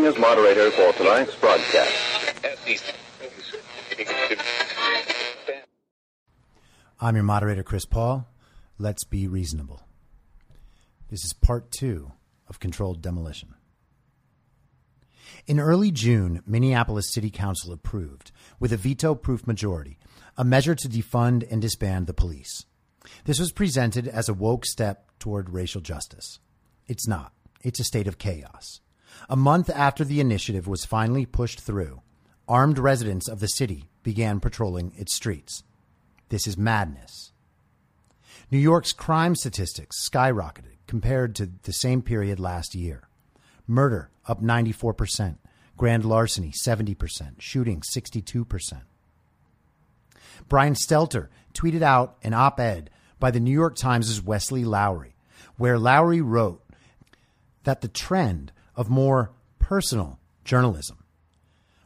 Acting as moderator for tonight's broadcast. I'm your moderator, Chris Paul. Let's be reasonable. This is part two of controlled demolition. In early June, Minneapolis City Council approved, with a veto proof majority, a measure to defund and disband the police. This was presented as a woke step toward racial justice. It's not, it's a state of chaos. A month after the initiative was finally pushed through, armed residents of the city began patrolling its streets. This is madness. New York's crime statistics skyrocketed compared to the same period last year. Murder up 94%, grand larceny 70%, shooting 62%. Brian Stelter tweeted out an op ed by the New York Times' Wesley Lowery, where Lowery wrote that the trend of more personal journalism,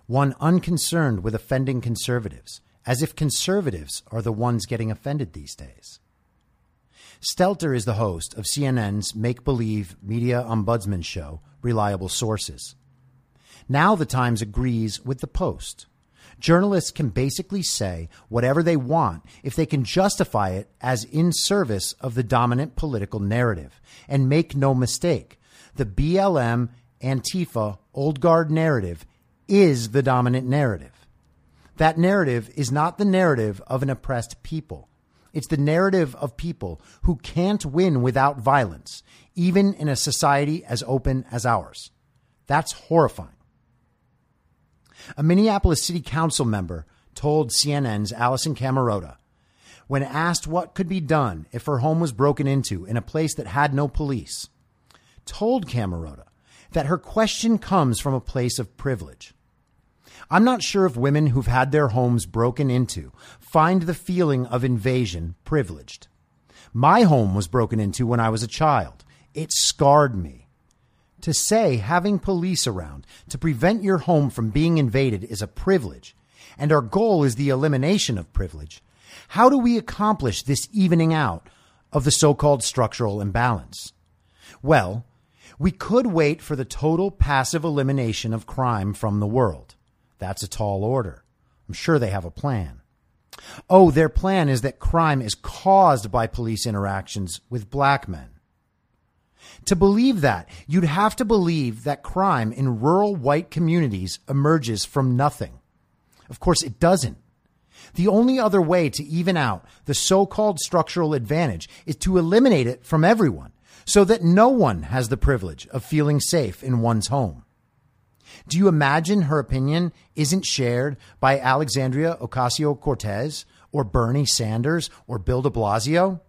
one unconcerned with offending conservatives, as if conservatives are the ones getting offended these days. Stelter is the host of CNN's make believe media ombudsman show, Reliable Sources. Now the Times agrees with the Post. Journalists can basically say whatever they want if they can justify it as in service of the dominant political narrative. And make no mistake, the BLM Antifa old guard narrative is the dominant narrative. That narrative is not the narrative of an oppressed people. It's the narrative of people who can't win without violence, even in a society as open as ours. That's horrifying. A Minneapolis City Council member told CNN's Alisyn Camerota when asked what could be done if her home was broken into in a place that had no police, told Camerota that her question comes from a place of privilege. I'm not sure if women who've had their homes broken into find the feeling of invasion privileged. My home was broken into when I was a child. It scarred me. To say having police around to prevent your home from being invaded is a privilege, and our goal is the elimination of privilege, how do we accomplish this evening out of the so called structural imbalance? Well, we could wait for the total passive elimination of crime from the world. That's a tall order. I'm sure they have a plan. Oh, their plan is that crime is caused by police interactions with black men. To believe that, you'd have to believe that crime in rural white communities emerges from nothing. Of course, it doesn't. The only other way to even out the so called structural advantage is to eliminate it from everyone so that no one has the privilege of feeling safe in one's home. Do you imagine her opinion isn't shared by Alexandria Ocasio Cortez or Bernie Sanders or Bill de Blasio.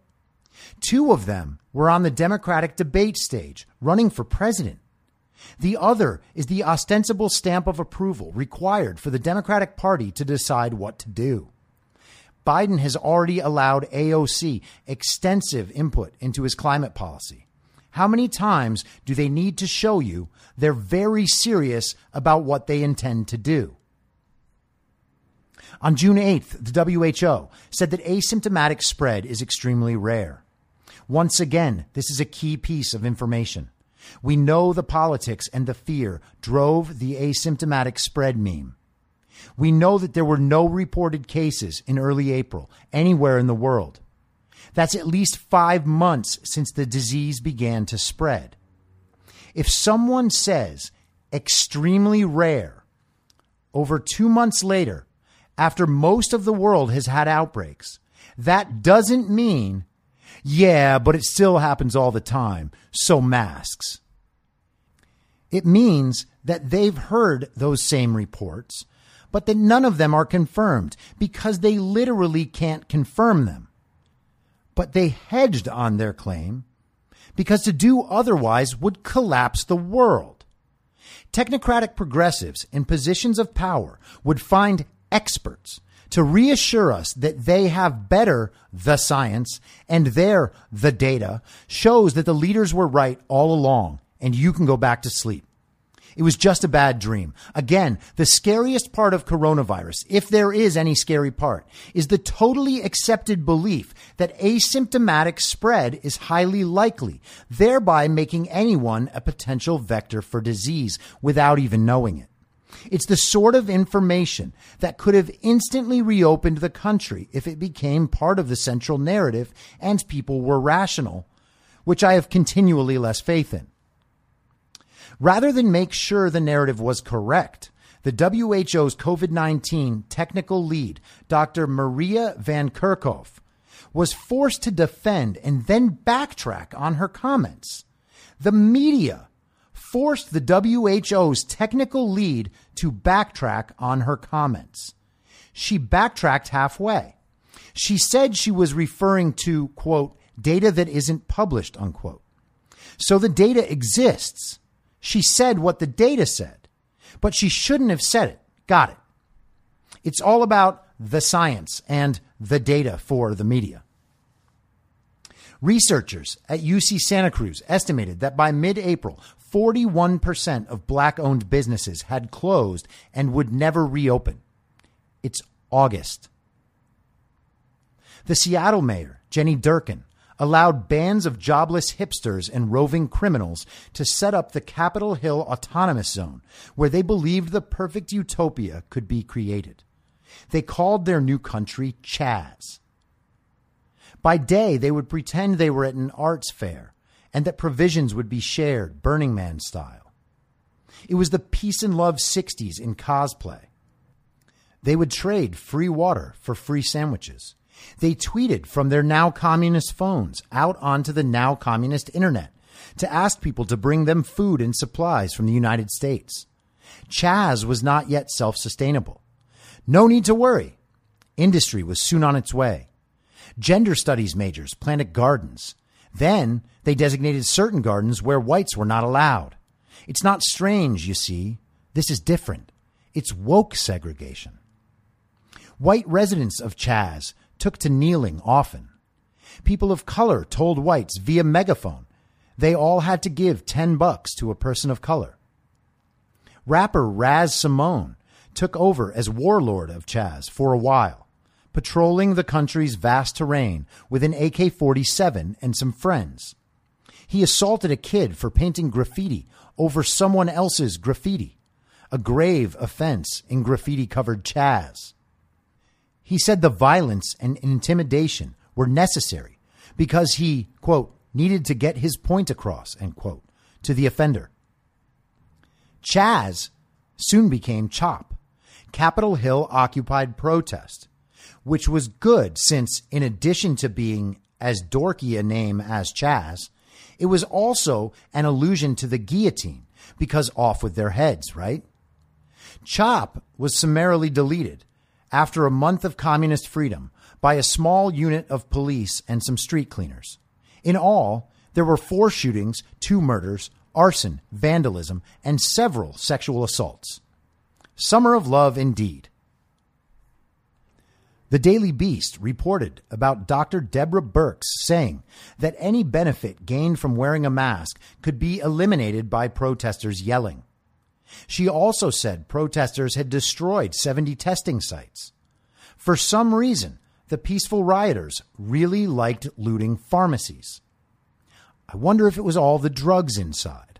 Two of them were on the Democratic debate stage running for president. The other is the ostensible stamp of approval required for the Democratic Party to decide what to do. Biden has already allowed AOC extensive input into his climate policy. How many times do they need to show you they're very serious about what they intend to do? On June 8th, the WHO said that asymptomatic spread is extremely rare. Once again, this is a key piece of information. We know the politics and the fear drove the asymptomatic spread meme. We know that there were no reported cases in early April anywhere in the world. That's at least five months since the disease began to spread. If someone says extremely rare over two months later, after most of the world has had outbreaks, that doesn't mean, yeah, but it still happens all the time, so masks. It means that they've heard those same reports, but that none of them are confirmed because they literally can't confirm them. But they hedged on their claim because to do otherwise would collapse the world. Technocratic progressives in positions of power would find experts to reassure us that they have better the science and their the data shows that the leaders were right all along and you can go back to sleep. It was just a bad dream. Again, the scariest part of coronavirus, if there is any scary part, is the totally accepted belief that asymptomatic spread is highly likely, thereby making anyone a potential vector for disease without even knowing it. It's the sort of information that could have instantly reopened the country if it became part of the central narrative and people were rational, which I have continually less faith in. Rather than make sure the narrative was correct, the WHO's COVID 19 technical lead, Dr. Maria Van Kerkhove, was forced to defend and then backtrack on her comments. The media forced the WHO's technical lead to backtrack on her comments. She backtracked halfway. She said she was referring to, quote, data that isn't published, unquote. So the data exists. She said what the data said, but she shouldn't have said it. Got it. It's all about the science and the data for the media. Researchers at UC Santa Cruz estimated that by mid April, 41% of black owned businesses had closed and would never reopen. It's August. The Seattle mayor, Jenny Durkan, allowed bands of jobless hipsters and roving criminals to set up the Capitol Hill Autonomous Zone, where they believed the perfect utopia could be created. They called their new country Chaz. By day, they would pretend they were at an arts fair and that provisions would be shared, Burning Man style. It was the peace and love 60s in cosplay. They would trade free water for free sandwiches they tweeted from their now communist phones out onto the now communist internet to ask people to bring them food and supplies from the United States. Chaz was not yet self sustainable. No need to worry. Industry was soon on its way. Gender studies majors planted gardens. Then they designated certain gardens where whites were not allowed. It's not strange, you see. This is different. It's woke segregation. White residents of Chaz took to kneeling often. People of color told whites via megaphone they all had to give 10 bucks to a person of color. Rapper Raz Simone took over as warlord of Chaz for a while, patrolling the country's vast terrain with an AK 47 and some friends. He assaulted a kid for painting graffiti over someone else's graffiti, a grave offense in graffiti covered Chaz. He said the violence and intimidation were necessary because he, quote, needed to get his point across, end quote, to the offender. Chaz soon became CHOP, Capitol Hill Occupied Protest, which was good since, in addition to being as dorky a name as Chaz, it was also an allusion to the guillotine because off with their heads, right? CHOP was summarily deleted after a month of communist freedom by a small unit of police and some street cleaners. In all, there were four shootings, two murders, arson, vandalism, and several sexual assaults. Summer of love indeed. The Daily Beast reported about Dr. Deborah Birx saying that any benefit gained from wearing a mask could be eliminated by protesters yelling. She also said protesters had destroyed 70 testing sites. For some reason, the peaceful rioters really liked looting pharmacies. I wonder if it was all the drugs inside.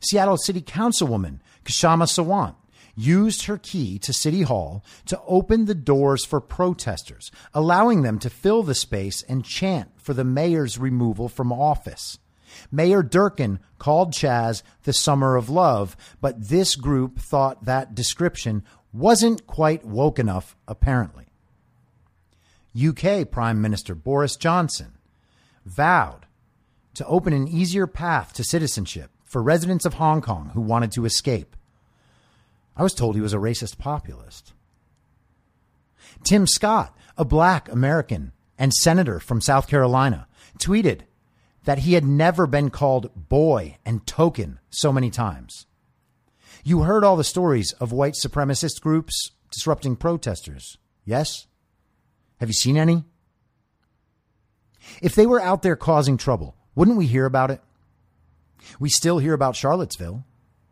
Seattle City Councilwoman Kshama Sawant used her key to City Hall to open the doors for protesters, allowing them to fill the space and chant for the mayor's removal from office. Mayor Durkan called Chaz the Summer of Love, but this group thought that description wasn't quite woke enough, apparently. UK Prime Minister Boris Johnson vowed to open an easier path to citizenship for residents of Hong Kong who wanted to escape. I was told he was a racist populist. Tim Scott, a black American and senator from South Carolina, tweeted that he had never been called boy and token so many times. You heard all the stories of white supremacist groups disrupting protesters, yes? Have you seen any? If they were out there causing trouble, wouldn't we hear about it? We still hear about Charlottesville.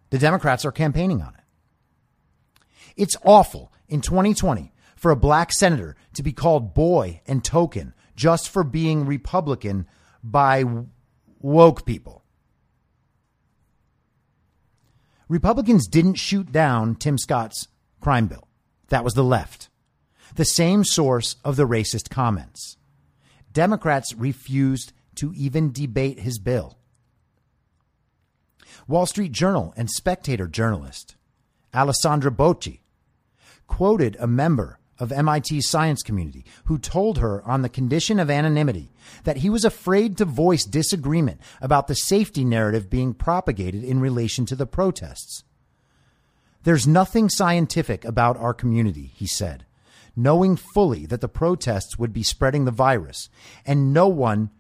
The Democrats are campaigning on it. It's awful in 2020 for a black senator to be called boy and token just for being Republican by woke people. Republicans didn't shoot down Tim Scott's crime bill. That was the left, the same source of the racist comments. Democrats refused to even debate his bill. Wall Street Journal and Spectator journalist Alessandra Bocchi quoted a member of MIT's science community who told her on the condition of anonymity that he was afraid to voice disagreement about the safety narrative being propagated in relation to the protests. There's nothing scientific about our community, he said, knowing fully that the protests would be spreading the virus, and no one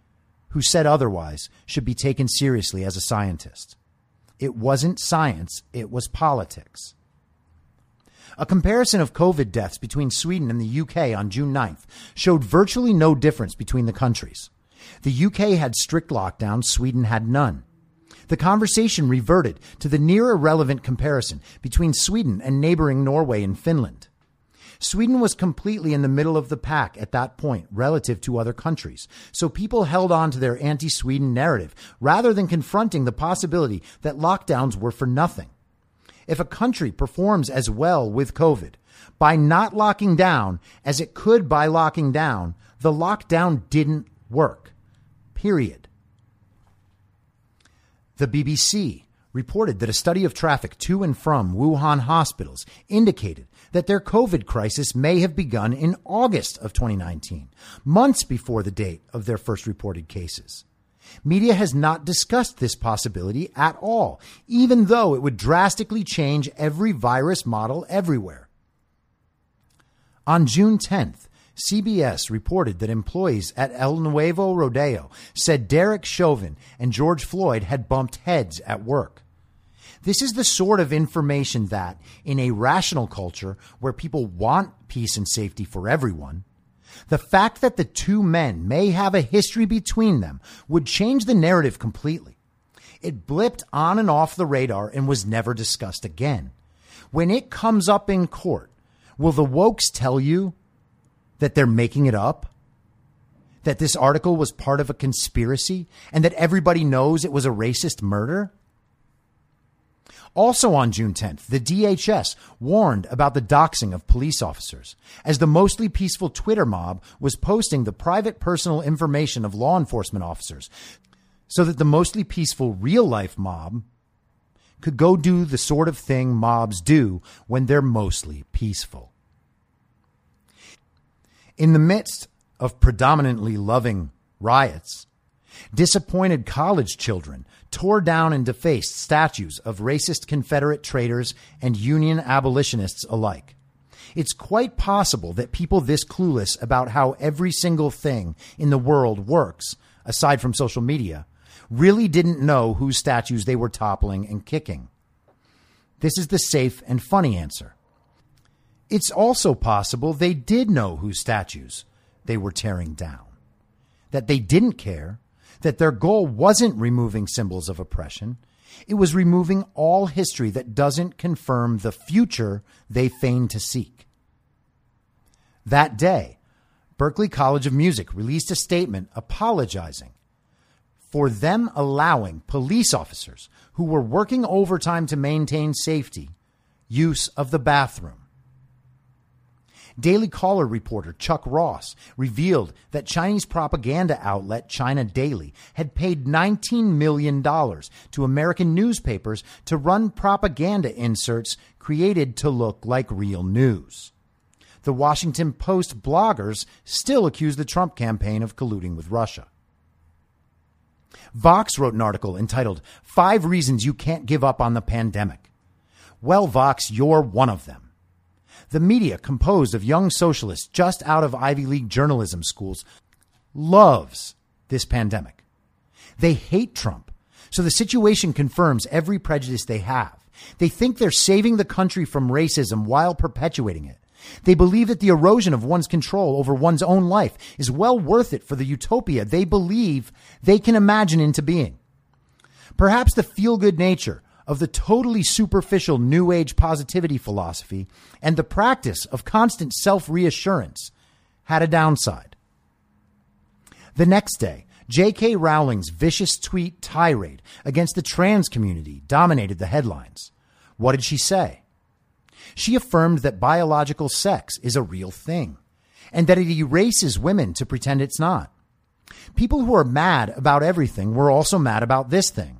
who said otherwise should be taken seriously as a scientist. It wasn't science, it was politics. A comparison of COVID deaths between Sweden and the UK on June 9th showed virtually no difference between the countries. The UK had strict lockdowns, Sweden had none. The conversation reverted to the near irrelevant comparison between Sweden and neighboring Norway and Finland. Sweden was completely in the middle of the pack at that point relative to other countries, so people held on to their anti Sweden narrative rather than confronting the possibility that lockdowns were for nothing if a country performs as well with COVID by not locking down as it could by locking down, the lockdown didn't work. Period. The BBC reported that a study of traffic to and from Wuhan hospitals indicated that their COVID crisis may have begun in August of 2019, months before the date of their first reported cases. Media has not discussed this possibility at all, even though it would drastically change every virus model everywhere. On June 10th, CBS reported that employees at El Nuevo Rodeo said Derek Chauvin and George Floyd had bumped heads at work. This is the sort of information that, in a rational culture where people want peace and safety for everyone, the fact that the two men may have a history between them would change the narrative completely. It blipped on and off the radar and was never discussed again. When it comes up in court, will the wokes tell you that they're making it up? That this article was part of a conspiracy and that everybody knows it was a racist murder? Also on June 10th, the DHS warned about the doxing of police officers as the mostly peaceful Twitter mob was posting the private personal information of law enforcement officers so that the mostly peaceful real life mob could go do the sort of thing mobs do when they're mostly peaceful. In the midst of predominantly loving riots, disappointed college children tore down and defaced statues of racist Confederate traitors and Union abolitionists alike. It's quite possible that people this clueless about how every single thing in the world works, aside from social media, really didn't know whose statues they were toppling and kicking. This is the safe and funny answer. It's also possible they did know whose statues they were tearing down, that they didn't care, that their goal wasn't removing symbols of oppression. It was removing all history that doesn't confirm the future they feign to seek. That day, Berklee College of Music released a statement apologizing for them allowing police officers who were working overtime to maintain safety use of the bathroom. Daily Caller reporter Chuck Ross revealed that Chinese propaganda outlet China Daily had paid $19 million to American newspapers to run propaganda inserts created to look like real news. The Washington Post bloggers still accuse the Trump campaign of colluding with Russia. Vox wrote an article entitled Five Reasons You Can't Give Up on the Pandemic. Well, Vox, you're one of them. The media, composed of young socialists just out of Ivy League journalism schools, loves this pandemic. They hate Trump. So the situation confirms every prejudice they have. They think they're saving the country from racism while perpetuating it. They believe that the erosion of one's control over one's own life is well worth it for the utopia they believe they can imagine into being. Perhaps the feel good nature of the totally superficial New Age positivity philosophy and the practice of constant self reassurance had a downside. The next day, J.K. Rowling's vicious tweet tirade against the trans community dominated the headlines. What did she say? She affirmed that biological sex is a real thing and that it erases women to pretend it's not. People who are mad about everything were also mad about this thing.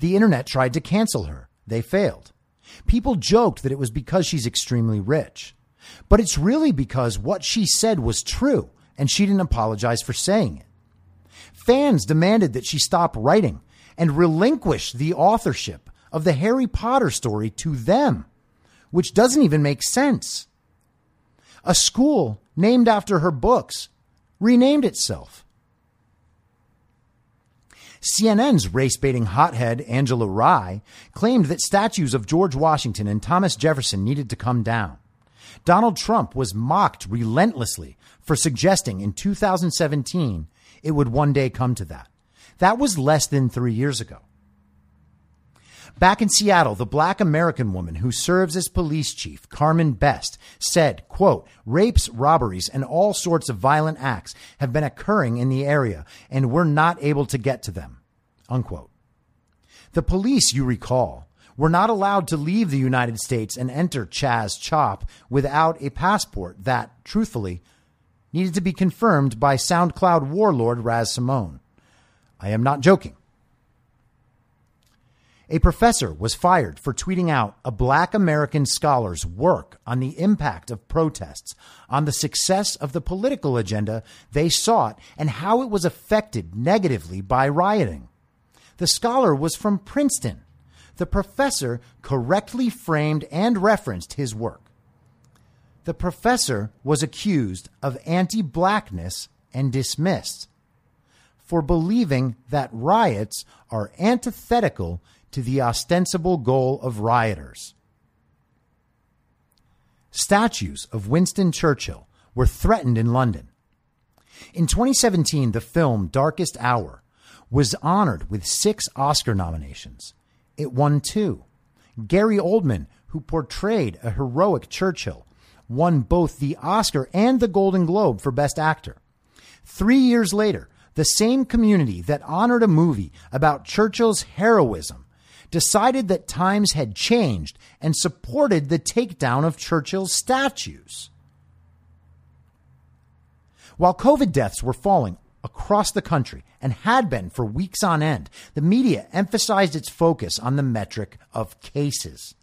The internet tried to cancel her. They failed. People joked that it was because she's extremely rich. But it's really because what she said was true and she didn't apologize for saying it. Fans demanded that she stop writing and relinquish the authorship of the Harry Potter story to them, which doesn't even make sense. A school named after her books renamed itself. CNN's race baiting hothead, Angela Rye, claimed that statues of George Washington and Thomas Jefferson needed to come down. Donald Trump was mocked relentlessly for suggesting in 2017 it would one day come to that. That was less than three years ago. Back in Seattle, the black American woman who serves as police chief, Carmen Best, said, quote, rapes, robberies, and all sorts of violent acts have been occurring in the area, and we're not able to get to them, unquote. The police, you recall, were not allowed to leave the United States and enter Chaz Chop without a passport that, truthfully, needed to be confirmed by SoundCloud warlord Raz Simone. I am not joking. A professor was fired for tweeting out a black American scholar's work on the impact of protests on the success of the political agenda they sought and how it was affected negatively by rioting. The scholar was from Princeton. The professor correctly framed and referenced his work. The professor was accused of anti blackness and dismissed for believing that riots are antithetical to the ostensible goal of rioters. Statues of Winston Churchill were threatened in London. In 2017, the film Darkest Hour was honored with six Oscar nominations. It won two. Gary Oldman, who portrayed a heroic Churchill, won both the Oscar and the Golden Globe for Best Actor. Three years later, the same community that honored a movie about Churchill's heroism decided that times had changed and supported the takedown of Churchill's statues. While COVID deaths were falling across the country and had been for weeks on end, the media emphasized its focus on the metric of cases.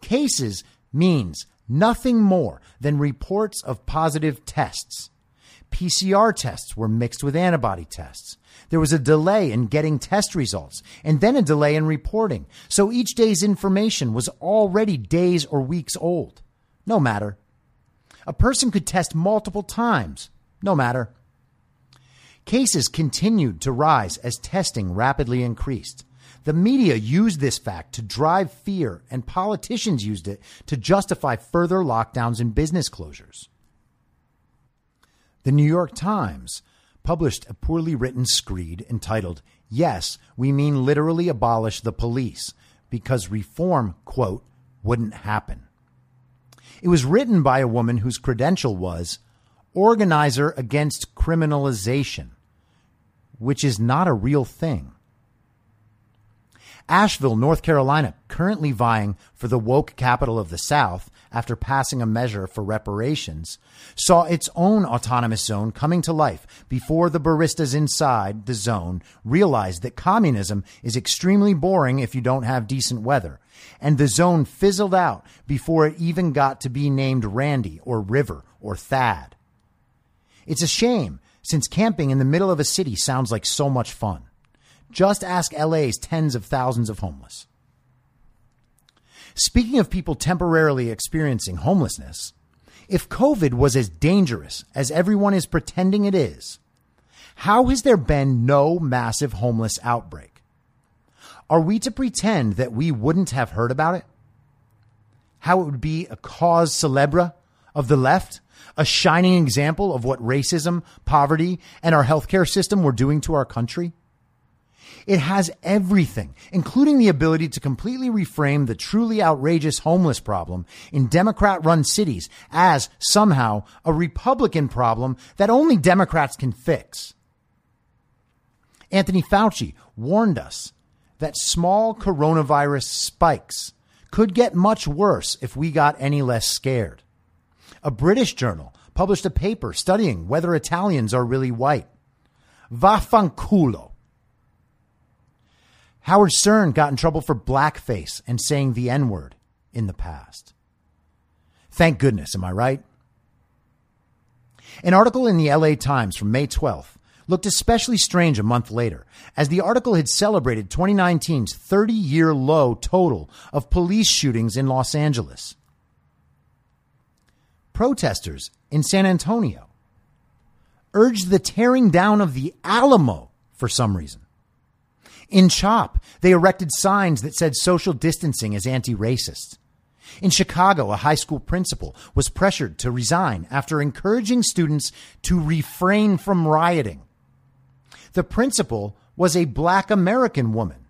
Cases means nothing more than reports of positive tests. PCR tests were mixed with antibody tests. There was a delay in getting test results and then a delay in reporting. So each day's information was already days or weeks old. No matter. A person could test multiple times. No matter. Cases continued to rise as testing rapidly increased. The media used this fact to drive fear, and politicians used it to justify further lockdowns and business closures. The New York Times published a poorly written screed entitled, Yes, we mean literally abolish the police, because reform, quote, wouldn't happen. It was written by a woman whose credential was organizer against criminalization, which is not a real thing. Asheville, North Carolina, currently vying for the woke capital of the South after passing a measure for reparations, saw its own autonomous zone coming to life before the baristas inside the zone realized that communism is extremely boring if you don't have decent weather. And the zone fizzled out before it even got to be named Randy or River or Thad. It's a shame since camping in the middle of a city sounds like so much fun. Just ask LA's tens of thousands of homeless. Speaking of people temporarily experiencing homelessness, if COVID was as dangerous as everyone is pretending it is, how has there been no massive homeless outbreak? Are we to pretend that we wouldn't have heard about it? How it would be a cause celebre of the left? A shining example of what racism, poverty, and our healthcare system were doing to our country? It has everything, including the ability to completely reframe the truly outrageous homeless problem in Democrat run cities as somehow a Republican problem that only Democrats can fix. Anthony Fauci warned us that small coronavirus spikes could get much worse if we got any less scared. A British journal published a paper studying whether Italians are really white. Vaffanculo. Howard Stern got in trouble for blackface and saying the N word in the past. Thank goodness, am I right? An article in the LA Times from May 12th looked especially strange a month later, as the article had celebrated 2019's 30 year low total of police shootings in Los Angeles. Protesters in San Antonio urged the tearing down of the Alamo for some reason. In CHOP, they erected signs that said social distancing is anti racist. In Chicago, a high school principal was pressured to resign after encouraging students to refrain from rioting. The principal was a black American woman.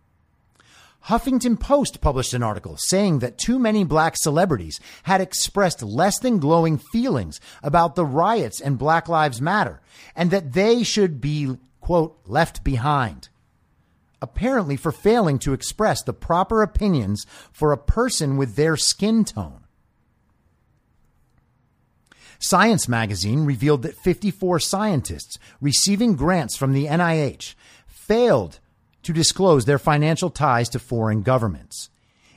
Huffington Post published an article saying that too many black celebrities had expressed less than glowing feelings about the riots and Black Lives Matter and that they should be, quote, left behind apparently for failing to express the proper opinions for a person with their skin tone. Science magazine revealed that 54 scientists receiving grants from the NIH failed to disclose their financial ties to foreign governments.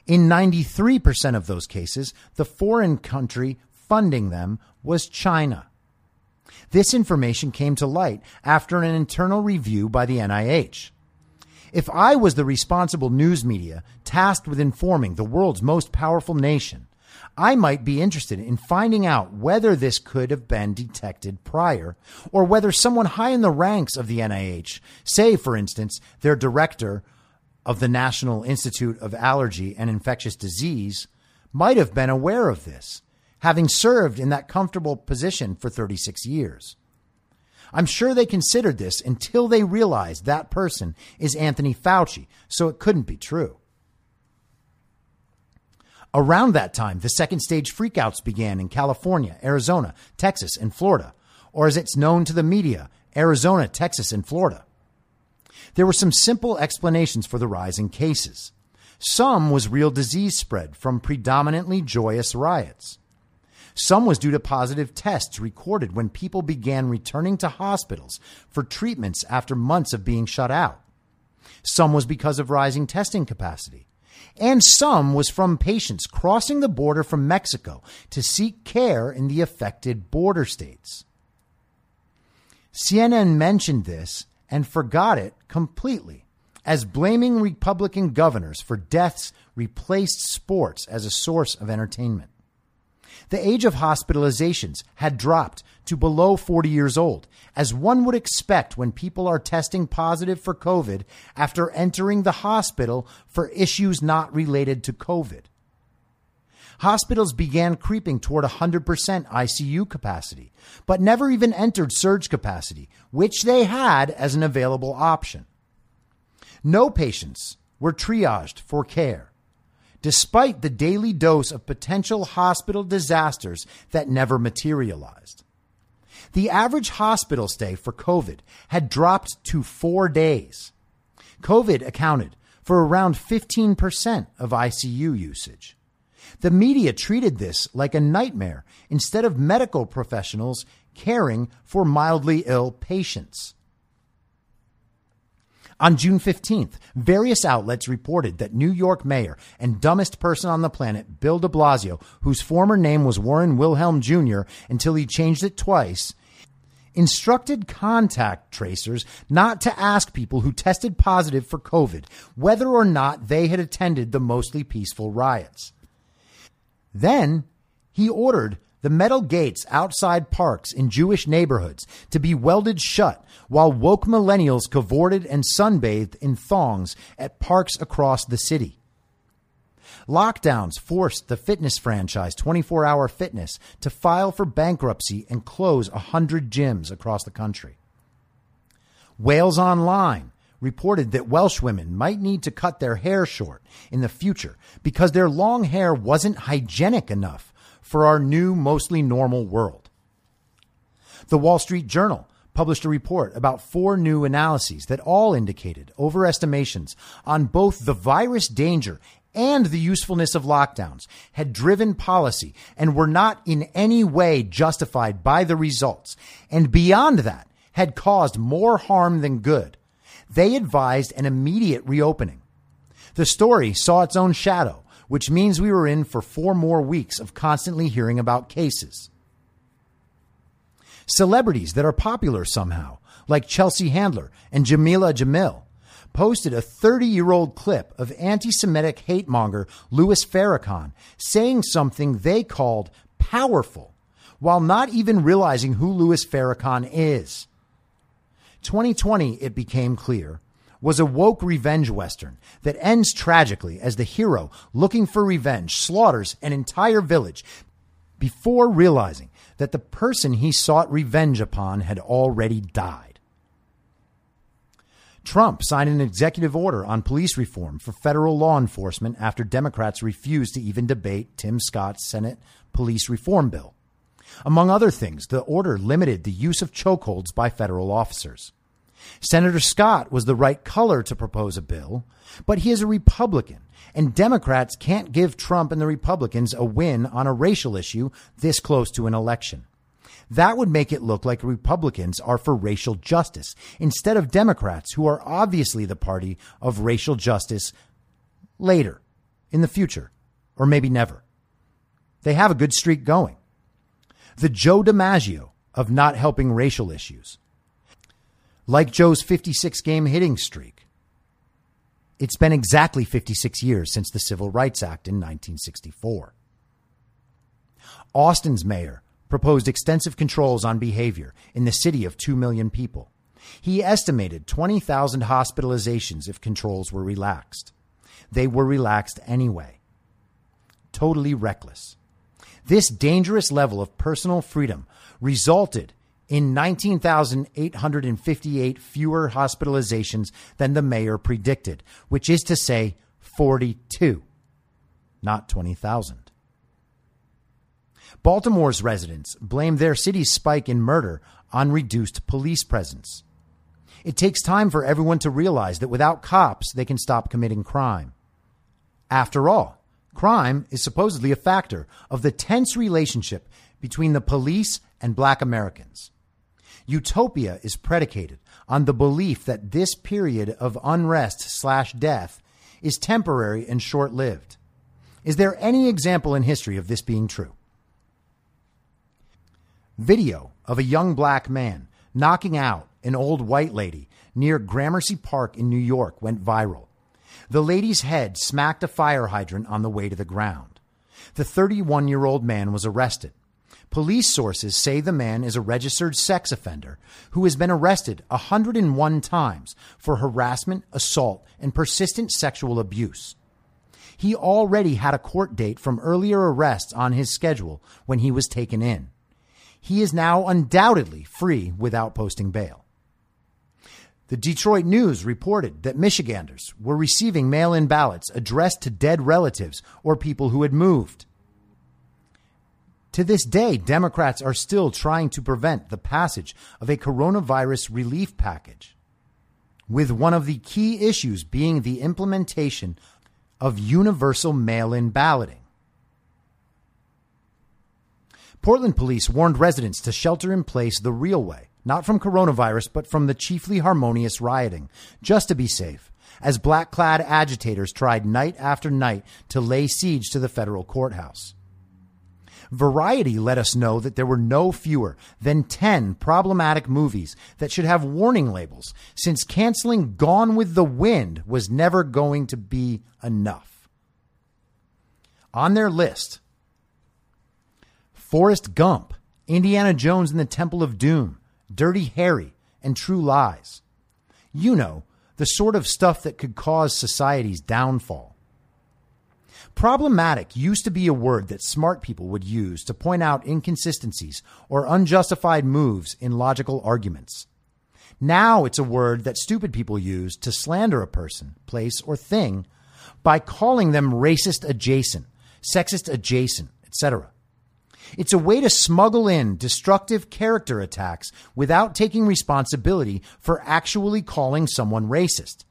In 93% of those cases, the foreign country funding them was China. This information came to light after an internal review by the NIH. If I was the responsible news media tasked with informing the world's most powerful nation, I might be interested in finding out whether this could have been detected prior, or whether someone high in the ranks of the NIH, say, for instance, their director of the National Institute of Allergy and Infectious Disease, might have been aware of this, having served in that comfortable position for 36 years. I'm sure they considered this until they realized that person is Anthony Fauci, so it couldn't be true. Around that time, the second stage freakouts began in California, Arizona, Texas, and Florida, or as it's known to the media, Arizona, Texas, and Florida. There were some simple explanations for the rise in cases. Some was real disease spread from predominantly joyous riots. Some was due to positive tests recorded when people began returning to hospitals for treatments after months of being shut out. Some was because of rising testing capacity. And some was from patients crossing the border from Mexico to seek care in the affected border states. CNN mentioned this and forgot it completely, as blaming Republican governors for deaths replaced sports as a source of entertainment. The age of hospitalizations had dropped to below 40 years old, as one would expect when people are testing positive for COVID after entering the hospital for issues not related to COVID. Hospitals began creeping toward 100% ICU capacity, but never even entered surge capacity, which they had as an available option. No patients were triaged for care, despite the daily dose of potential hospital disasters that never materialized. The average hospital stay for COVID had dropped to four days. COVID accounted for around 15% of ICU usage. The media treated this like a nightmare instead of medical professionals caring for mildly ill patients. On June 15th, various outlets reported that New York mayor and dumbest person on the planet, Bill de Blasio, whose former name was Warren Wilhelm Jr. until he changed it twice, instructed contact tracers not to ask people who tested positive for COVID whether or not they had attended the mostly peaceful riots. Then he ordered the metal gates outside parks in Jewish neighborhoods to be welded shut while woke millennials cavorted and sunbathed in thongs at parks across the city. Lockdowns forced the fitness franchise 24 Hour Fitness to file for bankruptcy and close 100 gyms across the country. Wales Online reported that Welsh women might need to cut their hair short in the future because their long hair wasn't hygienic enough for our new, mostly normal world. The Wall Street Journal published a report about four new analyses that all indicated overestimations on both the virus danger and the usefulness of lockdowns had driven policy and were not in any way justified by the results, and beyond that, had caused more harm than good. They advised an immediate reopening. The story saw its own shadow, which means we were in for four more weeks of constantly hearing about cases. Celebrities that are popular somehow, like Chelsea Handler and Jameela Jamil, posted a 30 year old clip of anti Semitic hate monger Louis Farrakhan saying something they called powerful while not even realizing who Louis Farrakhan is. 2020, it became clear, was a woke revenge western that ends tragically as the hero looking for revenge slaughters an entire village before realizing that the person he sought revenge upon had already died. Trump signed an executive order on police reform for federal law enforcement after Democrats refused to even debate Tim Scott's Senate police reform bill. Among other things, the order limited the use of chokeholds by federal officers. Senator Scott was the right color to propose a bill, but he is a Republican, and Democrats can't give Trump and the Republicans a win on a racial issue this close to an election. That would make it look like Republicans are for racial justice instead of Democrats, who are obviously the party of racial justice later, in the future, or maybe never. They have a good streak going. The Joe DiMaggio of not helping racial issues. Like Joe's 56 game hitting streak. It's been exactly 56 years since the Civil Rights Act in 1964. Austin's mayor proposed extensive controls on behavior in the city of 2 million people. He estimated 20,000 hospitalizations if controls were relaxed. They were relaxed anyway. Totally reckless. This dangerous level of personal freedom resulted in 19,858 fewer hospitalizations than the mayor predicted, which is to say 42, not 20,000. Baltimore's residents blame their city's spike in murder on reduced police presence. It takes time for everyone to realize that without cops, they can stop committing crime. After all, crime is supposedly a factor of the tense relationship between the police and black Americans. Utopia is predicated on the belief that this period of unrest slash death is temporary and short lived. Is there any example in history of this being true? Video of a young black man knocking out an old white lady near Gramercy Park in New York went viral. The lady's head smacked a fire hydrant on the way to the ground. The 31 year old man was arrested. Police sources say the man is a registered sex offender who has been arrested 101 times for harassment, assault, and persistent sexual abuse. He already had a court date from earlier arrests on his schedule when he was taken in. He is now undoubtedly free without posting bail. The Detroit News reported that Michiganders were receiving mail in ballots addressed to dead relatives or people who had moved. To this day, Democrats are still trying to prevent the passage of a coronavirus relief package, with one of the key issues being the implementation of universal mail in balloting. Portland police warned residents to shelter in place the real way, not from coronavirus, but from the chiefly harmonious rioting, just to be safe, as black clad agitators tried night after night to lay siege to the federal courthouse. Variety let us know that there were no fewer than 10 problematic movies that should have warning labels, since canceling Gone with the Wind was never going to be enough. On their list, Forrest Gump, Indiana Jones and the Temple of Doom, Dirty Harry, and True Lies. You know, the sort of stuff that could cause society's downfall. Problematic used to be a word that smart people would use to point out inconsistencies or unjustified moves in logical arguments. Now it's a word that stupid people use to slander a person, place, or thing by calling them racist adjacent, sexist adjacent, etc. It's a way to smuggle in destructive character attacks without taking responsibility for actually calling someone racist.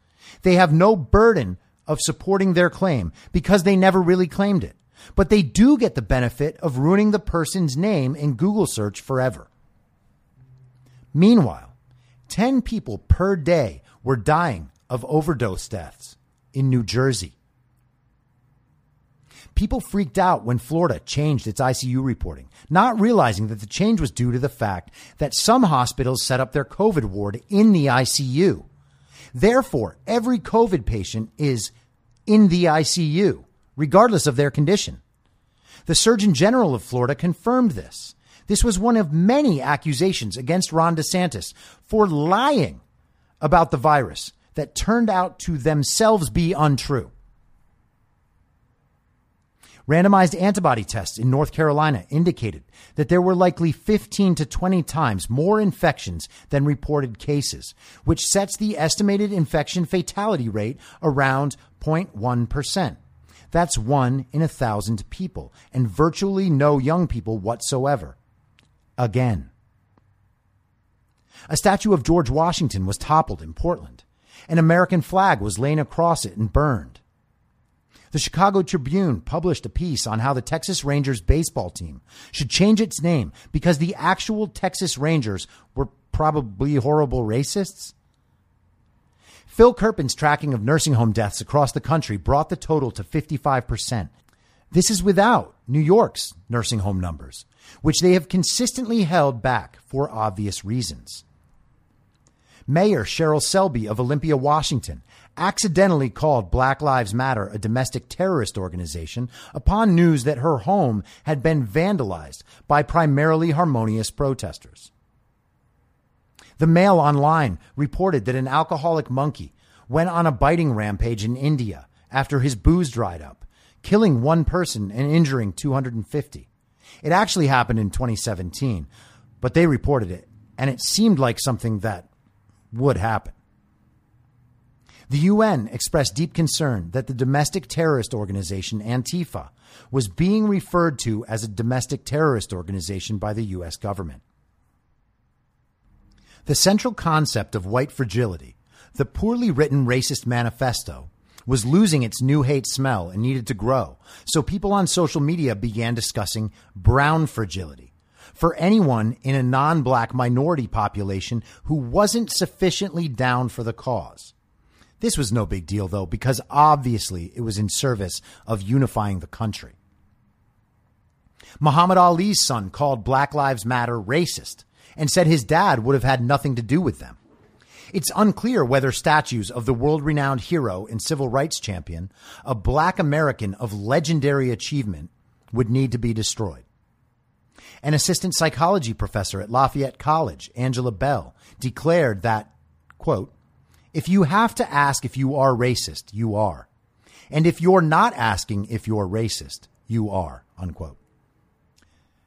They have no burden of supporting their claim because they never really claimed it. But they do get the benefit of ruining the person's name in Google search forever. Meanwhile, 10 people per day were dying of overdose deaths in New Jersey. People freaked out when Florida changed its ICU reporting, not realizing that the change was due to the fact that some hospitals set up their COVID ward in the ICU. Therefore, every COVID patient is in the ICU, regardless of their condition. The Surgeon General of Florida confirmed this. This was one of many accusations against Ron DeSantis for lying about the virus that turned out to themselves be untrue. Randomized antibody tests in North Carolina indicated that there were likely 15 to 20 times more infections than reported cases, which sets the estimated infection fatality rate around 0.1%. That's one in a thousand people, and virtually no young people whatsoever. Again. A statue of George Washington was toppled in Portland. An American flag was laid across it and burned. The Chicago Tribune published a piece on how the Texas Rangers baseball team should change its name because the actual Texas Rangers were probably horrible racists. Phil Kerpen's tracking of nursing home deaths across the country brought the total to 55%. This is without New York's nursing home numbers, which they have consistently held back for obvious reasons. Mayor Cheryl Selby of Olympia, Washington, accidentally called Black Lives Matter a domestic terrorist organization upon news that her home had been vandalized by primarily harmonious protesters. The Mail Online reported that an alcoholic monkey went on a biting rampage in India after his booze dried up, killing one person and injuring 250. It actually happened in 2017, but they reported it, and it seemed like something that would happen. The UN expressed deep concern that the domestic terrorist organization Antifa was being referred to as a domestic terrorist organization by the US government. The central concept of white fragility, the poorly written racist manifesto, was losing its new hate smell and needed to grow. So people on social media began discussing brown fragility for anyone in a non black minority population who wasn't sufficiently down for the cause. This was no big deal, though, because obviously it was in service of unifying the country. Muhammad Ali's son called Black Lives Matter racist and said his dad would have had nothing to do with them. It's unclear whether statues of the world renowned hero and civil rights champion, a black American of legendary achievement, would need to be destroyed. An assistant psychology professor at Lafayette College, Angela Bell, declared that, quote, if you have to ask if you are racist, you are. And if you're not asking if you're racist, you are, unquote.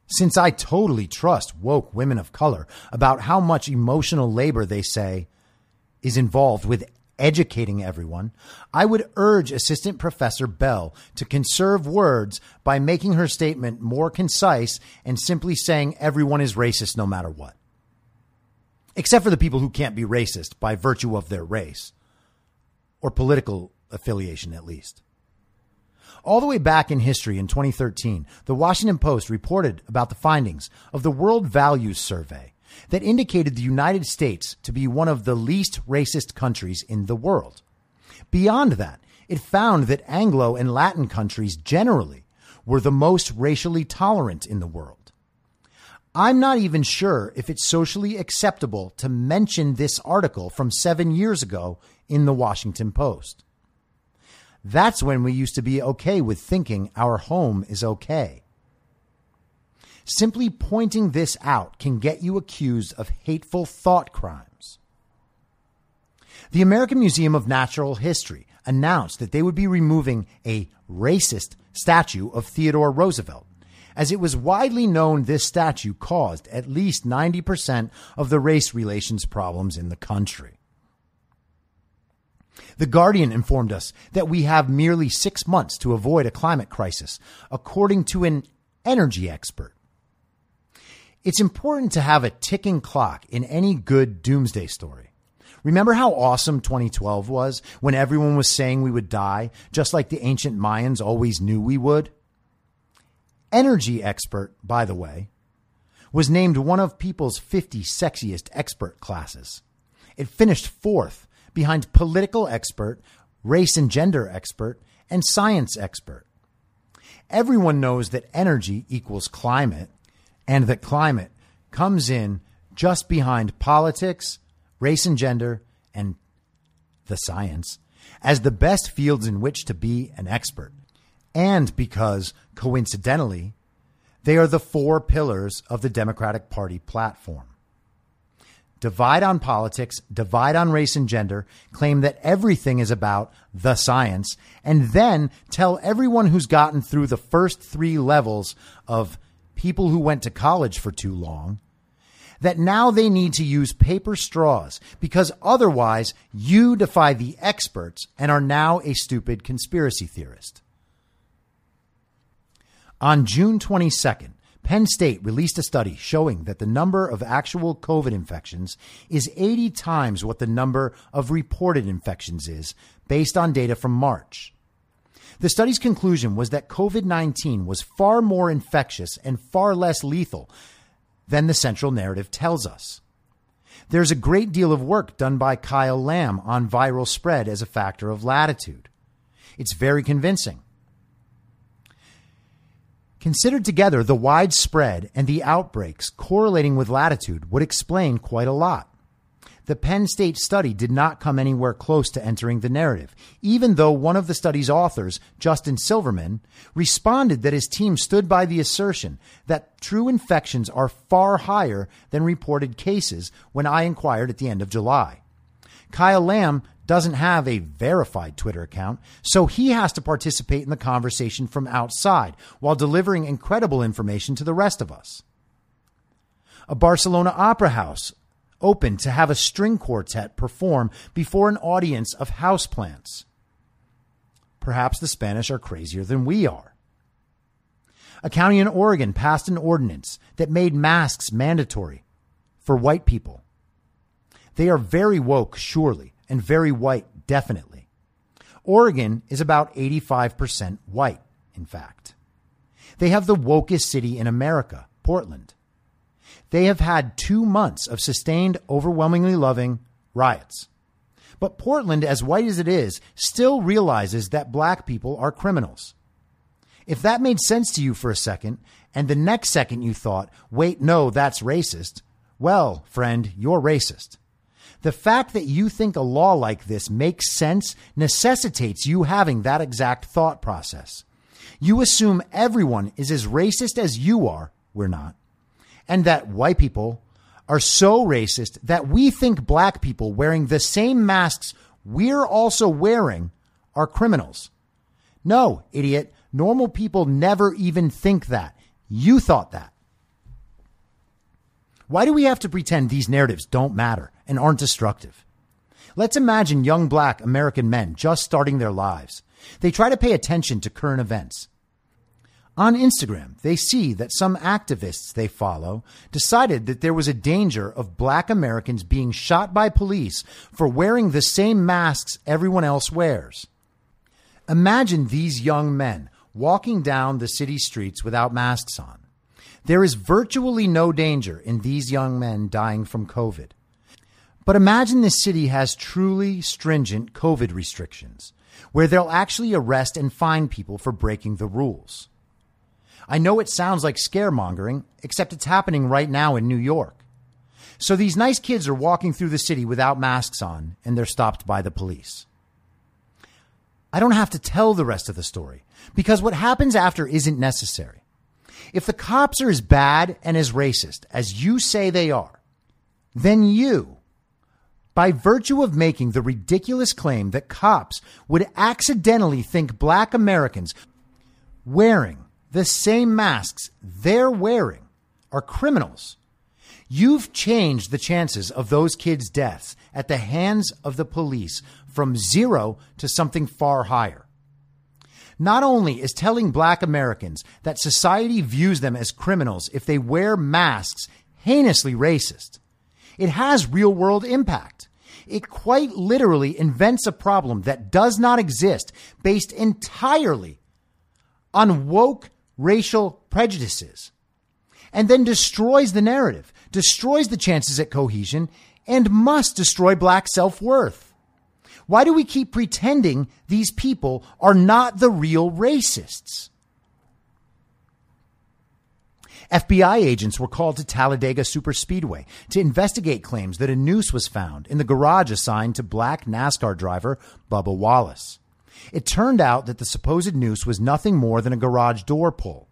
Since I totally trust woke women of color about how much emotional labor they say is involved with educating everyone, I would urge Assistant Professor Bell to conserve words by making her statement more concise and simply saying everyone is racist no matter what. Except for the people who can't be racist by virtue of their race or political affiliation, at least. All the way back in history in 2013, the Washington Post reported about the findings of the World Values Survey that indicated the United States to be one of the least racist countries in the world. Beyond that, it found that Anglo and Latin countries generally were the most racially tolerant in the world. I'm not even sure if it's socially acceptable to mention this article from seven years ago in the Washington Post. That's when we used to be okay with thinking our home is okay. Simply pointing this out can get you accused of hateful thought crimes. The American Museum of Natural History announced that they would be removing a racist statue of Theodore Roosevelt, as it was widely known this statue caused at least 90% of the race relations problems in the country. The Guardian informed us that we have merely six months to avoid a climate crisis, according to an energy expert. It's important to have a ticking clock in any good doomsday story. Remember how awesome 2012 was when everyone was saying we would die, just like the ancient Mayans always knew we would? Energy expert, by the way, was named one of People's 50 sexiest expert classes. It finished fourth behind political expert, race and gender expert, and science expert. Everyone knows that energy equals climate and that climate comes in just behind politics, race and gender, and the science as the best fields in which to be an expert. And because, coincidentally, they are the four pillars of the Democratic Party platform. Divide on politics, divide on race and gender, claim that everything is about the science, and then tell everyone who's gotten through the first three levels of people who went to college for too long that now they need to use paper straws because otherwise you defy the experts and are now a stupid conspiracy theorist. On June 22nd, Penn State released a study showing that the number of actual COVID infections is 80 times what the number of reported infections is based on data from March. The study's conclusion was that COVID 19 was far more infectious and far less lethal than the central narrative tells us. There's a great deal of work done by Kyle Lamb on viral spread as a factor of latitude. It's very convincing. Considered together, the widespread and the outbreaks correlating with latitude would explain quite a lot the Penn State study did not come anywhere close to entering the narrative, even though one of the study's authors, Justin Silverman, responded that his team stood by the assertion that true infections are far higher than reported cases when I inquired at the end of July. Kyle Lamb doesn't have a verified Twitter account, so he has to participate in the conversation from outside while delivering incredible information to the rest of us. A Barcelona opera house open to have a string quartet perform before an audience of houseplants. Perhaps the Spanish are crazier than we are. A county in Oregon passed an ordinance that made masks mandatory for white people. They are very woke, surely, and very white, definitely. Oregon is about 85% white, in fact. They have the wokest city in America, Portland. They have had two months of sustained, overwhelmingly loving riots. But Portland, as white as it is, still realizes that black people are criminals. If that made sense to you for a second, and the next second you thought, wait, no, that's racist, well, friend, you're racist. The fact that you think a law like this makes sense necessitates you having that exact thought process. You assume everyone is as racist as you are. We're not. And that white people are so racist that we think black people wearing the same masks we're also wearing are criminals. No, idiot. Normal people never even think that. You thought that. Why do we have to pretend these narratives don't matter and aren't destructive? Let's imagine young black American men just starting their lives. They try to pay attention to current events. On Instagram, they see that some activists they follow decided that there was a danger of black Americans being shot by police for wearing the same masks everyone else wears. Imagine these young men walking down the city streets without masks on. There is virtually no danger in these young men dying from COVID. But imagine this city has truly stringent COVID restrictions, where they'll actually arrest and fine people for breaking the rules. I know it sounds like scaremongering, except it's happening right now in New York. So these nice kids are walking through the city without masks on, and they're stopped by the police. I don't have to tell the rest of the story because what happens after isn't necessary. If the cops are as bad and as racist as you say they are, then you, by virtue of making the ridiculous claim that cops would accidentally think black Americans wearing the same masks they're wearing are criminals. You've changed the chances of those kids' deaths at the hands of the police from zero to something far higher. Not only is telling black Americans that society views them as criminals if they wear masks heinously racist, it has real world impact. It quite literally invents a problem that does not exist based entirely on woke racial prejudices, and then destroys the narrative, destroys the chances at cohesion, and must destroy black self worth. Why do we keep pretending these people are not the real racists? FBI agents were called to Talladega Superspeedway to investigate claims that a noose was found in the garage assigned to black NASCAR driver Bubba Wallace. It turned out that the supposed noose was nothing more than a garage door pull.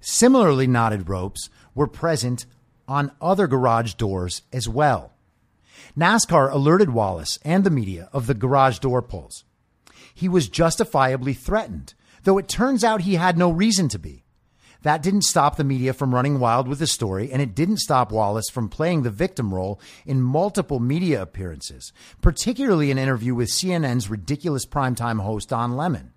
Similarly knotted ropes were present on other garage doors as well. NASCAR alerted Wallace and the media of the garage door pulls. He was justifiably threatened, though it turns out he had no reason to be. That didn't stop the media from running wild with the story, and it didn't stop Wallace from playing the victim role in multiple media appearances, particularly an interview with CNN's ridiculous primetime host Don Lemon.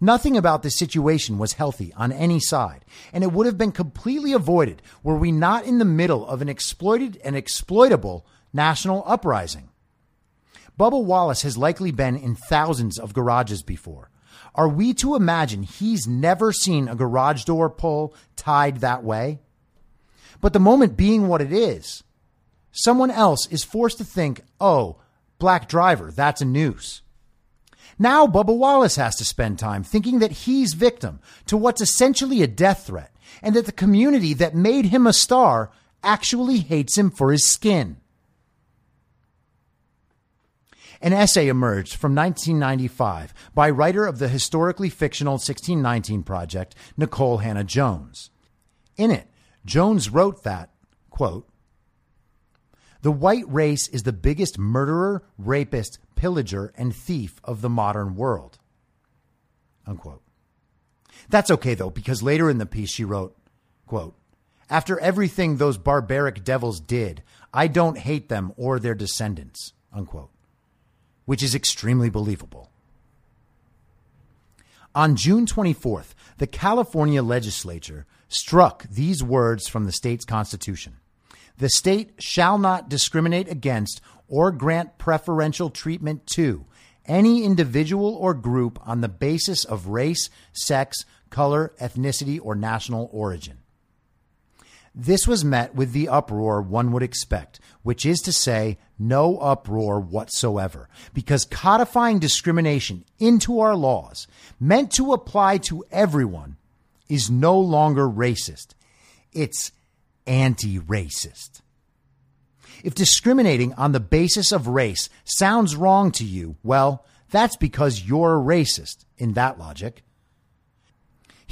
Nothing about this situation was healthy on any side, and it would have been completely avoided were we not in the middle of an exploited and exploitable national uprising. Bubba Wallace has likely been in thousands of garages before. Are we to imagine he's never seen a garage door pull tied that way? But the moment being what it is, someone else is forced to think, oh, black driver, that's a noose. Now Bubba Wallace has to spend time thinking that he's victim to what's essentially a death threat and that the community that made him a star actually hates him for his skin. An essay emerged from 1995 by writer of the historically fictional 1619 Project, Nikole Hannah Jones. In it, Jones wrote that, quote, the white race is the biggest murderer, rapist, pillager, and thief of the modern world. Unquote. That's okay though, because later in the piece she wrote, quote, after everything those barbaric devils did, I don't hate them or their descendants, unquote which is extremely believable. On June 24th, the California legislature struck these words from the state's constitution. The state shall not discriminate against or grant preferential treatment to any individual or group on the basis of race, sex, color, ethnicity, or national origin. This was met with the uproar one would expect, which is to say, no uproar whatsoever, because codifying discrimination into our laws, meant to apply to everyone, is no longer racist. It's anti racist. If discriminating on the basis of race sounds wrong to you, well, that's because you're a racist in that logic.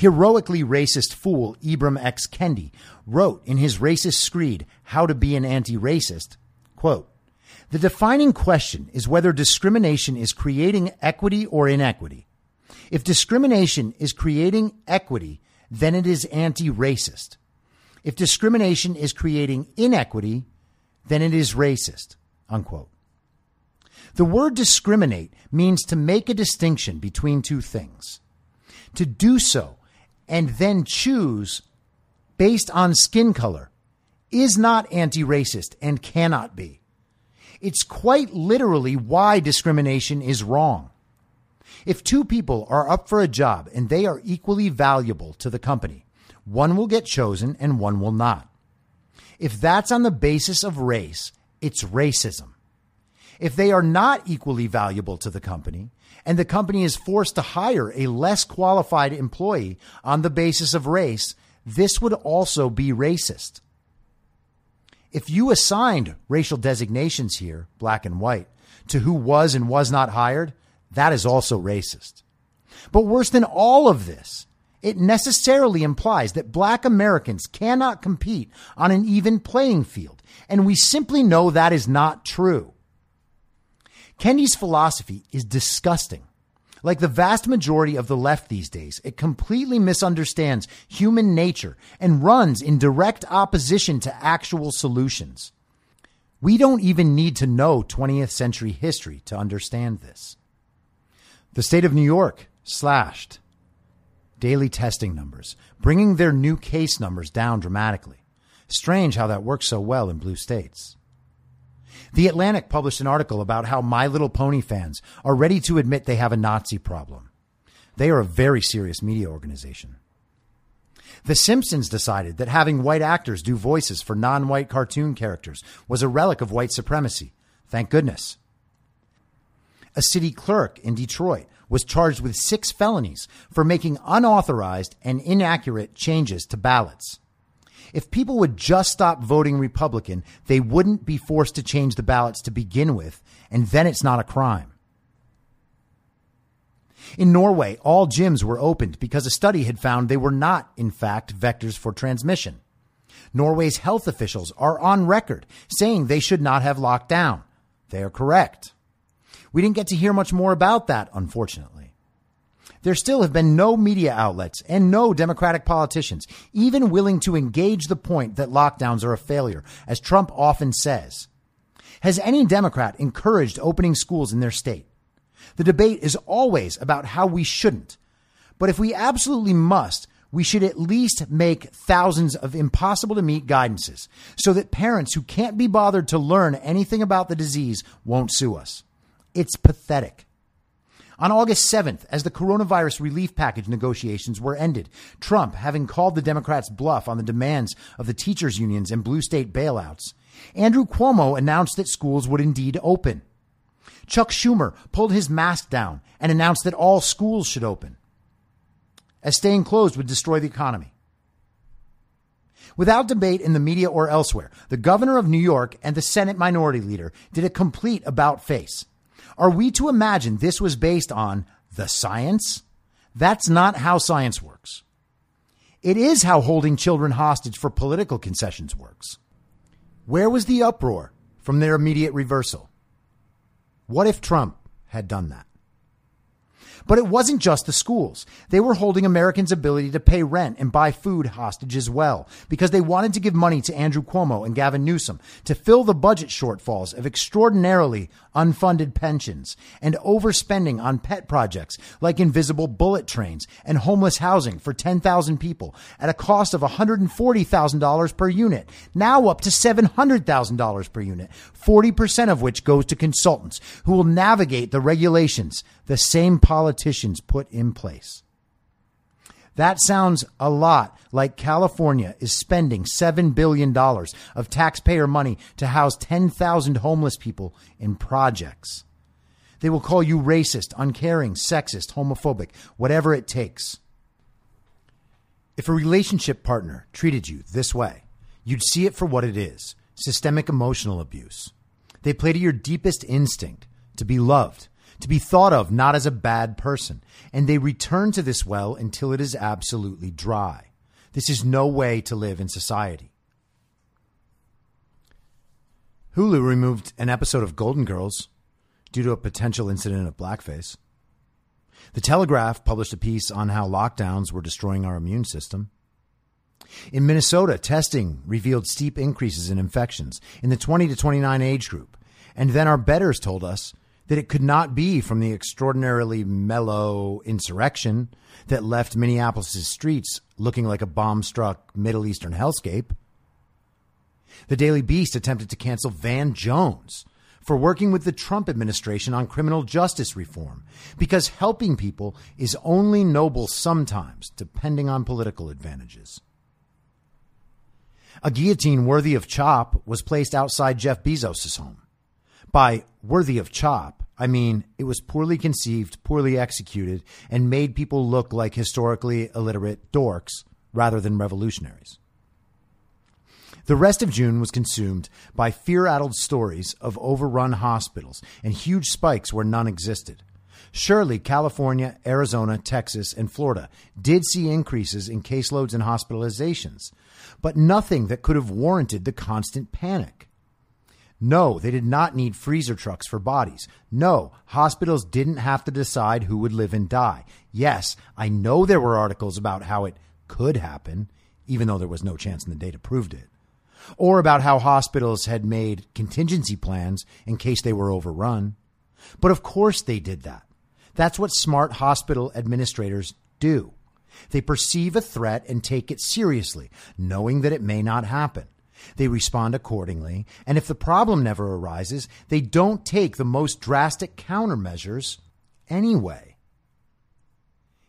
Heroically racist fool Ibram X. Kendi wrote in his racist screed, How to Be an Anti-Racist, quote, the defining question is whether discrimination is creating equity or inequity. If discrimination is creating equity, then it is anti-racist. If discrimination is creating inequity, then it is racist. Unquote. The word discriminate means to make a distinction between two things. To do so and then choose based on skin color is not anti racist and cannot be. It's quite literally why discrimination is wrong. If two people are up for a job and they are equally valuable to the company, one will get chosen and one will not. If that's on the basis of race, it's racism. If they are not equally valuable to the company and the company is forced to hire a less qualified employee on the basis of race, this would also be racist. If you assigned racial designations here, black and white, to who was and was not hired, that is also racist. But worse than all of this, it necessarily implies that black Americans cannot compete on an even playing field. And we simply know that is not true. Kendi's philosophy is disgusting. Like the vast majority of the left these days, it completely misunderstands human nature and runs in direct opposition to actual solutions. We don't even need to know 20th century history to understand this. The state of New York slashed daily testing numbers, bringing their new case numbers down dramatically. Strange how that works so well in blue states. The Atlantic published an article about how My Little Pony fans are ready to admit they have a Nazi problem. They are a very serious media organization. The Simpsons decided that having white actors do voices for non white cartoon characters was a relic of white supremacy. Thank goodness. A city clerk in Detroit was charged with six felonies for making unauthorized and inaccurate changes to ballots. If people would just stop voting Republican, they wouldn't be forced to change the ballots to begin with, and then it's not a crime. In Norway, all gyms were opened because a study had found they were not, in fact, vectors for transmission. Norway's health officials are on record saying they should not have locked down. They are correct. We didn't get to hear much more about that, unfortunately. There still have been no media outlets and no Democratic politicians even willing to engage the point that lockdowns are a failure, as Trump often says. Has any Democrat encouraged opening schools in their state? The debate is always about how we shouldn't. But if we absolutely must, we should at least make thousands of impossible to meet guidances so that parents who can't be bothered to learn anything about the disease won't sue us. It's pathetic. On August 7th, as the coronavirus relief package negotiations were ended, Trump, having called the Democrats' bluff on the demands of the teachers' unions and blue state bailouts, Andrew Cuomo announced that schools would indeed open. Chuck Schumer pulled his mask down and announced that all schools should open, as staying closed would destroy the economy. Without debate in the media or elsewhere, the governor of New York and the Senate minority leader did a complete about face. Are we to imagine this was based on the science? That's not how science works. It is how holding children hostage for political concessions works. Where was the uproar from their immediate reversal? What if Trump had done that? But it wasn't just the schools. They were holding Americans' ability to pay rent and buy food hostage as well, because they wanted to give money to Andrew Cuomo and Gavin Newsom to fill the budget shortfalls of extraordinarily unfunded pensions and overspending on pet projects like invisible bullet trains and homeless housing for 10,000 people at a cost of $140,000 per unit, now up to $700,000 per unit, 40% of which goes to consultants who will navigate the regulations the same politicians put in place. That sounds a lot like California is spending $7 billion of taxpayer money to house 10,000 homeless people in projects. They will call you racist, uncaring, sexist, homophobic, whatever it takes. If a relationship partner treated you this way, you'd see it for what it is systemic emotional abuse. They play to your deepest instinct to be loved to be thought of not as a bad person, and they return to this well until it is absolutely dry. This is no way to live in society. Hulu removed an episode of Golden Girls due to a potential incident of blackface. The Telegraph published a piece on how lockdowns were destroying our immune system. In Minnesota, testing revealed steep increases in infections in the 20 to 29 age group. And then our betters told us that it could not be from the extraordinarily mellow insurrection that left Minneapolis' streets looking like a bomb struck Middle Eastern hellscape. The Daily Beast attempted to cancel Van Jones for working with the Trump administration on criminal justice reform because helping people is only noble sometimes, depending on political advantages. A guillotine worthy of chop was placed outside Jeff Bezos' home. By worthy of chop, I mean it was poorly conceived, poorly executed, and made people look like historically illiterate dorks rather than revolutionaries. The rest of June was consumed by fear addled stories of overrun hospitals and huge spikes where none existed. Surely California, Arizona, Texas, and Florida did see increases in caseloads and hospitalizations, but nothing that could have warranted the constant panic. No, they did not need freezer trucks for bodies. No, hospitals didn't have to decide who would live and die. Yes, I know there were articles about how it could happen, even though there was no chance and the data proved it. Or about how hospitals had made contingency plans in case they were overrun. But of course they did that. That's what smart hospital administrators do. They perceive a threat and take it seriously, knowing that it may not happen. They respond accordingly, and if the problem never arises, they don't take the most drastic countermeasures anyway.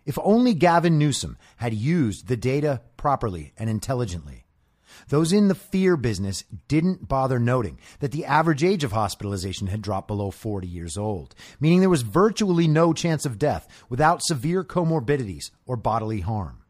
If only Gavin Newsom had used the data properly and intelligently, those in the fear business didn't bother noting that the average age of hospitalization had dropped below 40 years old, meaning there was virtually no chance of death without severe comorbidities or bodily harm.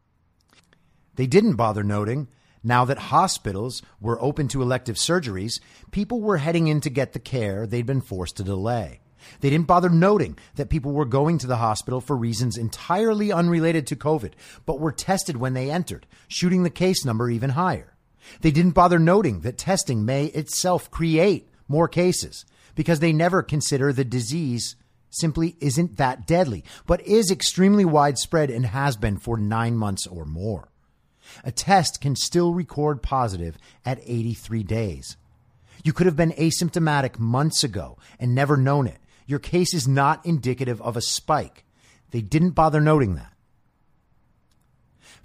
They didn't bother noting now that hospitals were open to elective surgeries, people were heading in to get the care they'd been forced to delay. They didn't bother noting that people were going to the hospital for reasons entirely unrelated to COVID, but were tested when they entered, shooting the case number even higher. They didn't bother noting that testing may itself create more cases because they never consider the disease simply isn't that deadly, but is extremely widespread and has been for nine months or more. A test can still record positive at 83 days. You could have been asymptomatic months ago and never known it. Your case is not indicative of a spike. They didn't bother noting that.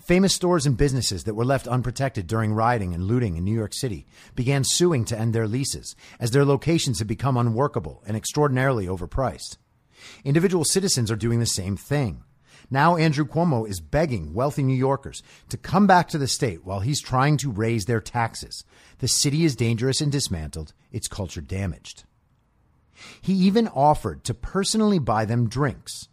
Famous stores and businesses that were left unprotected during rioting and looting in New York City began suing to end their leases as their locations had become unworkable and extraordinarily overpriced. Individual citizens are doing the same thing. Now Andrew Cuomo is begging wealthy New Yorkers to come back to the state while he's trying to raise their taxes. The city is dangerous and dismantled, its culture damaged. He even offered to personally buy them drinks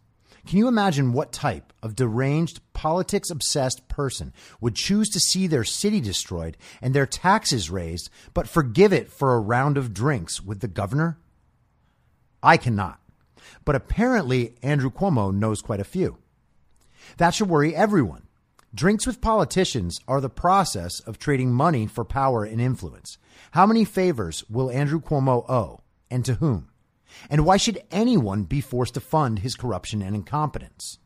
can you imagine what type of deranged, politics obsessed person would choose to see their city destroyed and their taxes raised, but forgive it for a round of drinks with the governor? I cannot. But apparently, Andrew Cuomo knows quite a few. That should worry everyone. Drinks with politicians are the process of trading money for power and influence. How many favors will Andrew Cuomo owe, and to whom? And why should anyone be forced to fund his corruption and incompetence?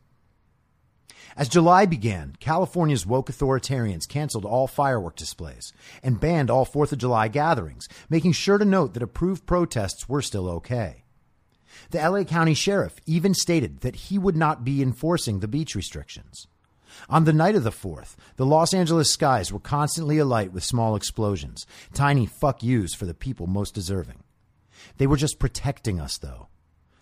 As July began, California's woke authoritarians canceled all firework displays and banned all 4th of July gatherings, making sure to note that approved protests were still okay. The LA County Sheriff even stated that he would not be enforcing the beach restrictions. On the night of the 4th, the Los Angeles skies were constantly alight with small explosions, tiny fuck yous for the people most deserving. They were just protecting us, though,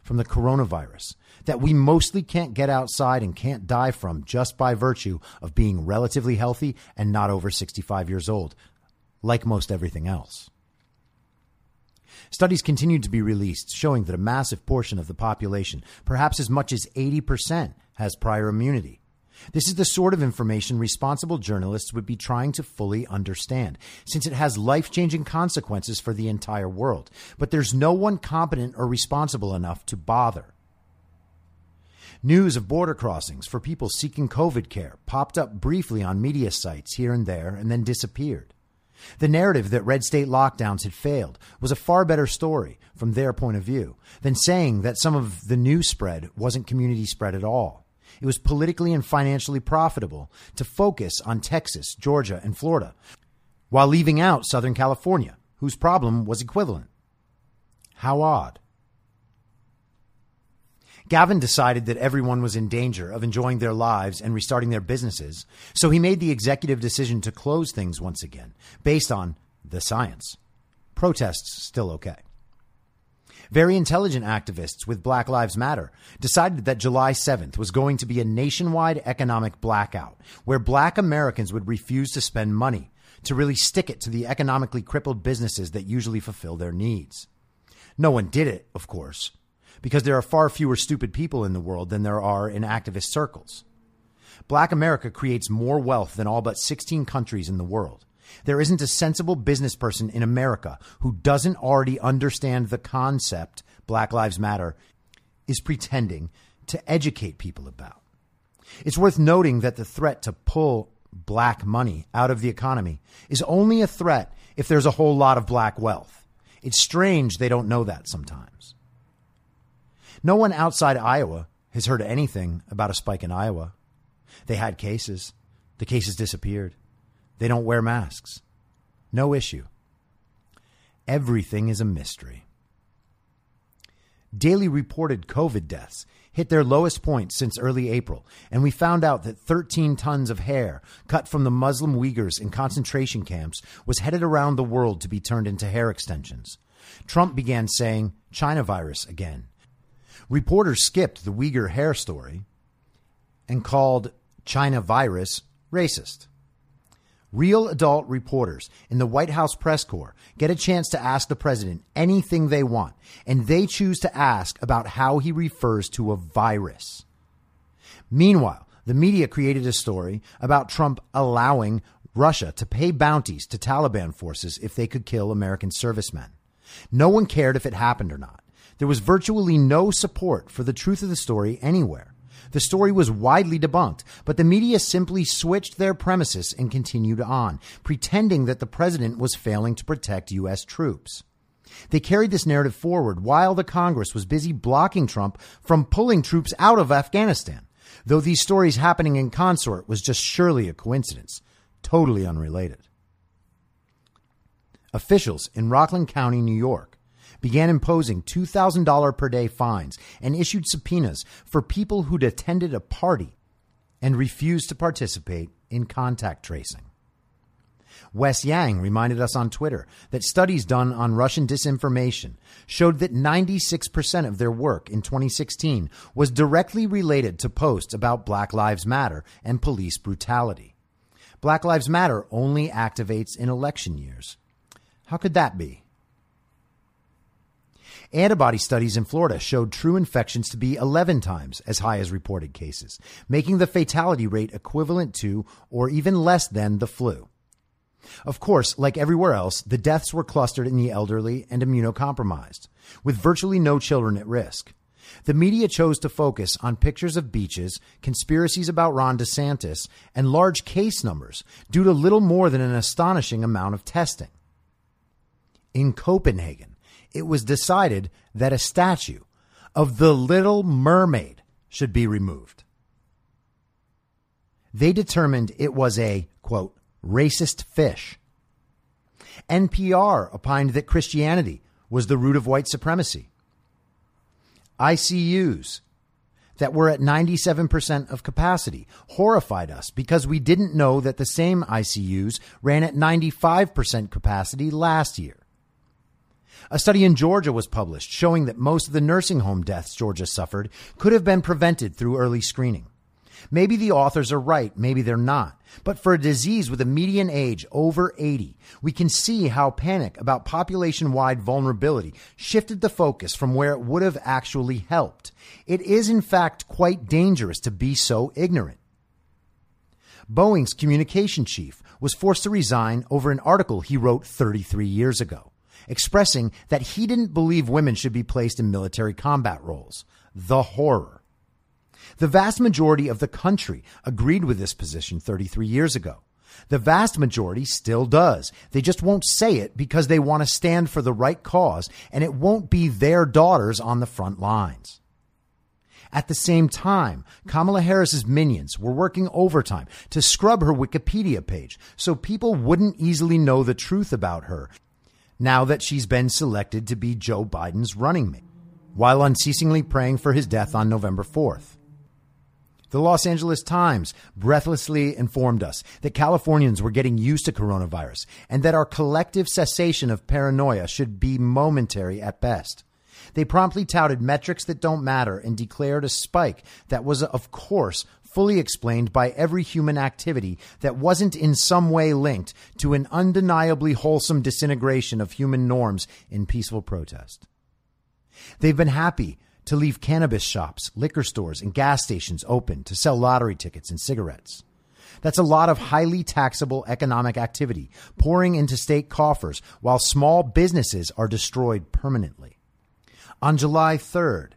from the coronavirus that we mostly can't get outside and can't die from just by virtue of being relatively healthy and not over 65 years old, like most everything else. Studies continue to be released showing that a massive portion of the population, perhaps as much as 80%, has prior immunity. This is the sort of information responsible journalists would be trying to fully understand, since it has life changing consequences for the entire world. But there's no one competent or responsible enough to bother. News of border crossings for people seeking COVID care popped up briefly on media sites here and there and then disappeared. The narrative that red state lockdowns had failed was a far better story from their point of view than saying that some of the new spread wasn't community spread at all. It was politically and financially profitable to focus on Texas, Georgia, and Florida, while leaving out Southern California, whose problem was equivalent. How odd. Gavin decided that everyone was in danger of enjoying their lives and restarting their businesses, so he made the executive decision to close things once again, based on the science. Protests still okay. Very intelligent activists with Black Lives Matter decided that July 7th was going to be a nationwide economic blackout where black Americans would refuse to spend money to really stick it to the economically crippled businesses that usually fulfill their needs. No one did it, of course, because there are far fewer stupid people in the world than there are in activist circles. Black America creates more wealth than all but 16 countries in the world. There isn't a sensible business person in America who doesn't already understand the concept Black Lives Matter is pretending to educate people about. It's worth noting that the threat to pull black money out of the economy is only a threat if there's a whole lot of black wealth. It's strange they don't know that sometimes. No one outside Iowa has heard anything about a spike in Iowa. They had cases. The cases disappeared. They don't wear masks. No issue. Everything is a mystery. Daily reported COVID deaths hit their lowest point since early April, and we found out that 13 tons of hair cut from the Muslim Uyghurs in concentration camps was headed around the world to be turned into hair extensions. Trump began saying China virus again. Reporters skipped the Uyghur hair story and called China virus racist. Real adult reporters in the White House press corps get a chance to ask the president anything they want, and they choose to ask about how he refers to a virus. Meanwhile, the media created a story about Trump allowing Russia to pay bounties to Taliban forces if they could kill American servicemen. No one cared if it happened or not. There was virtually no support for the truth of the story anywhere. The story was widely debunked, but the media simply switched their premises and continued on, pretending that the president was failing to protect U.S. troops. They carried this narrative forward while the Congress was busy blocking Trump from pulling troops out of Afghanistan, though these stories happening in consort was just surely a coincidence, totally unrelated. Officials in Rockland County, New York, began imposing $2,000 per day fines and issued subpoenas for people who'd attended a party and refused to participate in contact tracing. Wes Yang reminded us on Twitter that studies done on Russian disinformation showed that 96% of their work in 2016 was directly related to posts about Black Lives Matter and police brutality. Black Lives Matter only activates in election years. How could that be? Antibody studies in Florida showed true infections to be 11 times as high as reported cases, making the fatality rate equivalent to or even less than the flu. Of course, like everywhere else, the deaths were clustered in the elderly and immunocompromised, with virtually no children at risk. The media chose to focus on pictures of beaches, conspiracies about Ron DeSantis, and large case numbers due to little more than an astonishing amount of testing. In Copenhagen, it was decided that a statue of the Little Mermaid should be removed. They determined it was a, quote, racist fish. NPR opined that Christianity was the root of white supremacy. ICUs that were at 97% of capacity horrified us because we didn't know that the same ICUs ran at 95% capacity last year. A study in Georgia was published showing that most of the nursing home deaths Georgia suffered could have been prevented through early screening. Maybe the authors are right, maybe they're not. But for a disease with a median age over 80, we can see how panic about population wide vulnerability shifted the focus from where it would have actually helped. It is, in fact, quite dangerous to be so ignorant. Boeing's communication chief was forced to resign over an article he wrote 33 years ago expressing that he didn't believe women should be placed in military combat roles. The horror. The vast majority of the country agreed with this position 33 years ago. The vast majority still does. They just won't say it because they want to stand for the right cause and it won't be their daughters on the front lines. At the same time, Kamala Harris's minions were working overtime to scrub her Wikipedia page so people wouldn't easily know the truth about her now that she's been selected to be Joe Biden's running mate, while unceasingly praying for his death on November 4th. The Los Angeles Times breathlessly informed us that Californians were getting used to coronavirus and that our collective cessation of paranoia should be momentary at best. They promptly touted metrics that don't matter and declared a spike that was, of course, fully explained by every human activity that wasn't in some way linked to an undeniably wholesome disintegration of human norms in peaceful protest. They've been happy to leave cannabis shops, liquor stores, and gas stations open to sell lottery tickets and cigarettes. That's a lot of highly taxable economic activity pouring into state coffers while small businesses are destroyed permanently. On July 3rd,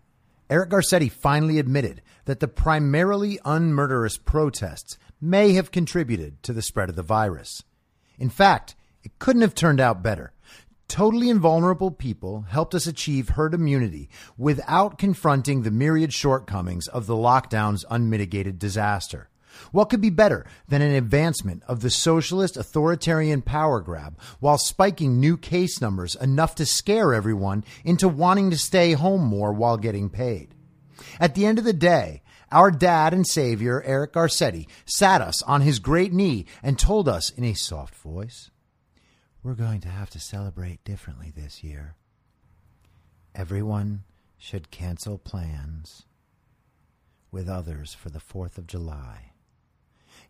Eric Garcetti finally admitted that the primarily unmurderous protests may have contributed to the spread of the virus. In fact, it couldn't have turned out better. Totally invulnerable people helped us achieve herd immunity without confronting the myriad shortcomings of the lockdown's unmitigated disaster. What could be better than an advancement of the socialist authoritarian power grab while spiking new case numbers enough to scare everyone into wanting to stay home more while getting paid? At the end of the day, our dad and savior, Eric Garcetti, sat us on his great knee and told us in a soft voice, we're going to have to celebrate differently this year. Everyone should cancel plans with others for the 4th of July.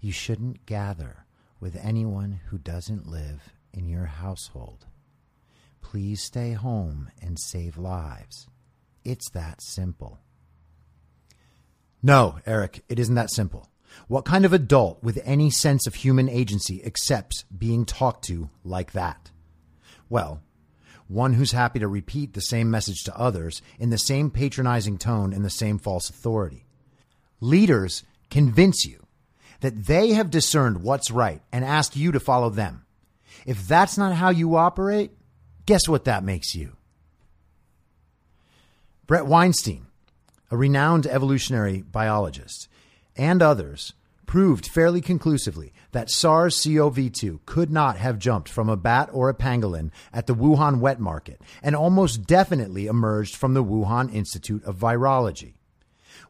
You shouldn't gather with anyone who doesn't live in your household. Please stay home and save lives. It's that simple. No, Eric, it isn't that simple. What kind of adult with any sense of human agency accepts being talked to like that? Well, one who's happy to repeat the same message to others in the same patronizing tone and the same false authority. Leaders convince you that they have discerned what's right and ask you to follow them. If that's not how you operate, guess what that makes you? Bret Weinstein, a renowned evolutionary biologist, and others proved fairly conclusively that SARS CoV 2 could not have jumped from a bat or a pangolin at the Wuhan wet market and almost definitely emerged from the Wuhan Institute of Virology,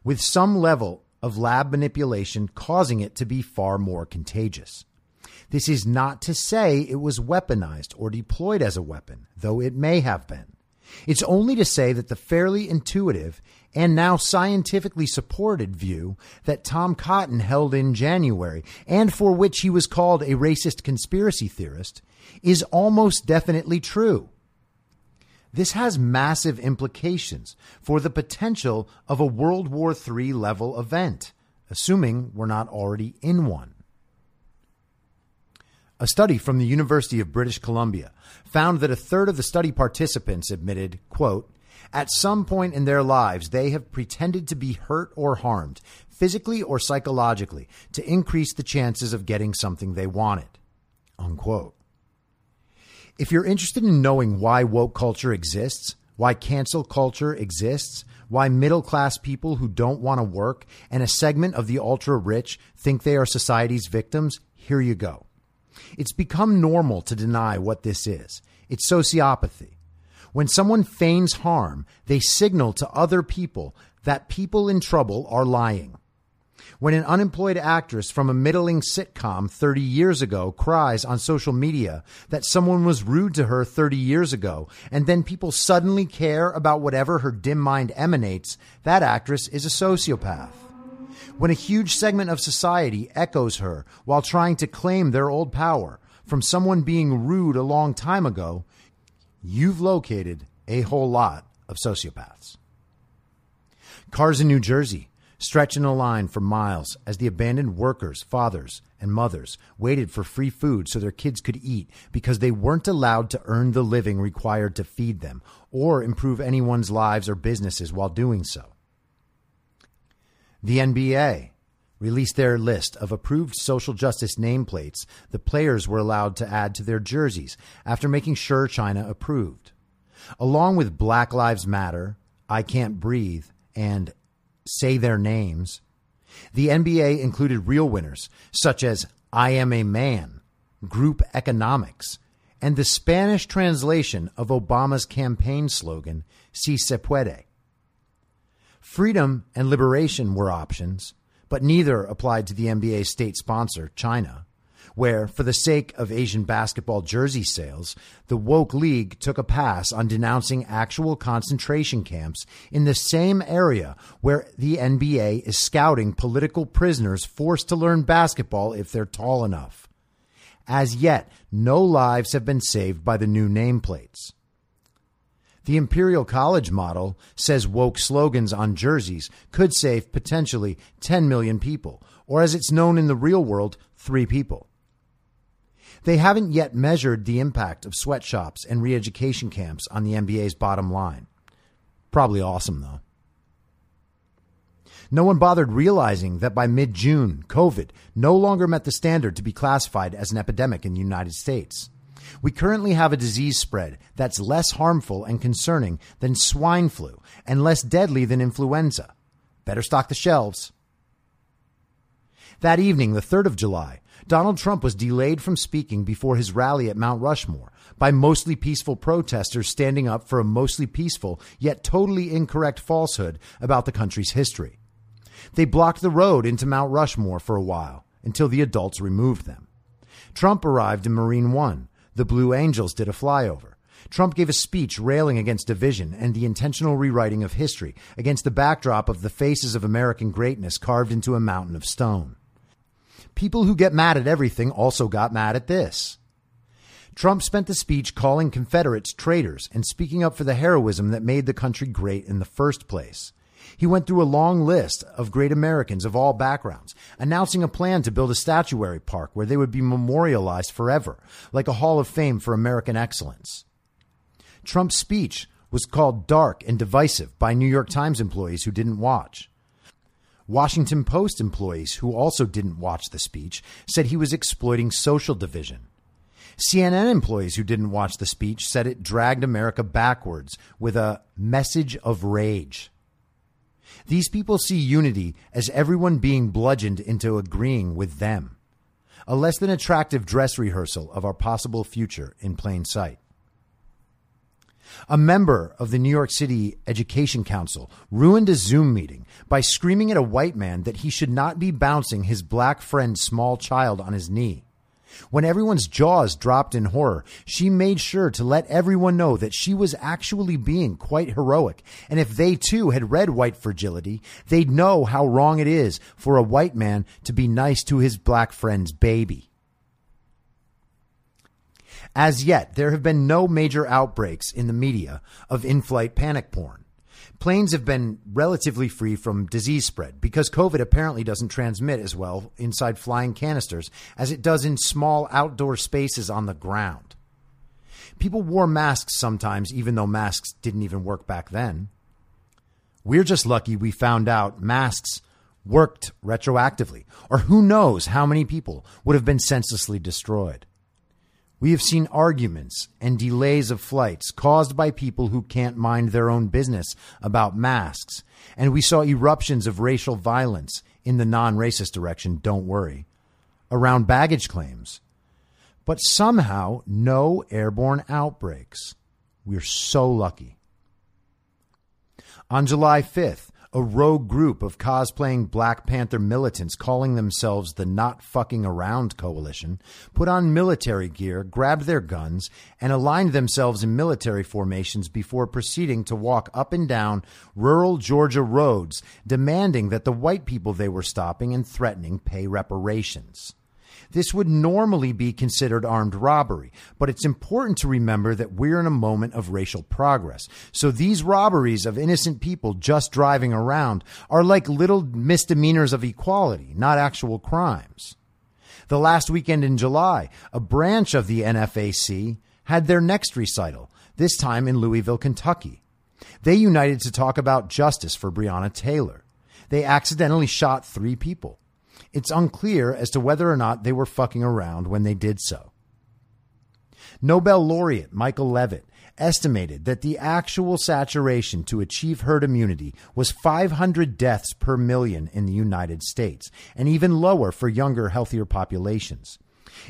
with some level of lab manipulation causing it to be far more contagious. This is not to say it was weaponized or deployed as a weapon, though it may have been. It's only to say that the fairly intuitive and now scientifically supported view that Tom Cotton held in January, and for which he was called a racist conspiracy theorist, is almost definitely true. This has massive implications for the potential of a World War III level event, assuming we're not already in one. A study from the University of British Columbia found that a third of the study participants admitted, quote, at some point in their lives, they have pretended to be hurt or harmed, physically or psychologically, to increase the chances of getting something they wanted. Unquote. If you're interested in knowing why woke culture exists, why cancel culture exists, why middle class people who don't want to work and a segment of the ultra rich think they are society's victims, here you go. It's become normal to deny what this is. It's sociopathy. When someone feigns harm, they signal to other people that people in trouble are lying. When an unemployed actress from a middling sitcom 30 years ago cries on social media that someone was rude to her 30 years ago, and then people suddenly care about whatever her dim mind emanates, that actress is a sociopath. When a huge segment of society echoes her while trying to claim their old power from someone being rude a long time ago, you've located a whole lot of sociopaths. Cars in New Jersey stretch in a line for miles as the abandoned workers, fathers, and mothers waited for free food so their kids could eat because they weren't allowed to earn the living required to feed them or improve anyone's lives or businesses while doing so. The NBA released their list of approved social justice nameplates the players were allowed to add to their jerseys after making sure China approved. Along with Black Lives Matter, I Can't Breathe, and Say Their Names, the NBA included real winners such as I Am a Man, Group Economics, and the Spanish translation of Obama's campaign slogan, Si se puede. Freedom and liberation were options, but neither applied to the NBA state sponsor, China, where, for the sake of Asian basketball jersey sales, the woke league took a pass on denouncing actual concentration camps in the same area where the NBA is scouting political prisoners forced to learn basketball if they're tall enough. As yet, no lives have been saved by the new nameplates. The Imperial College model says woke slogans on jerseys could save potentially 10 million people, or as it's known in the real world, three people. They haven't yet measured the impact of sweatshops and re education camps on the NBA's bottom line. Probably awesome, though. No one bothered realizing that by mid June, COVID no longer met the standard to be classified as an epidemic in the United States. We currently have a disease spread that's less harmful and concerning than swine flu and less deadly than influenza. Better stock the shelves. That evening, the 3rd of July, Donald Trump was delayed from speaking before his rally at Mount Rushmore by mostly peaceful protesters standing up for a mostly peaceful yet totally incorrect falsehood about the country's history. They blocked the road into Mount Rushmore for a while until the adults removed them. Trump arrived in Marine One, the Blue Angels did a flyover. Trump gave a speech railing against division and the intentional rewriting of history against the backdrop of the faces of American greatness carved into a mountain of stone. People who get mad at everything also got mad at this. Trump spent the speech calling Confederates traitors and speaking up for the heroism that made the country great in the first place. He went through a long list of great Americans of all backgrounds, announcing a plan to build a statuary park where they would be memorialized forever, like a hall of fame for American excellence. Trump's speech was called dark and divisive by New York Times employees who didn't watch. Washington Post employees who also didn't watch the speech said he was exploiting social division. CNN employees who didn't watch the speech said it dragged America backwards with a message of rage. These people see unity as everyone being bludgeoned into agreeing with them, a less than attractive dress rehearsal of our possible future in plain sight. A member of the New York City Education Council ruined a Zoom meeting by screaming at a white man that he should not be bouncing his black friend's small child on his knee. When everyone's jaws dropped in horror, she made sure to let everyone know that she was actually being quite heroic. And if they too had read White Fragility, they'd know how wrong it is for a white man to be nice to his black friend's baby. As yet, there have been no major outbreaks in the media of in flight panic porn planes have been relatively free from disease spread because COVID apparently doesn't transmit as well inside flying canisters as it does in small outdoor spaces on the ground. People wore masks sometimes, even though masks didn't even work back then. We're just lucky we found out masks worked retroactively, or who knows how many people would have been senselessly destroyed. We have seen arguments and delays of flights caused by people who can't mind their own business about masks. And we saw eruptions of racial violence in the non racist direction, don't worry, around baggage claims. But somehow, no airborne outbreaks. We're so lucky. On July 5th, a rogue group of cosplaying Black Panther militants calling themselves the Not Fucking Around Coalition put on military gear, grabbed their guns, and aligned themselves in military formations before proceeding to walk up and down rural Georgia roads, demanding that the white people they were stopping and threatening pay reparations. This would normally be considered armed robbery, but it's important to remember that we're in a moment of racial progress. So these robberies of innocent people just driving around are like little misdemeanors of equality, not actual crimes. The last weekend in July, a branch of the NFAC had their next recital, this time in Louisville, Kentucky. They united to talk about justice for Breonna Taylor. they accidentally shot three people. It's unclear as to whether or not they were fucking around when they did so. Nobel laureate Michael Levitt estimated that the actual saturation to achieve herd immunity was 500 deaths per million in the United States, and even lower for younger, healthier populations.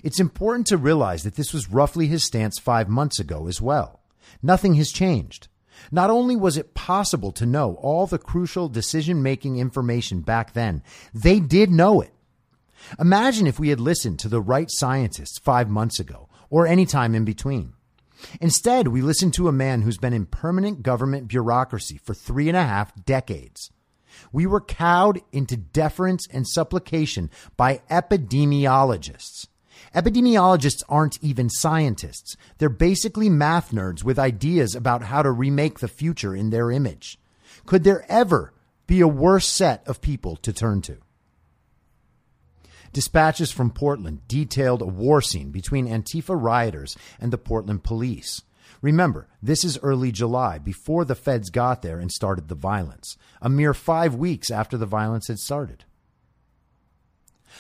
It's important to realize that this was roughly his stance five months ago as well. Nothing has changed. Not only was it possible to know all the crucial decision making information back then, they did know it. Imagine if we had listened to the right scientists five months ago or any time in between. Instead, we listened to a man who's been in permanent government bureaucracy for three and a half decades. We were cowed into deference and supplication by epidemiologists. Epidemiologists aren't even scientists. They're basically math nerds with ideas about how to remake the future in their image. Could there ever be a worse set of people to turn to? Dispatches from Portland detailed a war scene between Antifa rioters and the Portland police. Remember, this is early July, before the feds got there and started the violence, a mere five weeks after the violence had started.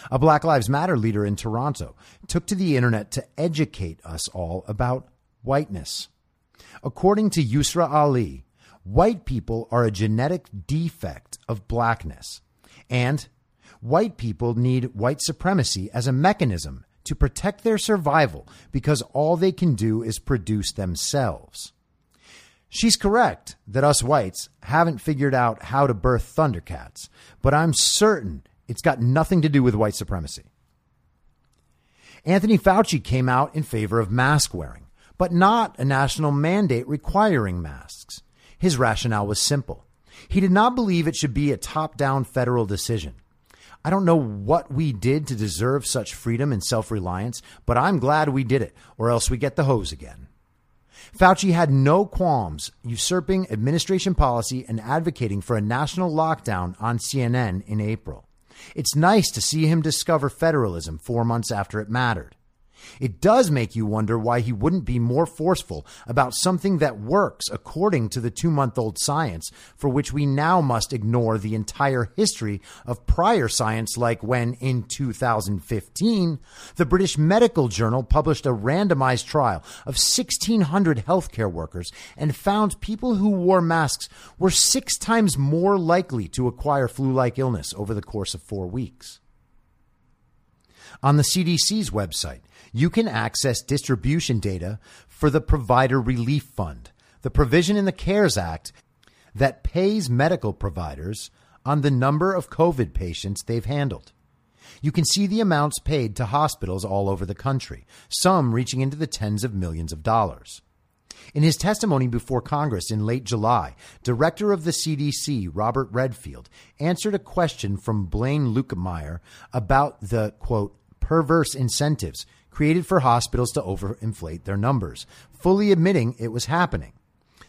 A Black Lives Matter leader in Toronto took to the internet to educate us all about whiteness. According to Yusra Ali, white people are a genetic defect of blackness, and white people need white supremacy as a mechanism to protect their survival because all they can do is produce themselves. She's correct that us whites haven't figured out how to birth Thundercats, but I'm certain it's got nothing to do with white supremacy. Anthony Fauci came out in favor of mask wearing, but not a national mandate requiring masks. His rationale was simple. He did not believe it should be a top down federal decision. I don't know what we did to deserve such freedom and self reliance, but I'm glad we did it, or else we get the hose again. Fauci had no qualms usurping administration policy and advocating for a national lockdown on CNN in April. It's nice to see him discover federalism four months after it mattered. It does make you wonder why he wouldn't be more forceful about something that works according to the two month old science, for which we now must ignore the entire history of prior science, like when, in 2015, the British Medical Journal published a randomized trial of 1,600 healthcare workers and found people who wore masks were six times more likely to acquire flu like illness over the course of four weeks. On the CDC's website, you can access distribution data for the Provider Relief Fund, the provision in the CARES Act that pays medical providers on the number of COVID patients they've handled. You can see the amounts paid to hospitals all over the country, some reaching into the tens of millions of dollars. In his testimony before Congress in late July, Director of the CDC, Robert Redfield, answered a question from Blaine Luetkemeyer about the, quote, perverse incentives created for hospitals to overinflate their numbers, fully admitting it was happening.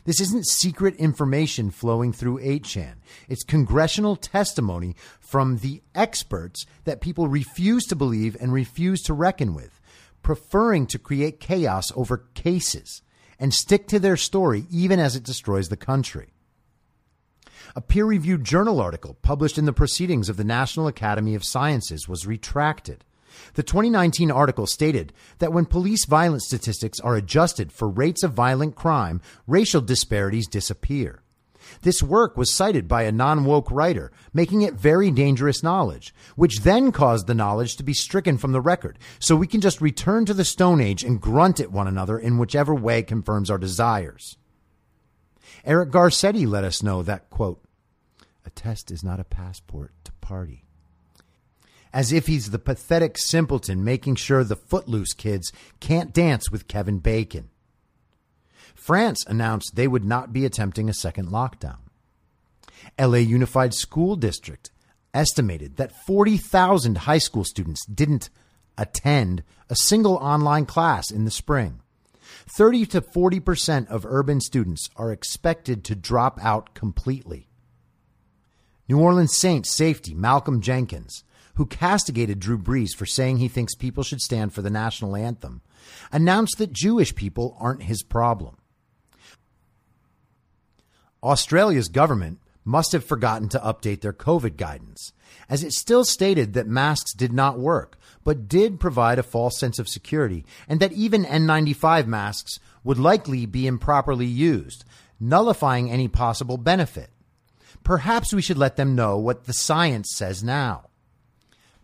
This isn't secret information flowing through 8chan. It's congressional testimony from the experts that people refuse to believe and refuse to reckon with, preferring to create chaos over cases and stick to their story even as it destroys the country. A peer reviewed journal article published in the Proceedings of the National Academy of Sciences was retracted. The 2019 article stated that when police violence statistics are adjusted for rates of violent crime, racial disparities disappear. This work was cited by a non woke writer, making it very dangerous knowledge, which then caused the knowledge to be stricken from the record, so we can just return to the Stone Age and grunt at one another in whichever way confirms our desires. Eric Garcetti let us know that, quote, a test is not a passport to party as if he's the pathetic simpleton making sure the footloose kids can't dance with Kevin Bacon. France announced they would not be attempting a second lockdown. LA Unified School District estimated that 40,000 high school students didn't attend a single online class in the spring. 30 to 40% of urban students are expected to drop out completely. New Orleans Saints safety Malcolm Jenkins who castigated Drew Brees for saying he thinks people should stand for the national anthem, announced that Jewish people aren't his problem. Australia's government must have forgotten to update their COVID guidance, as it still stated that masks did not work, but did provide a false sense of security, and that even N95 masks would likely be improperly used, nullifying any possible benefit. Perhaps we should let them know what the science says now.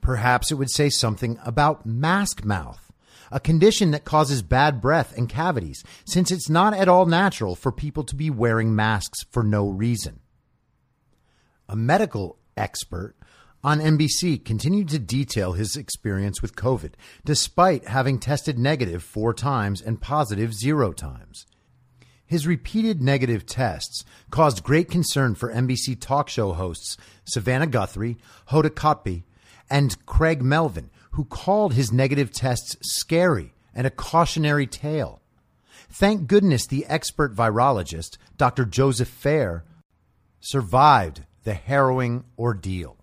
Perhaps it would say something about mask mouth, a condition that causes bad breath and cavities, since it's not at all natural for people to be wearing masks for no reason. A medical expert on NBC continued to detail his experience with COVID, despite having tested negative four times and positive zero times. His repeated negative tests caused great concern for NBC talk show hosts Savannah Guthrie, Hoda Kotb, and Craig Melvin, who called his negative tests scary and a cautionary tale. Thank goodness the expert virologist, Dr. Joseph Fair, survived the harrowing ordeal.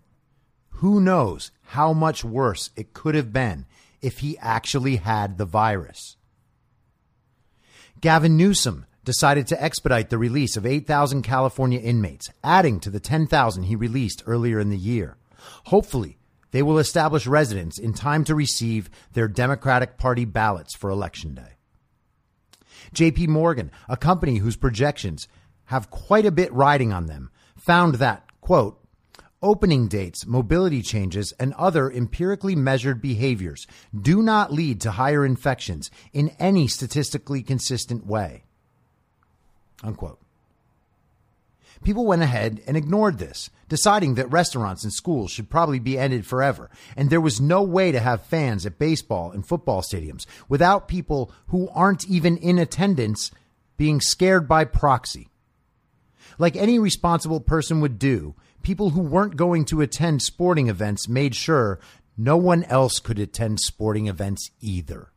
Who knows how much worse it could have been if he actually had the virus? Gavin Newsom decided to expedite the release of 8,000 California inmates, adding to the 10,000 he released earlier in the year. Hopefully, they will establish residence in time to receive their Democratic Party ballots for Election Day. JP Morgan, a company whose projections have quite a bit riding on them, found that, quote, opening dates, mobility changes, and other empirically measured behaviors do not lead to higher infections in any statistically consistent way. Unquote. People went ahead and ignored this, deciding that restaurants and schools should probably be ended forever, and there was no way to have fans at baseball and football stadiums without people who aren't even in attendance being scared by proxy. Like any responsible person would do, people who weren't going to attend sporting events made sure no one else could attend sporting events either.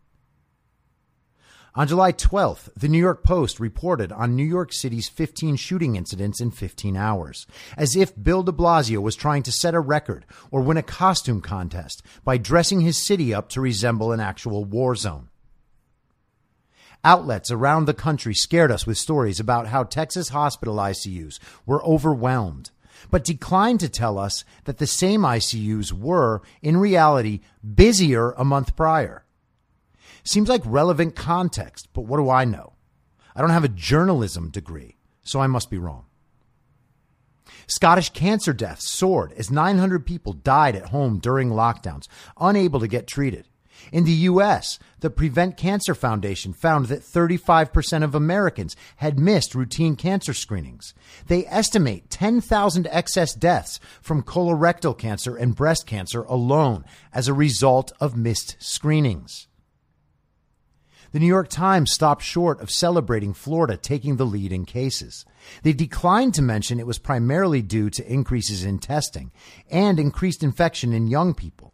On July 12th, the New York Post reported on New York City's 15 shooting incidents in 15 hours, as if Bill de Blasio was trying to set a record or win a costume contest by dressing his city up to resemble an actual war zone. Outlets around the country scared us with stories about how Texas hospital ICUs were overwhelmed, but declined to tell us that the same ICUs were, in reality, busier a month prior. Seems like relevant context, but what do I know? I don't have a journalism degree, so I must be wrong. Scottish cancer deaths soared as 900 people died at home during lockdowns, unable to get treated. In the U.S., the Prevent Cancer Foundation found that 35% of Americans had missed routine cancer screenings. They estimate 10,000 excess deaths from colorectal cancer and breast cancer alone as a result of missed screenings. The New York Times stopped short of celebrating Florida taking the lead in cases. They declined to mention it was primarily due to increases in testing and increased infection in young people.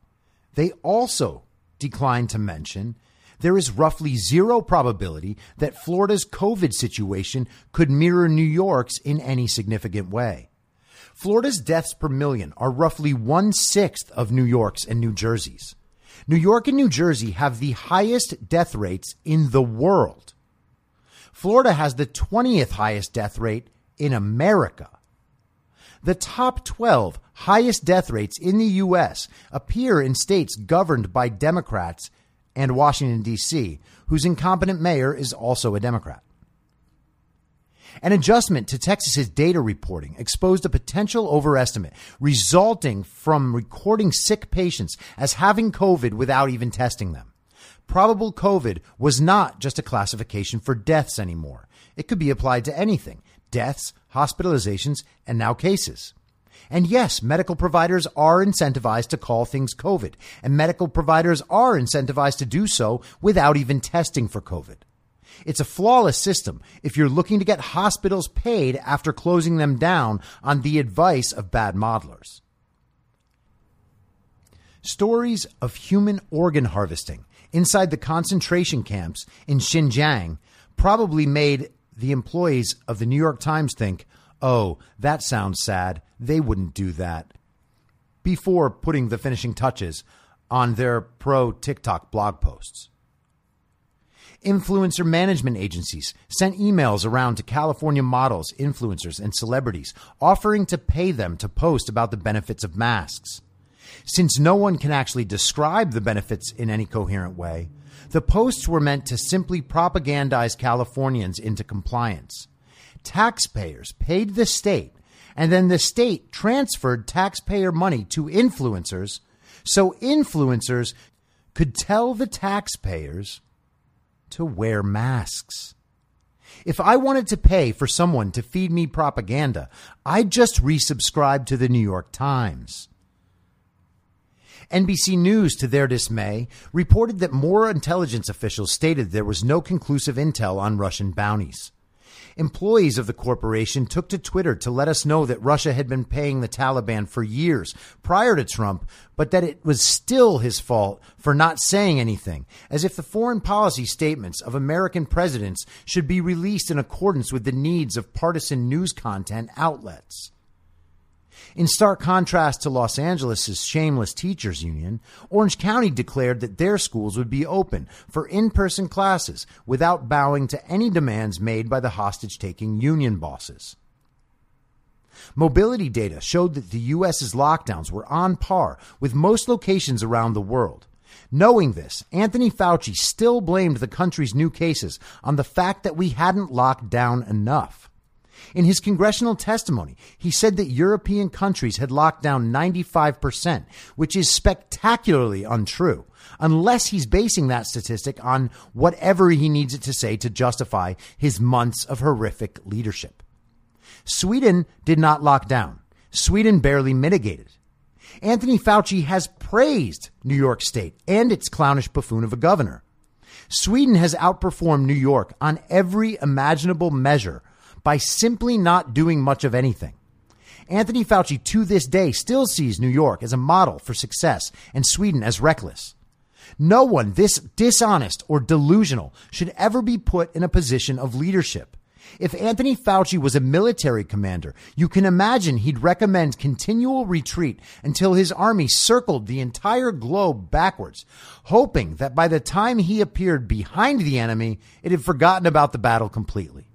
They also declined to mention there is roughly zero probability that Florida's COVID situation could mirror New York's in any significant way. Florida's deaths per million are roughly one sixth of New York's and New Jersey's. New York and New Jersey have the highest death rates in the world. Florida has the 20th highest death rate in America. The top 12 highest death rates in the U.S. appear in states governed by Democrats and Washington, D.C., whose incompetent mayor is also a Democrat. An adjustment to Texas's data reporting exposed a potential overestimate resulting from recording sick patients as having COVID without even testing them. Probable COVID was not just a classification for deaths anymore. It could be applied to anything deaths, hospitalizations, and now cases. And yes, medical providers are incentivized to call things COVID, and medical providers are incentivized to do so without even testing for COVID. It's a flawless system if you're looking to get hospitals paid after closing them down on the advice of bad modelers. Stories of human organ harvesting inside the concentration camps in Xinjiang probably made the employees of the New York Times think, oh, that sounds sad. They wouldn't do that. Before putting the finishing touches on their pro TikTok blog posts. Influencer management agencies sent emails around to California models, influencers, and celebrities offering to pay them to post about the benefits of masks. Since no one can actually describe the benefits in any coherent way, the posts were meant to simply propagandize Californians into compliance. Taxpayers paid the state, and then the state transferred taxpayer money to influencers so influencers could tell the taxpayers to wear masks. If I wanted to pay for someone to feed me propaganda, I'd just resubscribe to the New York Times. NBC News, to their dismay, reported that more intelligence officials stated there was no conclusive intel on Russian bounties. Employees of the corporation took to Twitter to let us know that Russia had been paying the Taliban for years prior to Trump, but that it was still his fault for not saying anything, as if the foreign policy statements of American presidents should be released in accordance with the needs of partisan news content outlets. In stark contrast to Los Angeles' shameless teachers union, Orange County declared that their schools would be open for in-person classes without bowing to any demands made by the hostage-taking union bosses. Mobility data showed that the U.S.'s lockdowns were on par with most locations around the world. Knowing this, Anthony Fauci still blamed the country's new cases on the fact that we hadn't locked down enough. In his congressional testimony, he said that European countries had locked down 95%, which is spectacularly untrue, unless he's basing that statistic on whatever he needs it to say to justify his months of horrific leadership. Sweden did not lock down. Sweden barely mitigated. Anthony Fauci has praised New York State and its clownish buffoon of a governor. Sweden has outperformed New York on every imaginable measure by simply not doing much of anything. Anthony Fauci to this day still sees New York as a model for success and Sweden as reckless. No one this dishonest or delusional should ever be put in a position of leadership. If Anthony Fauci was a military commander, you can imagine he'd recommend continual retreat until his army circled the entire globe backwards, hoping that by the time he appeared behind the enemy, it had forgotten about the battle completely.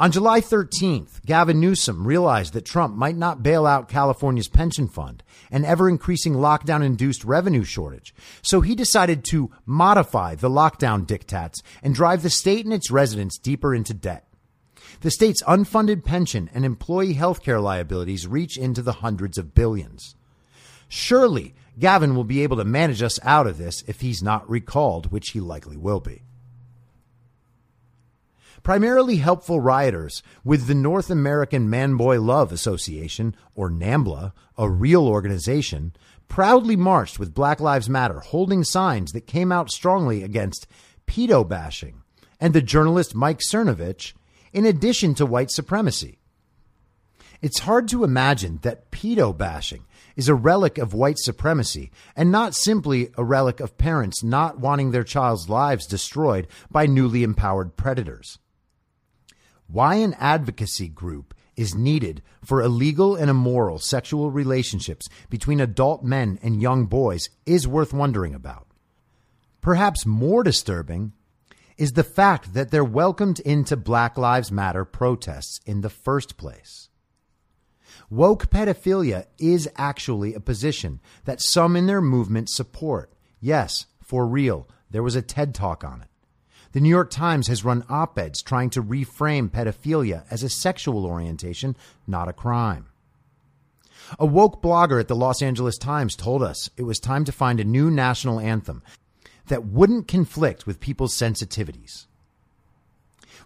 On July 13th, Gavin Newsom realized that Trump might not bail out California's pension fund, an ever increasing lockdown induced revenue shortage. So he decided to modify the lockdown diktats and drive the state and its residents deeper into debt. The state's unfunded pension and employee health care liabilities reach into the hundreds of billions. Surely Gavin will be able to manage us out of this if he's not recalled, which he likely will be primarily helpful rioters with the North American Man Boy Love Association, or NAMBLA, a real organization, proudly marched with Black Lives Matter, holding signs that came out strongly against pedo bashing and the journalist Mike Cernovich, in addition to white supremacy. It's hard to imagine that pedo bashing is a relic of white supremacy and not simply a relic of parents not wanting their child's lives destroyed by newly empowered predators why an advocacy group is needed for illegal and immoral sexual relationships between adult men and young boys is worth wondering about. Perhaps more disturbing is the fact that they're welcomed into Black Lives Matter protests in the first place. Woke pedophilia is actually a position that some in their movement support. Yes, for real. There was a TED talk on it. The New York Times has run op eds trying to reframe pedophilia as a sexual orientation, not a crime. A woke blogger at the Los Angeles Times told us it was time to find a new national anthem that wouldn't conflict with people's sensitivities.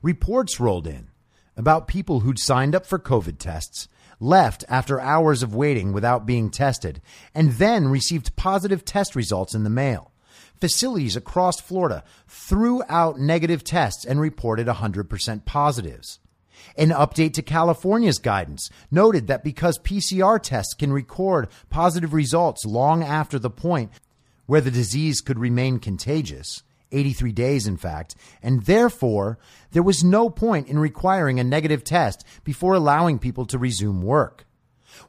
Reports rolled in about people who'd signed up for COVID tests, left after hours of waiting without being tested, and then received positive test results in the mail facilities across Florida threw out negative tests and reported 100% positives. An update to California's guidance noted that because PCR tests can record positive results long after the point where the disease could remain contagious, 83 days in fact, and therefore there was no point in requiring a negative test before allowing people to resume work.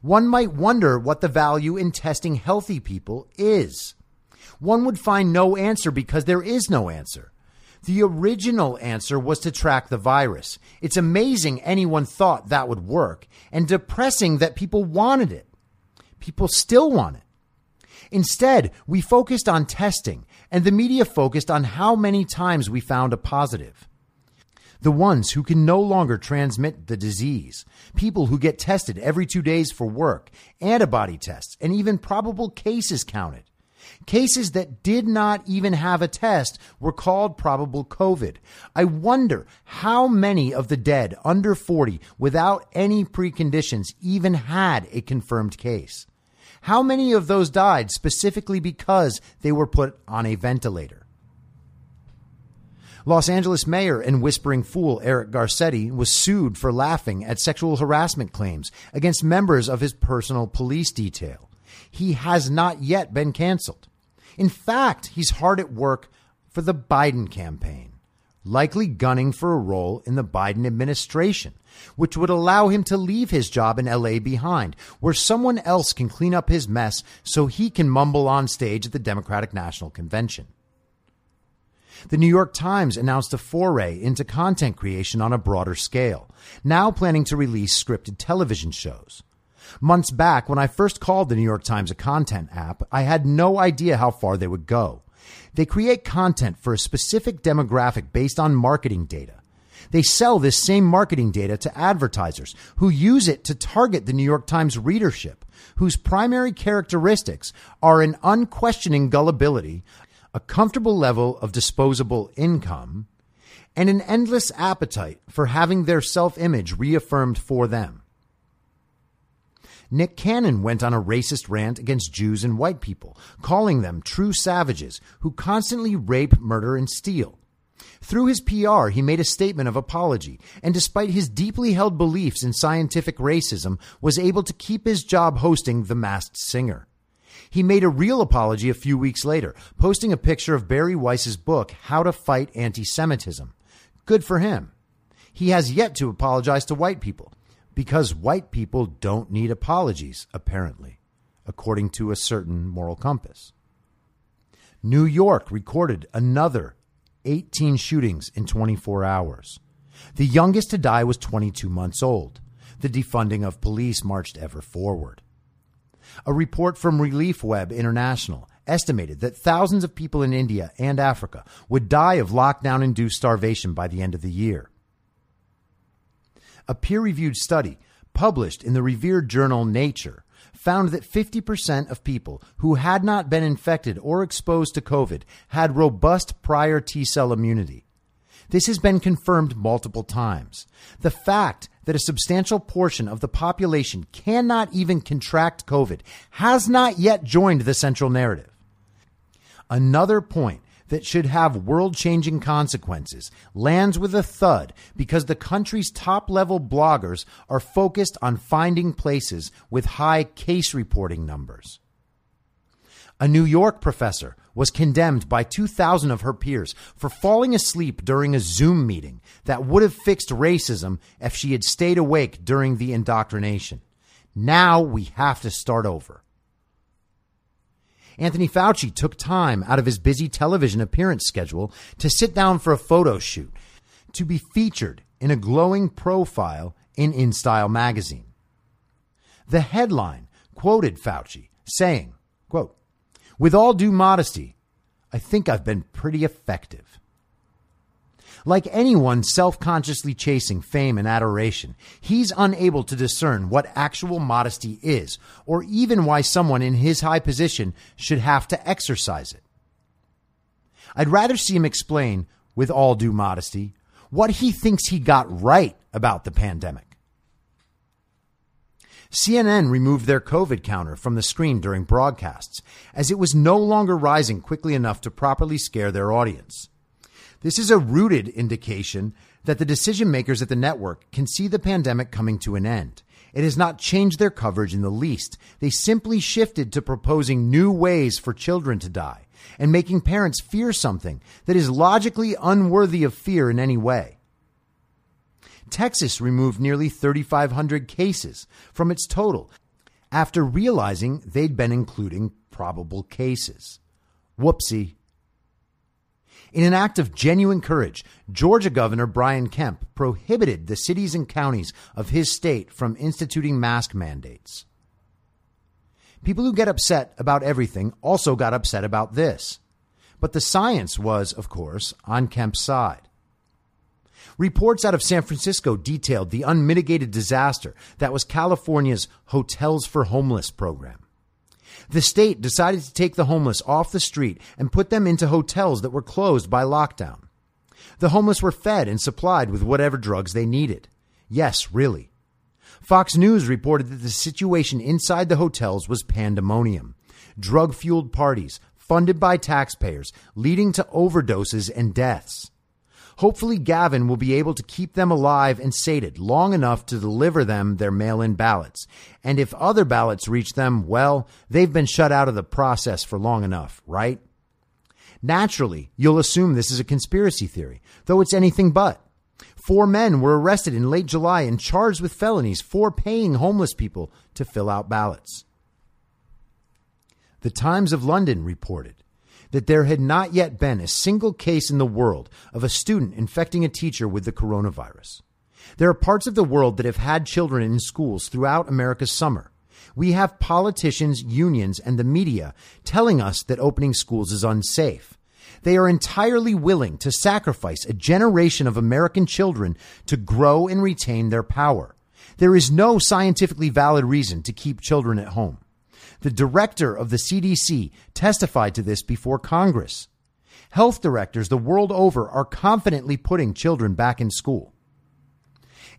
One might wonder what the value in testing healthy people is. One would find no answer because there is no answer. The original answer was to track the virus. It's amazing anyone thought that would work and depressing that people wanted it. People still want it. Instead, we focused on testing and the media focused on how many times we found a positive. The ones who can no longer transmit the disease, people who get tested every two days for work, antibody tests, and even probable cases counted. Cases that did not even have a test were called probable COVID. I wonder how many of the dead under 40 without any preconditions even had a confirmed case. How many of those died specifically because they were put on a ventilator? Los Angeles mayor and whispering fool Eric Garcetti was sued for laughing at sexual harassment claims against members of his personal police detail. He has not yet been canceled. In fact, he's hard at work for the Biden campaign, likely gunning for a role in the Biden administration, which would allow him to leave his job in LA behind, where someone else can clean up his mess so he can mumble on stage at the Democratic National Convention. The New York Times announced a foray into content creation on a broader scale, now planning to release scripted television shows. Months back, when I first called the New York Times a content app, I had no idea how far they would go. They create content for a specific demographic based on marketing data. They sell this same marketing data to advertisers who use it to target the New York Times readership, whose primary characteristics are an unquestioning gullibility, a comfortable level of disposable income, and an endless appetite for having their self image reaffirmed for them. Nick Cannon went on a racist rant against Jews and white people, calling them true savages who constantly rape, murder, and steal. Through his PR, he made a statement of apology, and despite his deeply held beliefs in scientific racism, was able to keep his job hosting The Masked Singer. He made a real apology a few weeks later, posting a picture of Bari Weiss's book, How to Fight Anti Semitism. Good for him. He has yet to apologize to white people because white people don't need apologies, apparently, according to a certain moral compass. New York recorded another 18 shootings in 24 hours. The youngest to die was 22 months old. The defunding of police marched ever forward. A report from Relief Web International estimated that thousands of people in India and Africa would die of lockdown induced starvation by the end of the year. A peer reviewed study published in the revered journal Nature found that 50% of people who had not been infected or exposed to COVID had robust prior T cell immunity. This has been confirmed multiple times. The fact that a substantial portion of the population cannot even contract COVID has not yet joined the central narrative. Another point that should have world changing consequences lands with a thud because the country's top level bloggers are focused on finding places with high case reporting numbers. A New York professor was condemned by 2,000 of her peers for falling asleep during a Zoom meeting that would have fixed racism if she had stayed awake during the indoctrination. Now we have to start over. Anthony Fauci took time out of his busy television appearance schedule to sit down for a photo shoot to be featured in a glowing profile in InStyle magazine. The headline quoted Fauci saying, quote, with all due modesty, I think I've been pretty effective. Like anyone self consciously chasing fame and adoration, he's unable to discern what actual modesty is, or even why someone in his high position should have to exercise it. I'd rather see him explain, with all due modesty, what he thinks he got right about the pandemic. CNN removed their COVID counter from the screen during broadcasts, as it was no longer rising quickly enough to properly scare their audience. This is a rooted indication that the decision makers at the network can see the pandemic coming to an end. It has not changed their coverage in the least. They simply shifted to proposing new ways for children to die and making parents fear something that is logically unworthy of fear in any way. Texas removed nearly 3,500 cases from its total after realizing they'd been including probable cases. Whoopsie. In an act of genuine courage, Georgia Governor Brian Kemp prohibited the cities and counties of his state from instituting mask mandates. People who get upset about everything also got upset about this. But the science was, of course, on Kemp's side. Reports out of San Francisco detailed the unmitigated disaster that was California's Hotels for Homeless program. The state decided to take the homeless off the street and put them into hotels that were closed by lockdown. The homeless were fed and supplied with whatever drugs they needed. Yes, really. Fox News reported that the situation inside the hotels was pandemonium. Drug fueled parties, funded by taxpayers, leading to overdoses and deaths. Hopefully, Gavin will be able to keep them alive and sated long enough to deliver them their mail in ballots. And if other ballots reach them, well, they've been shut out of the process for long enough, right? Naturally, you'll assume this is a conspiracy theory, though it's anything but. Four men were arrested in late July and charged with felonies for paying homeless people to fill out ballots. The Times of London reported that there had not yet been a single case in the world of a student infecting a teacher with the coronavirus. There are parts of the world that have had children in schools throughout America's summer. We have politicians, unions, and the media telling us that opening schools is unsafe. They are entirely willing to sacrifice a generation of American children to grow and retain their power. There is no scientifically valid reason to keep children at home. The director of the CDC testified to this before Congress. Health directors the world over are confidently putting children back in school.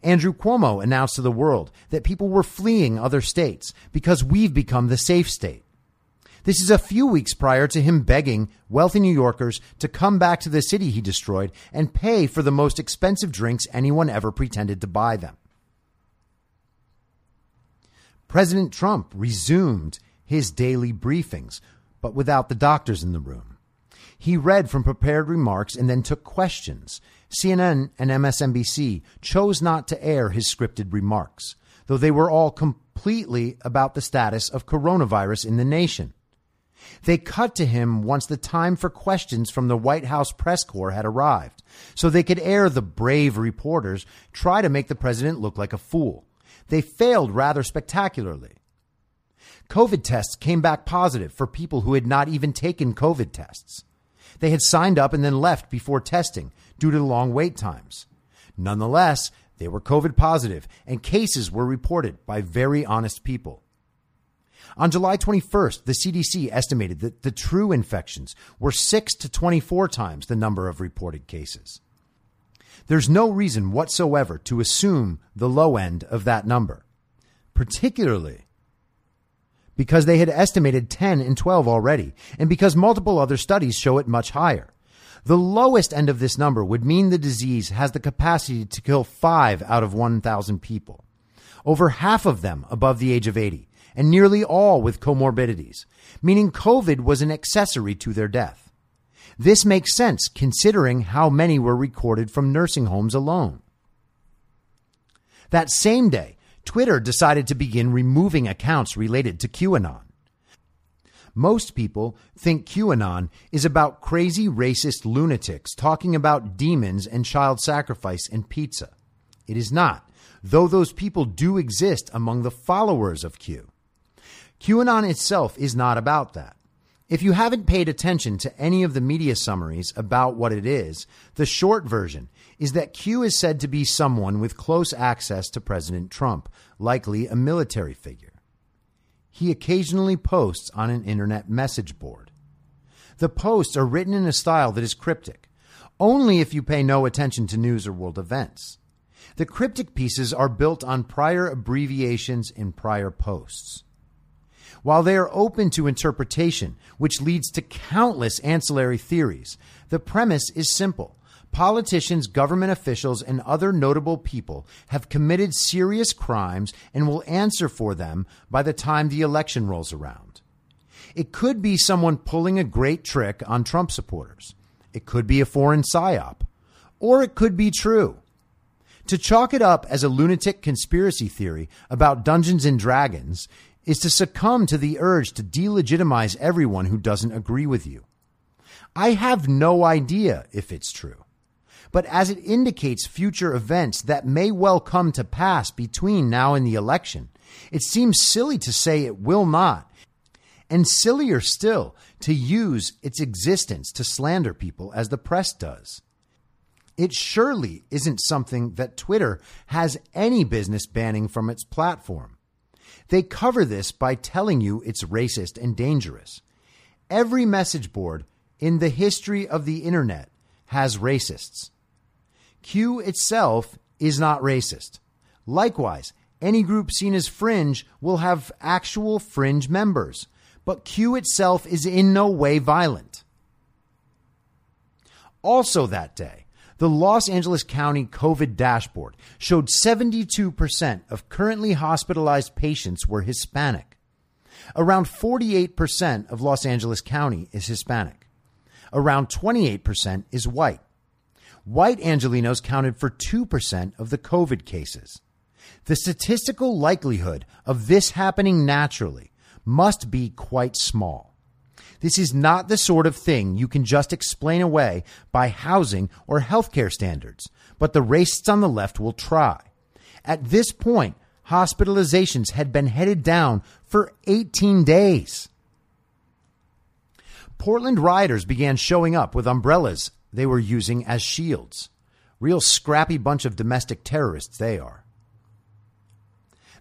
Andrew Cuomo announced to the world that people were fleeing other states because we've become the safe state. This is a few weeks prior to him begging wealthy New Yorkers to come back to the city he destroyed and pay for the most expensive drinks anyone ever pretended to buy them. President Trump resumed his daily briefings, but without the doctors in the room. He read from prepared remarks and then took questions. CNN and MSNBC chose not to air his scripted remarks, though they were all completely about the status of coronavirus in the nation. They cut to him once the time for questions from the White House press corps had arrived, so they could air the brave reporters try to make the president look like a fool. They failed rather spectacularly. COVID tests came back positive for people who had not even taken COVID tests. They had signed up and then left before testing due to long wait times. Nonetheless, they were COVID positive and cases were reported by very honest people. On July 21st, the CDC estimated that the true infections were 6 to 24 times the number of reported cases. There's no reason whatsoever to assume the low end of that number, particularly because they had estimated 10 and 12 already, and because multiple other studies show it much higher. The lowest end of this number would mean the disease has the capacity to kill 5 out of 1,000 people, over half of them above the age of 80, and nearly all with comorbidities, meaning COVID was an accessory to their death. This makes sense considering how many were recorded from nursing homes alone. That same day, Twitter decided to begin removing accounts related to QAnon. Most people think QAnon is about crazy racist lunatics talking about demons and child sacrifice and pizza. It is not, though those people do exist among the followers of Q. QAnon itself is not about that. If you haven't paid attention to any of the media summaries about what it is, the short version is that Q is said to be someone with close access to President Trump, likely a military figure. He occasionally posts on an internet message board. The posts are written in a style that is cryptic, only if you pay no attention to news or world events. The cryptic pieces are built on prior abbreviations in prior posts. While they are open to interpretation, which leads to countless ancillary theories, the premise is simple politicians, government officials, and other notable people have committed serious crimes and will answer for them by the time the election rolls around. It could be someone pulling a great trick on Trump supporters. It could be a foreign psyop. Or it could be true. To chalk it up as a lunatic conspiracy theory about Dungeons and Dragons is to succumb to the urge to delegitimize everyone who doesn't agree with you. I have no idea if it's true. But as it indicates future events that may well come to pass between now and the election, it seems silly to say it will not, and sillier still to use its existence to slander people as the press does. It surely isn't something that Twitter has any business banning from its platform. They cover this by telling you it's racist and dangerous. Every message board in the history of the internet has racists. Q itself is not racist. Likewise, any group seen as fringe will have actual fringe members, but Q itself is in no way violent. Also, that day, the Los Angeles County COVID dashboard showed 72% of currently hospitalized patients were Hispanic. Around 48% of Los Angeles County is Hispanic. Around 28% is white. White Angelinos counted for 2% of the COVID cases. The statistical likelihood of this happening naturally must be quite small. This is not the sort of thing you can just explain away by housing or healthcare standards, but the racists on the left will try. At this point, hospitalizations had been headed down for 18 days. Portland rioters began showing up with umbrellas they were using as shields. Real scrappy bunch of domestic terrorists they are.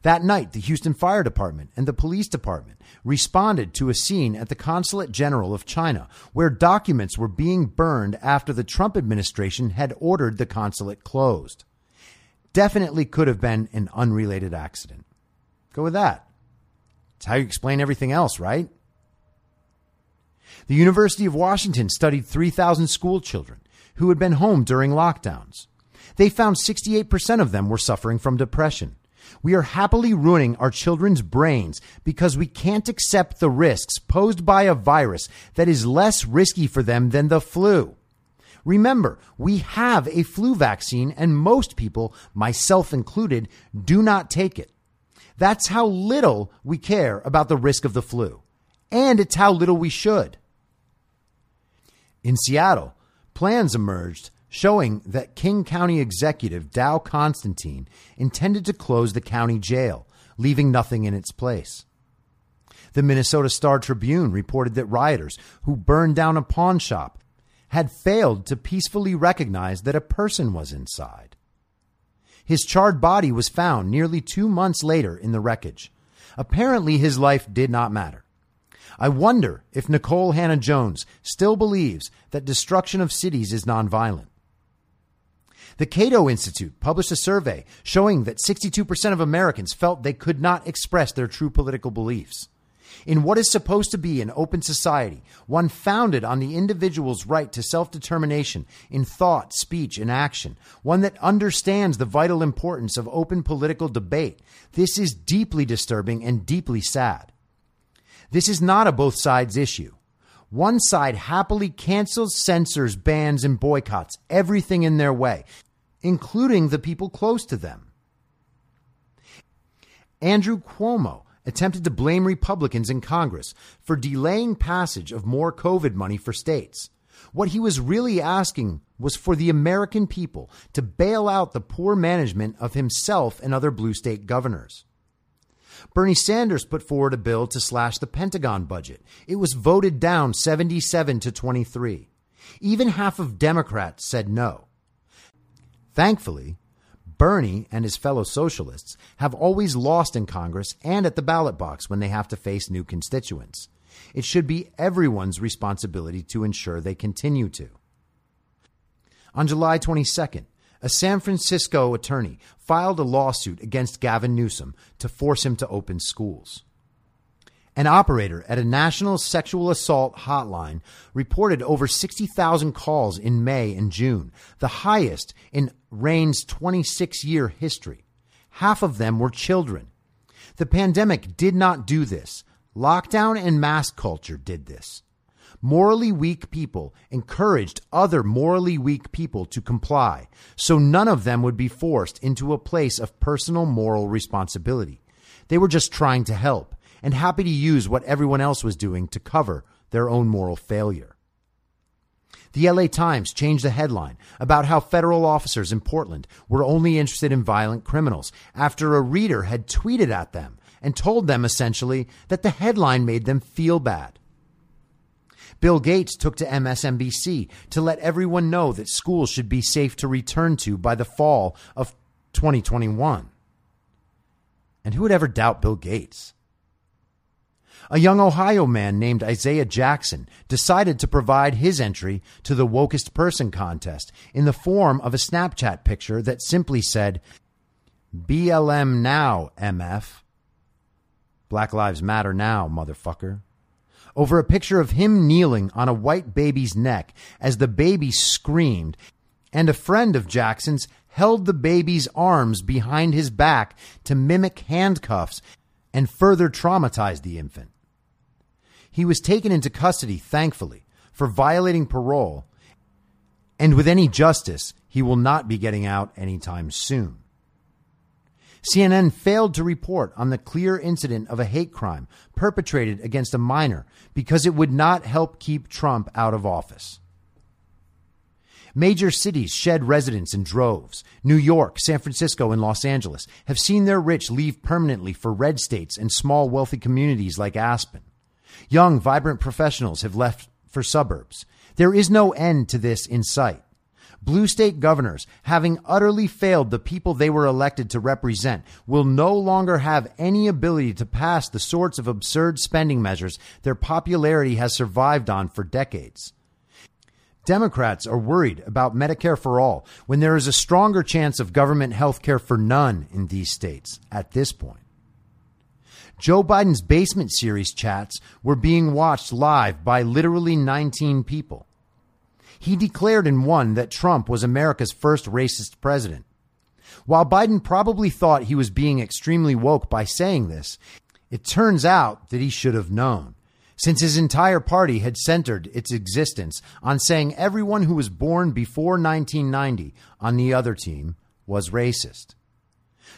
That night, the Houston Fire Department and the police department responded to a scene at the Consulate General of China where documents were being burned after the Trump administration had ordered the consulate closed. Definitely could have been an unrelated accident. Go with that. It's how you explain everything else, right? The University of Washington studied 3,000 school children who had been home during lockdowns. They found 68% of them were suffering from depression. We are happily ruining our children's brains because we can't accept the risks posed by a virus that is less risky for them than the flu. Remember, we have a flu vaccine and most people, myself included, do not take it. That's how little we care about the risk of the flu. And it's how little we should. In Seattle, plans emerged showing that King County Executive Dow Constantine intended to close the county jail, leaving nothing in its place. The Minnesota Star Tribune reported that rioters who burned down a pawn shop had failed to peacefully recognize that a person was inside. His charred body was found nearly two months later in the wreckage. Apparently, his life did not matter. I wonder if Nikole Hannah Jones still believes that destruction of cities is nonviolent. The Cato Institute published a survey showing that 62% of Americans felt they could not express their true political beliefs. In what is supposed to be an open society, one founded on the individual's right to self determination in thought, speech, and action, one that understands the vital importance of open political debate, this is deeply disturbing and deeply sad. This is not a both sides issue. One side happily cancels, censors, bans, and boycotts everything in their way, including the people close to them. Andrew Cuomo attempted to blame Republicans in Congress for delaying passage of more COVID money for states. What he was really asking was for the American people to bail out the poor management of himself and other blue state governors. Bernie Sanders put forward a bill to slash the Pentagon budget. It was voted down 77 to 23. Even half of Democrats said no. Thankfully, Bernie and his fellow socialists have always lost in Congress and at the ballot box when they have to face new constituents. It should be everyone's responsibility to ensure they continue to. On July 22nd, a San Francisco attorney filed a lawsuit against Gavin Newsom to force him to open schools. An operator at a national sexual assault hotline reported over 60,000 calls in May and June, the highest in RAINN's 26 year history. Half of them were children. The pandemic did not do this. Lockdown and mask culture did this. Morally weak people encouraged other morally weak people to comply, so none of them would be forced into a place of personal moral responsibility. They were just trying to help and happy to use what everyone else was doing to cover their own moral failure. The LA Times changed the headline about how federal officers in Portland were only interested in violent criminals after a reader had tweeted at them and told them essentially that the headline made them feel bad. Bill Gates took to MSNBC to let everyone know that schools should be safe to return to by the fall of 2021. And who would ever doubt Bill Gates? A young Ohio man named Isaiah Jackson decided to provide his entry to the Wokest Person contest in the form of a Snapchat picture that simply said, BLM now, MF. Black Lives Matter now, motherfucker. Over a picture of him kneeling on a white baby's neck as the baby screamed, and a friend of Jackson's held the baby's arms behind his back to mimic handcuffs and further traumatize the infant. He was taken into custody, thankfully, for violating parole, and with any justice, he will not be getting out anytime soon. CNN failed to report on the clear incident of a hate crime perpetrated against a minor because it would not help keep Trump out of office. Major cities shed residents in droves. New York, San Francisco, and Los Angeles have seen their rich leave permanently for red states and small, wealthy communities like Aspen. Young, vibrant professionals have left for suburbs. There is no end to this in sight. Blue state governors, having utterly failed the people they were elected to represent, will no longer have any ability to pass the sorts of absurd spending measures their popularity has survived on for decades. Democrats are worried about Medicare for all when there is a stronger chance of government health care for none in these states at this point. Joe Biden's basement series chats were being watched live by literally 19 people. He declared in one that Trump was America's first racist president. While Biden probably thought he was being extremely woke by saying this, it turns out that he should have known, since his entire party had centered its existence on saying everyone who was born before 1990 on the other team was racist.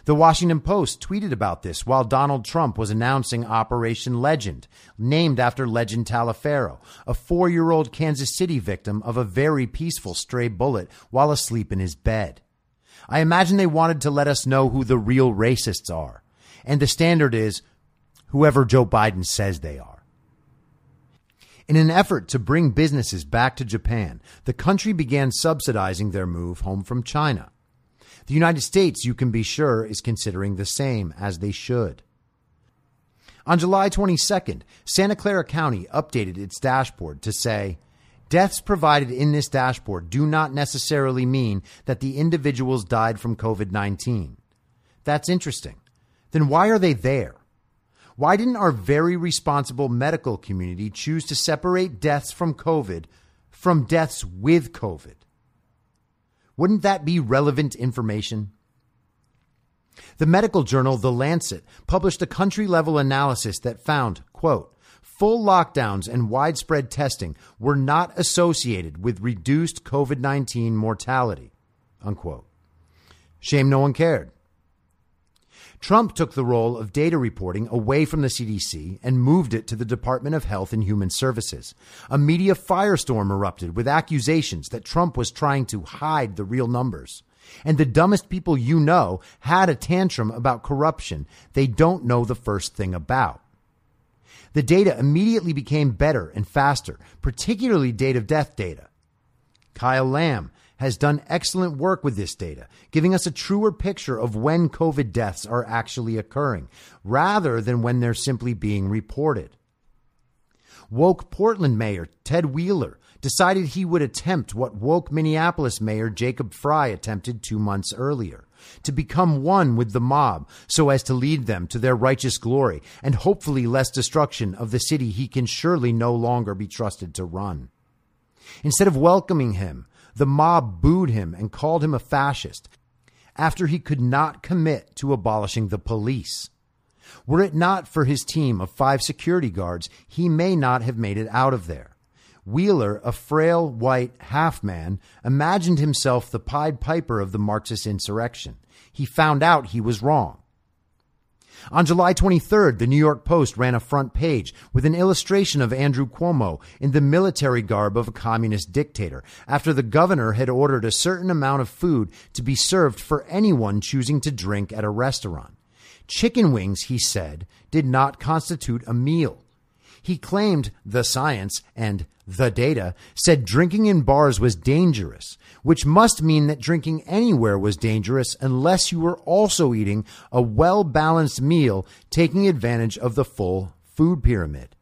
The Washington Post tweeted about this while Donald Trump was announcing Operation Legend, named after Legend Taliaferro, a four year old Kansas City victim of a very peaceful stray bullet while asleep in his bed. I imagine they wanted to let us know who the real racists are. And the standard is whoever Joe Biden says they are. In an effort to bring businesses back to Japan, the country began subsidizing their move home from China. The United States, you can be sure, is considering the same, as they should. On July 22nd, Santa Clara County updated its dashboard to say, Deaths provided in this dashboard do not necessarily mean that the individuals died from COVID 19. That's interesting. Then why are they there? Why didn't our very responsible medical community choose to separate deaths from COVID from deaths with COVID? Wouldn't that be relevant information? The medical journal The Lancet published a country level analysis that found, quote, full lockdowns and widespread testing were not associated with reduced COVID 19 mortality, unquote. Shame no one cared. Trump took the role of data reporting away from the CDC and moved it to the Department of Health and Human Services. A media firestorm erupted with accusations that Trump was trying to hide the real numbers. And the dumbest people you know had a tantrum about corruption they don't know the first thing about. The data immediately became better and faster, particularly date of death data. Kyle Lamb has done excellent work with this data, giving us a truer picture of when COVID deaths are actually occurring, rather than when they're simply being reported. Woke Portland Mayor Ted Wheeler decided he would attempt what woke Minneapolis Mayor Jacob Frey attempted two months earlier to become one with the mob so as to lead them to their righteous glory and hopefully less destruction of the city he can surely no longer be trusted to run. Instead of welcoming him, the mob booed him and called him a fascist after he could not commit to abolishing the police. Were it not for his team of five security guards, he may not have made it out of there. Wheeler, a frail white half man, imagined himself the Pied Piper of the Marxist insurrection. He found out he was wrong. On July 23rd, the New York Post ran a front page with an illustration of Andrew Cuomo in the military garb of a communist dictator after the governor had ordered a certain amount of food to be served for anyone choosing to drink at a restaurant. Chicken wings, he said, did not constitute a meal. He claimed the science and the data said drinking in bars was dangerous, which must mean that drinking anywhere was dangerous unless you were also eating a well balanced meal taking advantage of the full food pyramid.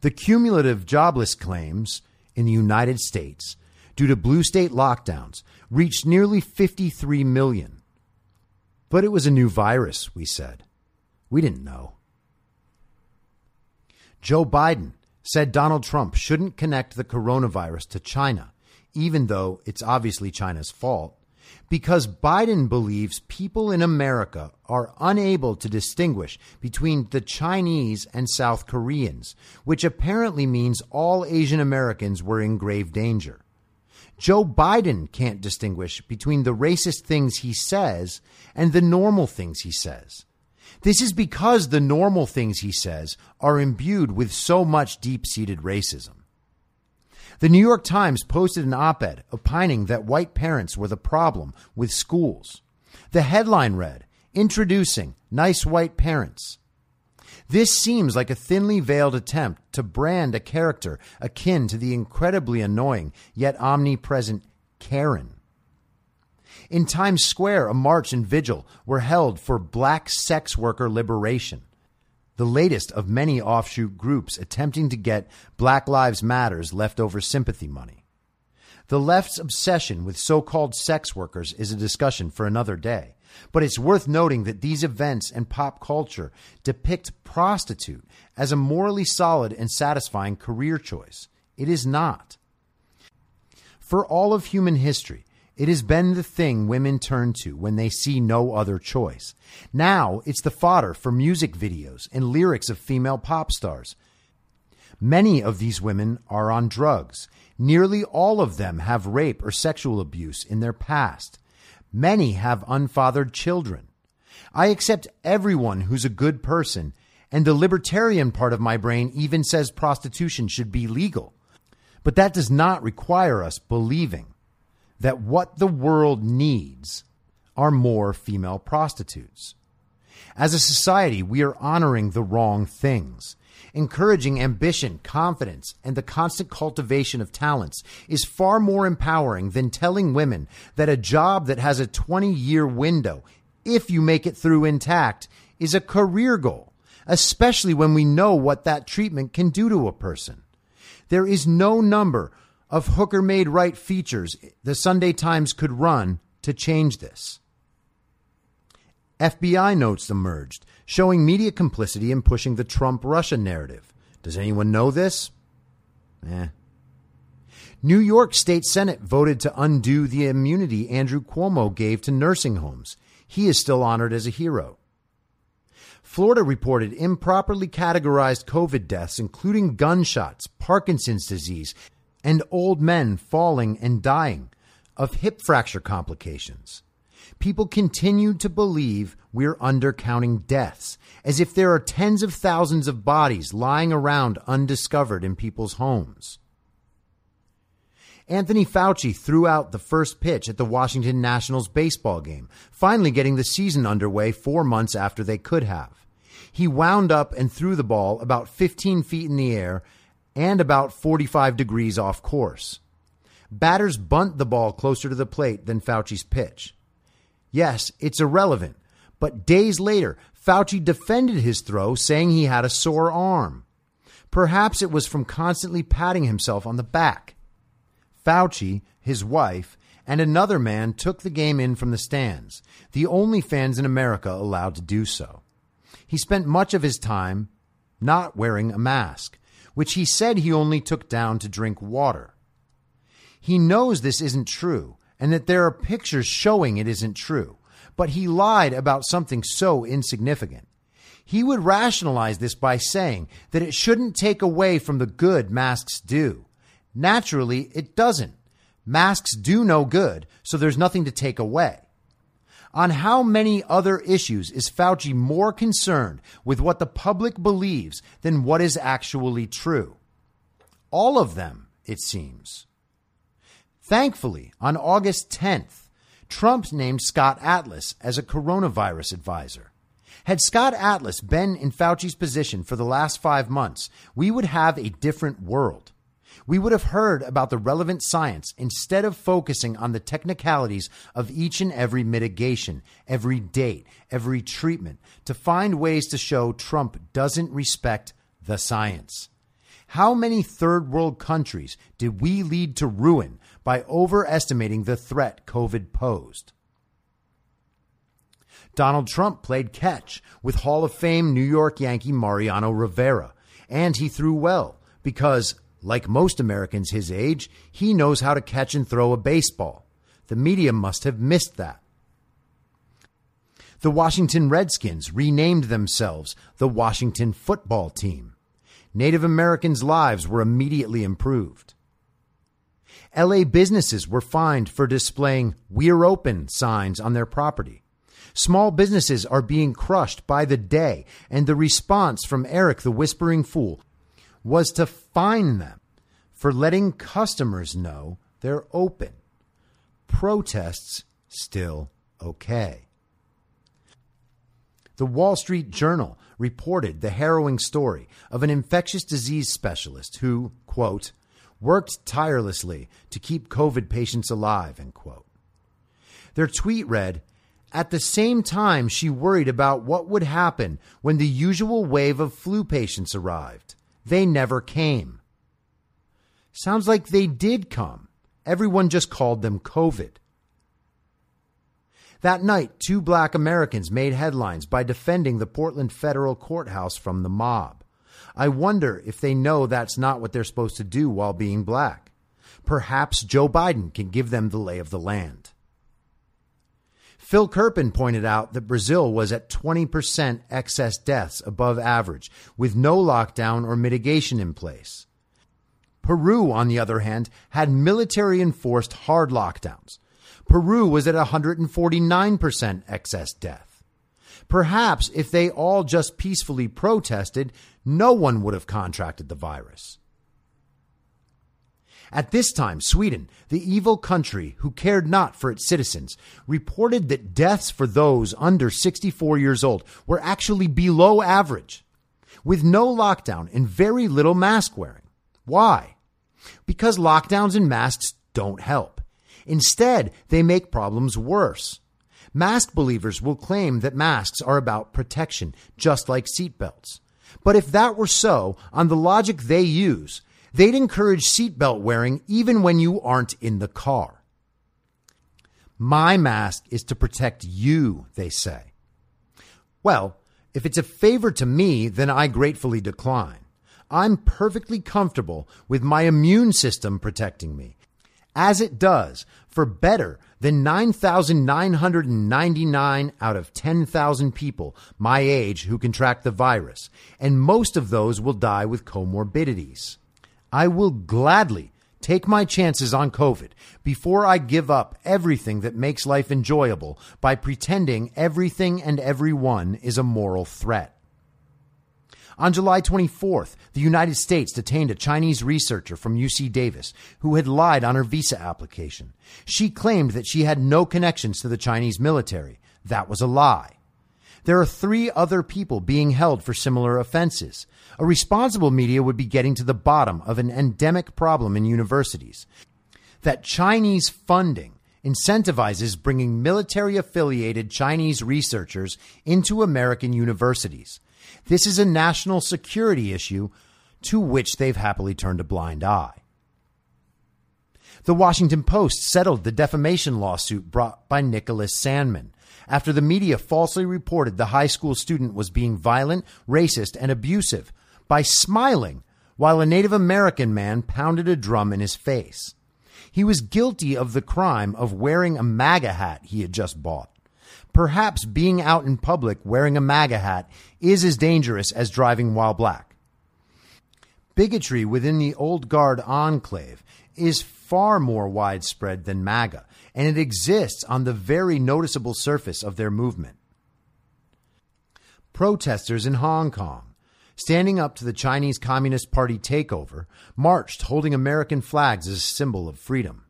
The cumulative jobless claims in the United States due to blue state lockdowns reached nearly 53 million. But it was a new virus, we said. We didn't know. Joe Biden said Donald Trump shouldn't connect the coronavirus to China, even though it's obviously China's fault, because Biden believes people in America are unable to distinguish between the Chinese and South Koreans, which apparently means all Asian Americans were in grave danger. Joe Biden can't distinguish between the racist things he says and the normal things he says. This is because the normal things he says are imbued with so much deep seated racism. The New York Times posted an op ed opining that white parents were the problem with schools. The headline read, Introducing Nice White Parents. This seems like a thinly veiled attempt to brand a character akin to the incredibly annoying yet omnipresent Karen. In Times Square, a march and vigil were held for black sex worker liberation, the latest of many offshoot groups attempting to get Black Lives Matter's leftover sympathy money. The left's obsession with so called sex workers is a discussion for another day. But it's worth noting that these events and pop culture depict prostitute as a morally solid and satisfying career choice. It is not. For all of human history, it has been the thing women turn to when they see no other choice. Now it's the fodder for music videos and lyrics of female pop stars. Many of these women are on drugs. Nearly all of them have rape or sexual abuse in their past. Many have unfathered children. I accept everyone who's a good person, and the libertarian part of my brain even says prostitution should be legal. But that does not require us believing that what the world needs are more female prostitutes. As a society, we are honoring the wrong things. Encouraging ambition, confidence, and the constant cultivation of talents is far more empowering than telling women that a job that has a 20 year window, if you make it through intact, is a career goal, especially when we know what that treatment can do to a person. There is no number of hooker made right features the Sunday Times could run to change this. FBI notes emerged showing media complicity in pushing the Trump Russia narrative. Does anyone know this? Eh. New York State Senate voted to undo the immunity Andrew Cuomo gave to nursing homes. He is still honored as a hero. Florida reported improperly categorized COVID deaths, including gunshots, Parkinson's disease, and old men falling and dying of hip fracture complications. People continue to believe we're undercounting deaths, as if there are tens of thousands of bodies lying around undiscovered in people's homes. Anthony Fauci threw out the first pitch at the Washington Nationals baseball game, finally getting the season underway four months after they could have. He wound up and threw the ball about 15 feet in the air and about 45 degrees off course. Batters bunt the ball closer to the plate than Fauci's pitch. Yes, it's irrelevant, but days later, Fauci defended his throw, saying he had a sore arm. Perhaps it was from constantly patting himself on the back. Fauci, his wife, and another man took the game in from the stands, the only fans in America allowed to do so. He spent much of his time not wearing a mask, which he said he only took down to drink water. He knows this isn't true and that there are pictures showing it isn't true, but he lied about something so insignificant. He would rationalize this by saying that it shouldn't take away from the good masks do. Naturally, it doesn't. Masks do no good, so there's nothing to take away. On how many other issues is Fauci more concerned with what the public believes than what is actually true? All of them, it seems. Thankfully, on August 10th, Trump named Scott Atlas as a coronavirus advisor. Had Scott Atlas been in Fauci's position for the last five months, we would have a different world. We would have heard about the relevant science instead of focusing on the technicalities of each and every mitigation, every date, every treatment, to find ways to show Trump doesn't respect the science. How many third world countries did we lead to ruin by overestimating the threat COVID posed? Donald Trump played catch with Hall of Fame New York Yankee Mariano Rivera, and he threw well because, like most Americans his age, he knows how to catch and throw a baseball. The media must have missed that. The Washington Redskins renamed themselves the Washington Football Team. Native Americans' lives were immediately improved. LA businesses were fined for displaying We're Open signs on their property. Small businesses are being crushed by the day, and the response from Eric the Whispering Fool was to fine them for letting customers know they're open. Protests still okay. The Wall Street Journal reported the harrowing story of an infectious disease specialist who, quote, worked tirelessly to keep COVID patients alive, end quote. Their tweet read, at the same time, she worried about what would happen when the usual wave of flu patients arrived. They never came. Sounds like they did come. Everyone just called them COVID. That night, two black Americans made headlines by defending the Portland federal courthouse from the mob. I wonder if they know that's not what they're supposed to do while being black. Perhaps Joe Biden can give them the lay of the land. Phil Kerpen pointed out that Brazil was at 20% excess deaths above average, with no lockdown or mitigation in place. Peru, on the other hand, had military enforced hard lockdowns. Peru was at 149% excess death. Perhaps if they all just peacefully protested, no one would have contracted the virus. At this time, Sweden, the evil country who cared not for its citizens, reported that deaths for those under 64 years old were actually below average, with no lockdown and very little mask wearing. Why? Because lockdowns and masks don't help. Instead, they make problems worse. Mask believers will claim that masks are about protection, just like seatbelts. But if that were so, on the logic they use, They'd encourage seatbelt wearing even when you aren't in the car. My mask is to protect you, they say. Well, if it's a favor to me, then I gratefully decline. I'm perfectly comfortable with my immune system protecting me, as it does for better than 9,999 out of 10,000 people my age who contract the virus, and most of those will die with comorbidities. I will gladly take my chances on COVID before I give up everything that makes life enjoyable by pretending everything and everyone is a moral threat. On July 24th, the United States detained a Chinese researcher from UC Davis who had lied on her visa application. She claimed that she had no connections to the Chinese military. That was a lie. There are three other people being held for similar offenses. A responsible media would be getting to the bottom of an endemic problem in universities. That Chinese funding incentivizes bringing military affiliated Chinese researchers into American universities. This is a national security issue to which they've happily turned a blind eye. The Washington Post settled the defamation lawsuit brought by Nicholas Sandmann after the media falsely reported the high school student was being violent, racist, and abusive by smiling while a Native American man pounded a drum in his face. He was guilty of the crime of wearing a MAGA hat he had just bought. Perhaps being out in public wearing a MAGA hat is as dangerous as driving while black. Bigotry within the old guard enclave is far more widespread than MAGA, and it exists on the very noticeable surface of their movement. Protesters in Hong Kong, standing up to the Chinese Communist Party takeover, marched holding American flags as a symbol of freedom.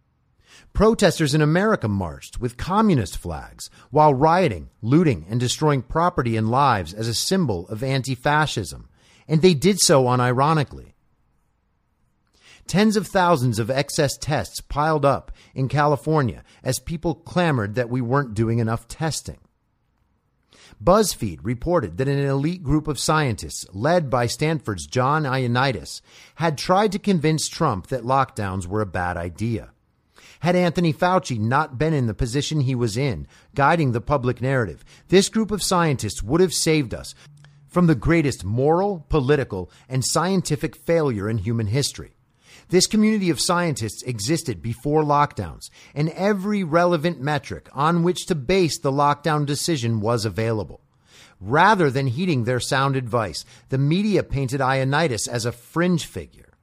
Protesters in America marched with communist flags while rioting, looting, and destroying property and lives as a symbol of anti fascism, and they did so unironically. Tens of thousands of excess tests piled up in California as people clamored that we weren't doing enough testing. BuzzFeed reported that an elite group of scientists, led by Stanford's John Ioannidis, had tried to convince Trump that lockdowns were a bad idea. Had Anthony Fauci not been in the position he was in, guiding the public narrative, this group of scientists would have saved us from the greatest moral, political, and scientific failure in human history. This community of scientists existed before lockdowns, and every relevant metric on which to base the lockdown decision was available. Rather than heeding their sound advice, the media painted Ioannidis as a fringe figure.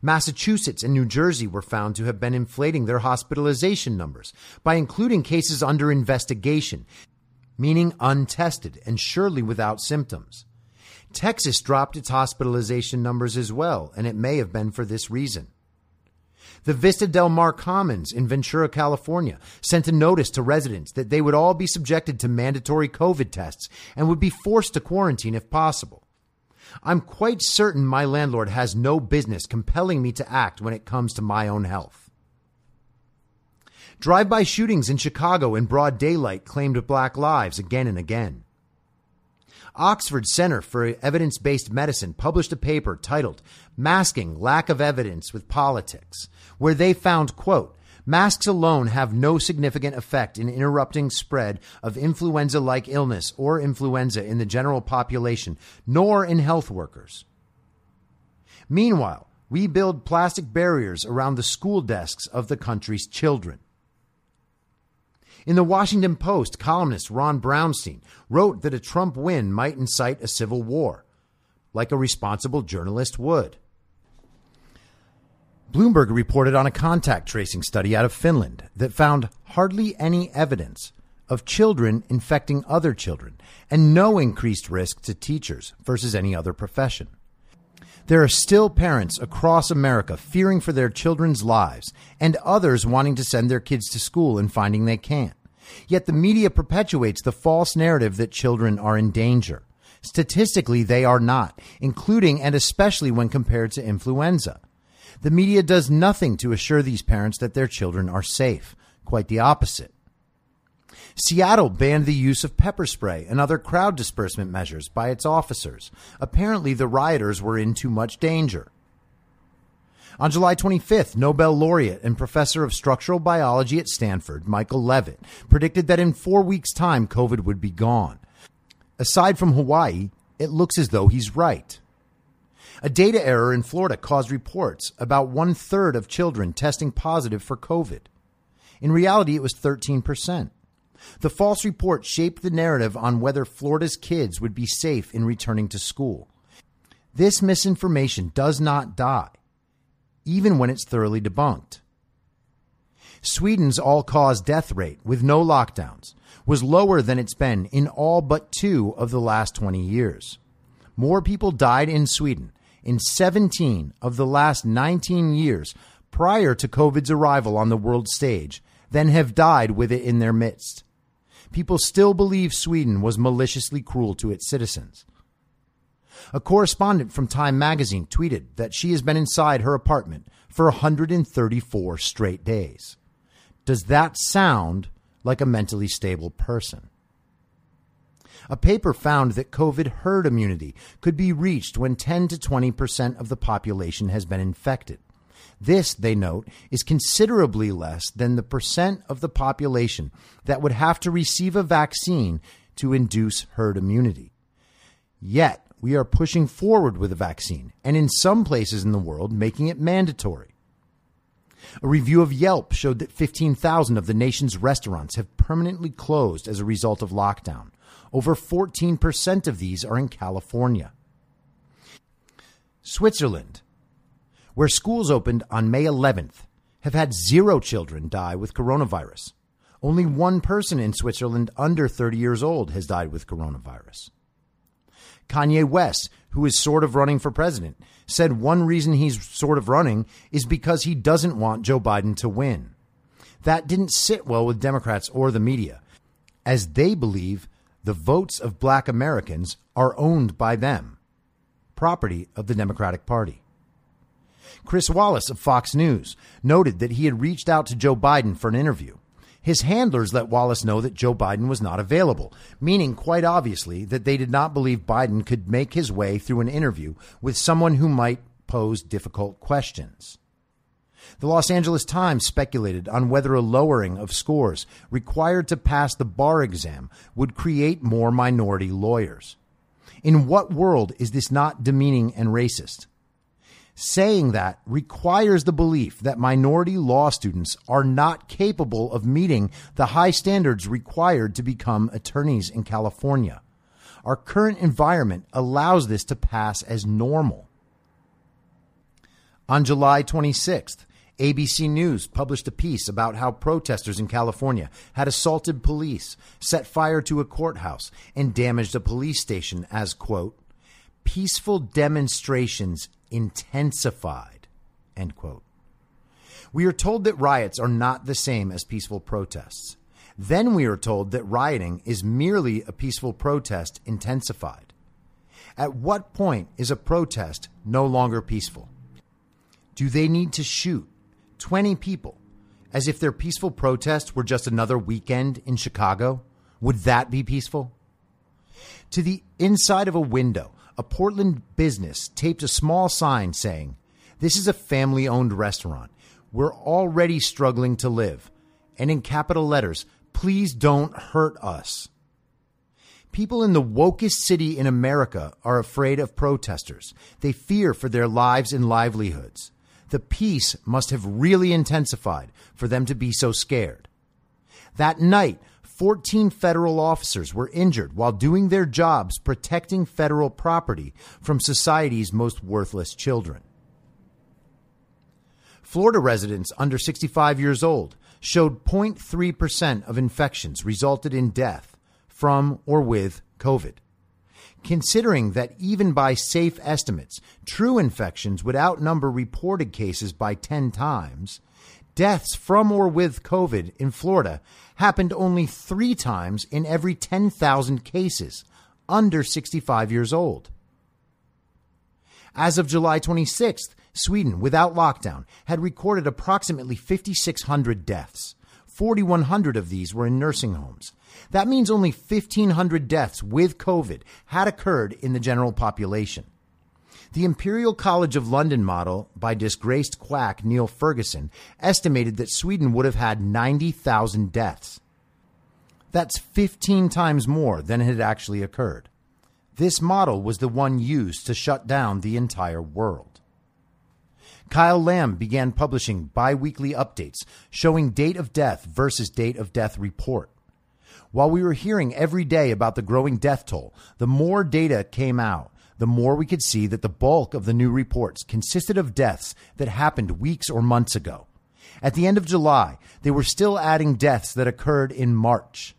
Massachusetts and New Jersey were found to have been inflating their hospitalization numbers by including cases under investigation, meaning untested and surely without symptoms. Texas dropped its hospitalization numbers as well, and it may have been for this reason. The Vista Del Mar Commons in Ventura, California sent a notice to residents that they would all be subjected to mandatory COVID tests and would be forced to quarantine if possible. I'm quite certain my landlord has no business compelling me to act when it comes to my own health. Drive by shootings in Chicago in broad daylight claimed black lives again and again. Oxford Center for Evidence Based Medicine published a paper titled Masking Lack of Evidence with Politics, where they found, quote, Masks alone have no significant effect in interrupting spread of influenza like illness or influenza in the general population, nor in health workers. Meanwhile, we build plastic barriers around the school desks of the country's children. In the Washington Post, columnist Ron Brownstein wrote that a Trump win might incite a civil war, like a responsible journalist would. Bloomberg reported on a contact tracing study out of Finland that found hardly any evidence of children infecting other children and no increased risk to teachers versus any other profession. There are still parents across America fearing for their children's lives and others wanting to send their kids to school and finding they can't. Yet the media perpetuates the false narrative that children are in danger. Statistically, they are not, including and especially when compared to influenza. The media does nothing to assure these parents that their children are safe. Quite the opposite. Seattle banned the use of pepper spray and other crowd disbursement measures by its officers. Apparently, the rioters were in too much danger. On July 25th, Nobel laureate and professor of structural biology at Stanford, Michael Levitt, predicted that in four weeks' time, COVID would be gone. Aside from Hawaii, it looks as though he's right. A data error in Florida caused reports about one third of children testing positive for COVID. In reality, it was 13%. The false report shaped the narrative on whether Florida's kids would be safe in returning to school. This misinformation does not die, even when it's thoroughly debunked. Sweden's all cause death rate, with no lockdowns, was lower than it's been in all but two of the last 20 years. More people died in Sweden in 17 of the last 19 years prior to COVID's arrival on the world stage than have died with it in their midst. People still believe Sweden was maliciously cruel to its citizens. A correspondent from Time magazine tweeted that she has been inside her apartment for 134 straight days. Does that sound like a mentally stable person? A paper found that COVID herd immunity could be reached when 10 to 20% of the population has been infected. This, they note, is considerably less than the percent of the population that would have to receive a vaccine to induce herd immunity. Yet, we are pushing forward with a vaccine, and in some places in the world, making it mandatory. A review of Yelp showed that 15,000 of the nation's restaurants have permanently closed as a result of lockdown, over 14% of these are in California. Switzerland, where schools opened on May 11th, have had zero children die with coronavirus. Only one person in Switzerland under 30 years old has died with coronavirus. Kanye West, who is sort of running for president, said one reason he's sort of running is because he doesn't want Joe Biden to win. That didn't sit well with Democrats or the media, as they believe the votes of black Americans are owned by them, property of the Democratic Party. Chris Wallace of Fox News noted that he had reached out to Joe Biden for an interview. His handlers let Wallace know that Joe Biden was not available, meaning quite obviously that they did not believe Biden could make his way through an interview with someone who might pose difficult questions. The Los Angeles Times speculated on whether a lowering of scores required to pass the bar exam would create more minority lawyers. In what world is this not demeaning and racist? Saying that requires the belief that minority law students are not capable of meeting the high standards required to become attorneys in California. Our current environment allows this to pass as normal. On July 26th, ABC News published a piece about how protesters in California had assaulted police, set fire to a courthouse, and damaged a police station as, quote, peaceful demonstrations intensified, end quote. We are told that riots are not the same as peaceful protests. Then we are told that rioting is merely a peaceful protest intensified. At what point is a protest no longer peaceful? Do they need to shoot 20 people as if their peaceful protest were just another weekend in Chicago? Would that be peaceful? To the inside of a window, a Portland business taped a small sign saying, This is a family owned restaurant. We're already struggling to live. And in capital letters, please don't hurt us. People in the wokest city in America are afraid of protesters. They fear for their lives and livelihoods. The peace must have really intensified for them to be so scared. That night, 14 federal officers were injured while doing their jobs protecting federal property from society's most worthless children. Florida residents under 65 years old showed 0.3% of infections resulted in death from or with COVID. Considering that even by safe estimates, true infections would outnumber reported cases by 10 times, deaths from or with COVID in Florida happened only three times in every 10,000 cases under 65 years old. As of July 26th, Sweden, without lockdown, had recorded approximately 5,600 deaths. 4,100 of these were in nursing homes. That means only 1,500 deaths with COVID had occurred in the general population. The Imperial College of London model by disgraced quack Neil Ferguson estimated that Sweden would have had 90,000 deaths. That's 15 times more than it had actually occurred. This model was the one used to shut down the entire world. Kyle Lamb began publishing biweekly updates showing date of death versus date of death report. While we were hearing every day about the growing death toll, the more data came out, the more we could see that the bulk of the new reports consisted of deaths that happened weeks or months ago. At the end of July, they were still adding deaths that occurred in March.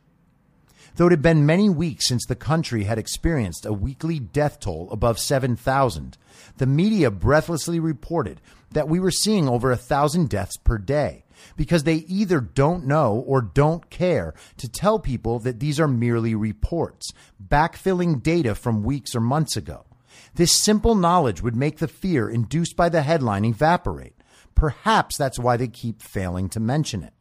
Though it had been many weeks since the country had experienced a weekly death toll above 7,000, the media breathlessly reported that we were seeing over a thousand deaths per day because they either don't know or don't care to tell people that these are merely reports, backfilling data from weeks or months ago. This simple knowledge would make the fear induced by the headline evaporate. Perhaps that's why they keep failing to mention it.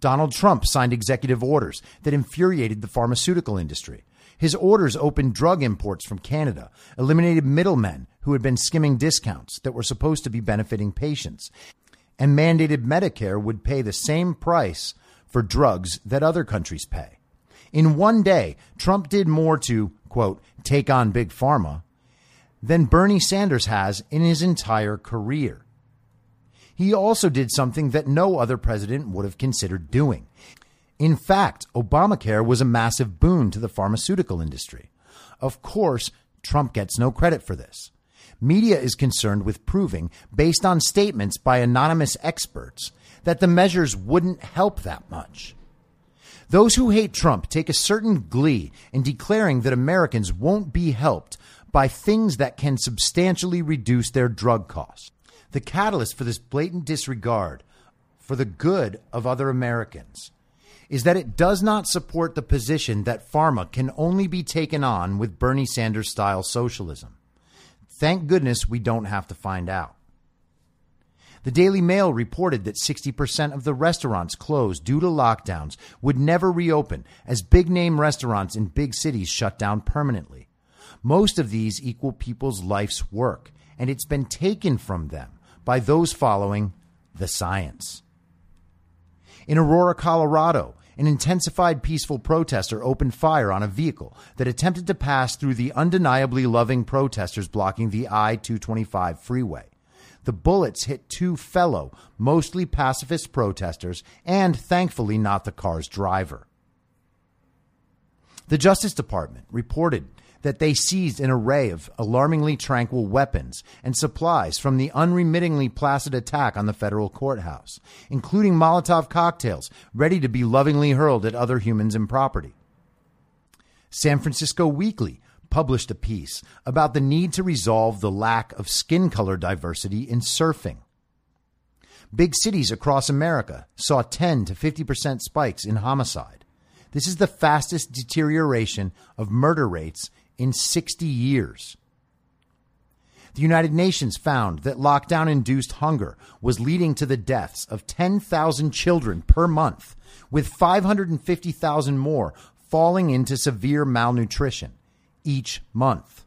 Donald Trump signed executive orders that infuriated the pharmaceutical industry. His orders opened drug imports from Canada, eliminated middlemen who had been skimming discounts that were supposed to be benefiting patients, and mandated Medicare would pay the same price for drugs that other countries pay. In one day, Trump did more to, quote, take on big pharma than Bernie Sanders has in his entire career. He also did something that no other president would have considered doing. In fact, Obamacare was a massive boon to the pharmaceutical industry. Of course, Trump gets no credit for this. media is concerned with proving, based on statements by anonymous experts, that the measures wouldn't help that much. Those who hate Trump take a certain glee in declaring that Americans won't be helped by things that can substantially reduce their drug costs. The catalyst for this blatant disregard for the good of other Americans is that it does not support the position that pharma can only be taken on with Bernie Sanders style socialism. Thank goodness we don't have to find out. The Daily Mail reported that 60% of the restaurants closed due to lockdowns would never reopen as big name restaurants in big cities shut down permanently. Most of these equal people's life's work, and it's been taken from them by those following the science. In Aurora, Colorado, an intensified peaceful protester opened fire on a vehicle that attempted to pass through the undeniably loving protesters blocking the I 225 freeway. The bullets hit two fellow, mostly pacifist protesters, and thankfully not the car's driver. The Justice Department reported that they seized an array of alarmingly tranquil weapons and supplies from the unremittingly placid attack on the federal courthouse, including Molotov cocktails ready to be lovingly hurled at other humans and property. San Francisco Weekly published a piece about the need to resolve the lack of skin color diversity in surfing. Big cities across America saw 10 to 50% spikes in homicide. This is the fastest deterioration of murder rates in 60 years. The United Nations found that lockdown induced hunger was leading to the deaths of 10,000 children per month, with 550,000 more falling into severe malnutrition each month.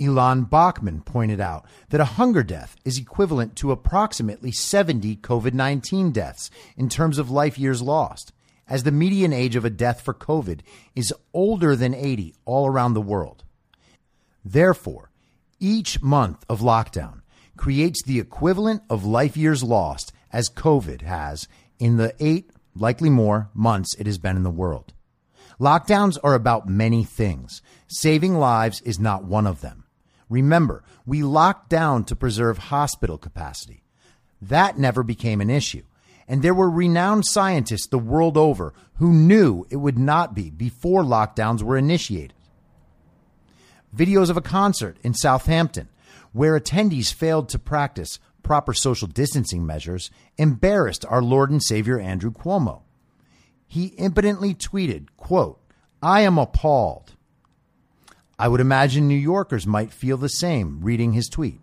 Elon Bachman pointed out that a hunger death is equivalent to approximately 70 COVID 19 deaths in terms of life years lost, as the median age of a death for COVID is older than 80 all around the world. Therefore, each month of lockdown creates the equivalent of life years lost as COVID has in the eight, likely more, months it has been in the world. Lockdowns are about many things. Saving lives is not one of them. Remember, we locked down to preserve hospital capacity. That never became an issue and there were renowned scientists the world over who knew it would not be before lockdowns were initiated. Videos of a concert in Southampton where attendees failed to practice proper social distancing measures embarrassed our Lord and Savior Andrew Cuomo. He impotently tweeted, quote, I am appalled. I would imagine New Yorkers might feel the same reading his tweet.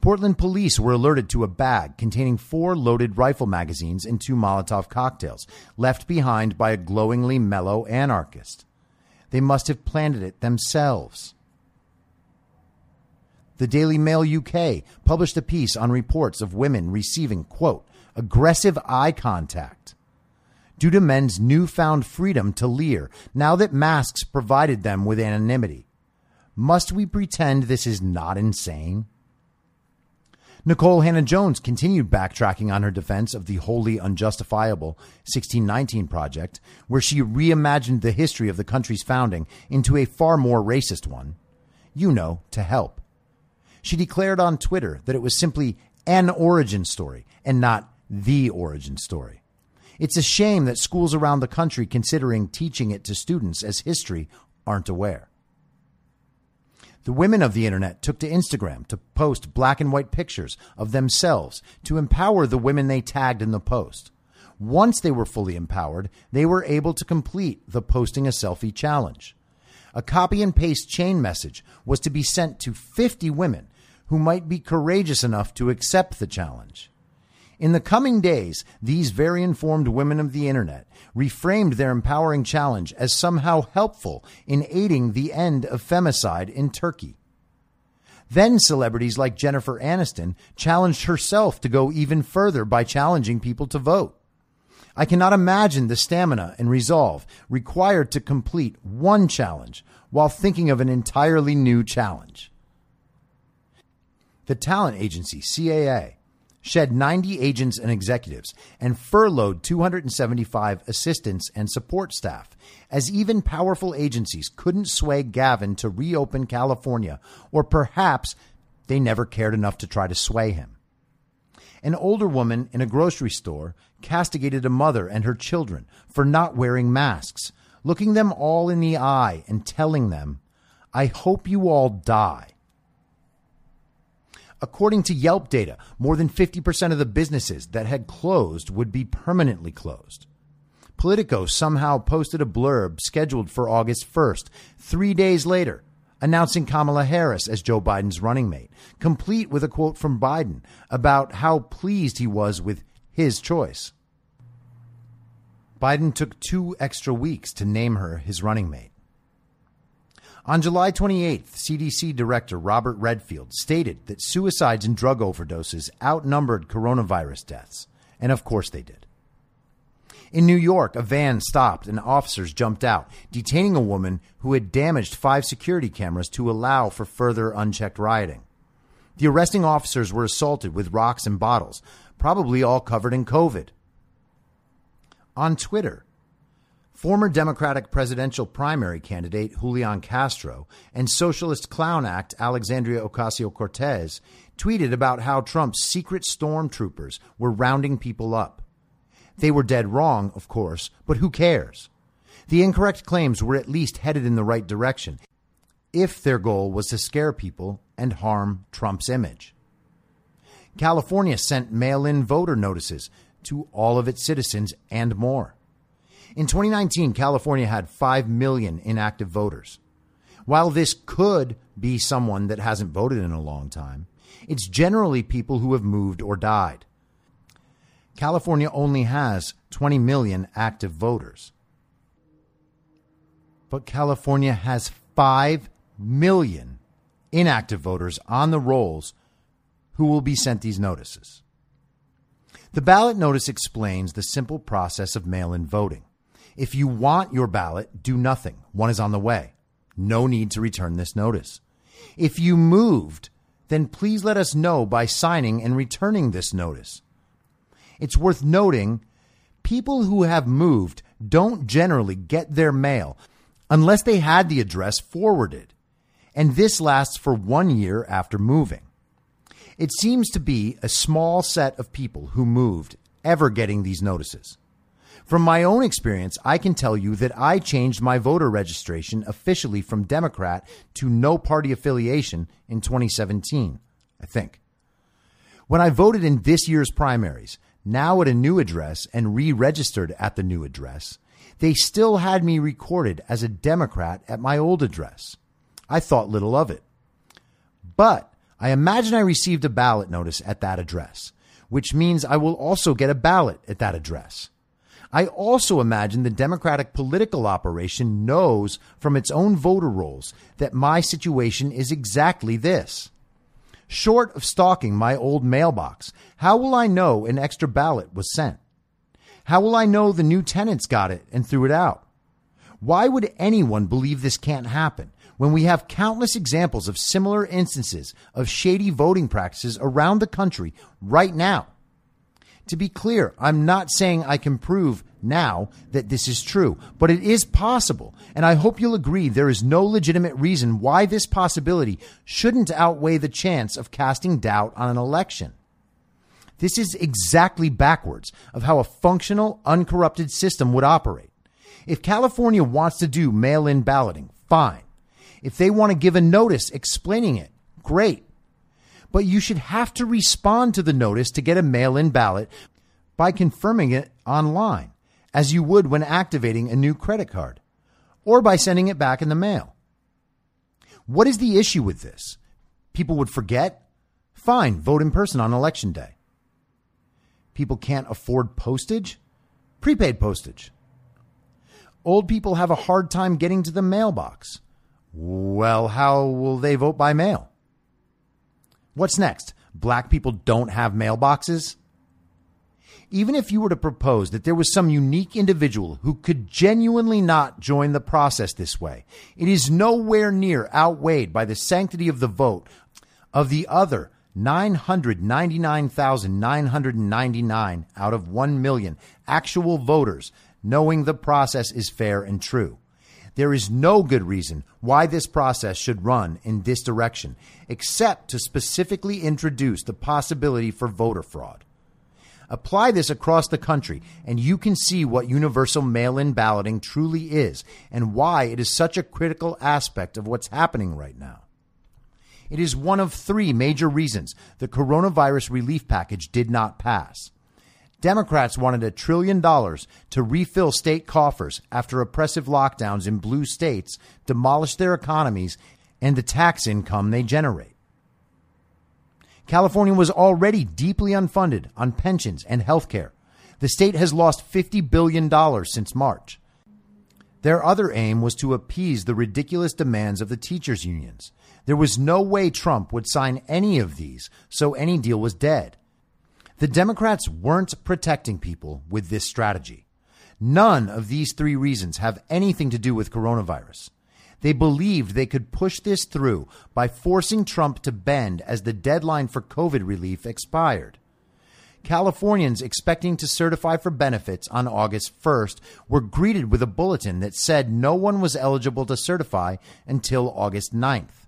Portland police were alerted to a bag containing four loaded rifle magazines and two Molotov cocktails left behind by a glowingly mellow anarchist. They must have planted it themselves. The Daily Mail UK published a piece on reports of women receiving, quote, aggressive eye contact due to men's newfound freedom to leer now that masks provided them with anonymity. Must we pretend this is not insane? Nikole Hannah Jones continued backtracking on her defense of the wholly unjustifiable 1619 Project, where she reimagined the history of the country's founding into a far more racist one. You know, to help. She declared on Twitter that it was simply an origin story and not the origin story. It's a shame that schools around the country considering teaching it to students as history aren't aware. The women of the internet took to Instagram to post black and white pictures of themselves to empower the women they tagged in the post. Once they were fully empowered, they were able to complete the posting a selfie challenge. A copy and paste chain message was to be sent to 50 women who might be courageous enough to accept the challenge. In the coming days, these very informed women of the internet reframed their empowering challenge as somehow helpful in aiding the end of femicide in Turkey. Then celebrities like Jennifer Aniston challenged herself to go even further by challenging people to vote. I cannot imagine the stamina and resolve required to complete one challenge while thinking of an entirely new challenge. The talent agency CAA shed 90 agents and executives, and furloughed 275 assistants and support staff, as even powerful agencies couldn't sway Gavin to reopen California, or perhaps they never cared enough to try to sway him. An older woman in a grocery store castigated a mother and her children for not wearing masks, looking them all in the eye and telling them, I hope you all die. According to Yelp data, more than 50% of the businesses that had closed would be permanently closed. Politico somehow posted a blurb scheduled for August 1st, three days later, announcing Kamala Harris as Joe Biden's running mate, complete with a quote from Biden about how pleased he was with his choice. Biden took two extra weeks to name her his running mate. On July 28th, CDC Director Robert Redfield stated that suicides and drug overdoses outnumbered coronavirus deaths. And of course they did. In New York, a van stopped and officers jumped out, detaining a woman who had damaged five security cameras to allow for further unchecked rioting. The arresting officers were assaulted with rocks and bottles, probably all covered in COVID. On Twitter, Former Democratic presidential primary candidate Julian Castro and socialist clown act Alexandria Ocasio Cortez tweeted about how Trump's secret stormtroopers were rounding people up. They were dead wrong, of course, but who cares? The incorrect claims were at least headed in the right direction, if their goal was to scare people and harm Trump's image. California sent mail in voter notices to all of its citizens and more. In 2019, California had 5 million inactive voters. While this could be someone that hasn't voted in a long time, it's generally people who have moved or died. California only has 20 million active voters. But California has 5 million inactive voters on the rolls who will be sent these notices. The ballot notice explains the simple process of mail in voting. If you want your ballot, do nothing. One is on the way. No need to return this notice. If you moved, then please let us know by signing and returning this notice. It's worth noting people who have moved don't generally get their mail unless they had the address forwarded, and this lasts for one year after moving. It seems to be a small set of people who moved ever getting these notices. From my own experience, I can tell you that I changed my voter registration officially from Democrat to no party affiliation in 2017, I think. When I voted in this year's primaries, now at a new address and re registered at the new address, they still had me recorded as a Democrat at my old address. I thought little of it. But I imagine I received a ballot notice at that address, which means I will also get a ballot at that address. I also imagine the Democratic political operation knows from its own voter rolls that my situation is exactly this. Short of stalking my old mailbox, how will I know an extra ballot was sent? How will I know the new tenants got it and threw it out? Why would anyone believe this can't happen when we have countless examples of similar instances of shady voting practices around the country right now? To be clear, I'm not saying I can prove now that this is true, but it is possible. And I hope you'll agree there is no legitimate reason why this possibility shouldn't outweigh the chance of casting doubt on an election. This is exactly backwards of how a functional, uncorrupted system would operate. If California wants to do mail in balloting, fine. If they want to give a notice explaining it, great but you should have to respond to the notice to get a mail in ballot by confirming it online, as you would when activating a new credit card, or by sending it back in the mail. What is the issue with this? People would forget? Fine, vote in person on election day. People can't afford postage? Prepaid postage. Old people have a hard time getting to the mailbox. Well, how will they vote by mail? What's next? Black people don't have mailboxes? Even if you were to propose that there was some unique individual who could genuinely not join the process this way, it is nowhere near outweighed by the sanctity of the vote of the other 999,999 out of 1 million actual voters knowing the process is fair and true. There is no good reason why this process should run in this direction, except to specifically introduce the possibility for voter fraud. Apply this across the country, and you can see what universal mail in balloting truly is and why it is such a critical aspect of what's happening right now. It is one of three major reasons the coronavirus relief package did not pass. Democrats wanted a trillion dollars to refill state coffers after oppressive lockdowns in blue states demolished their economies and the tax income they generate. California was already deeply unfunded on pensions and health care. The state has lost $50 billion since March. Their other aim was to appease the ridiculous demands of the teachers' unions. There was no way Trump would sign any of these, so any deal was dead. The Democrats weren't protecting people with this strategy. None of these three reasons have anything to do with coronavirus. They believed they could push this through by forcing Trump to bend as the deadline for COVID relief expired. Californians expecting to certify for benefits on August 1st were greeted with a bulletin that said no one was eligible to certify until August 9th.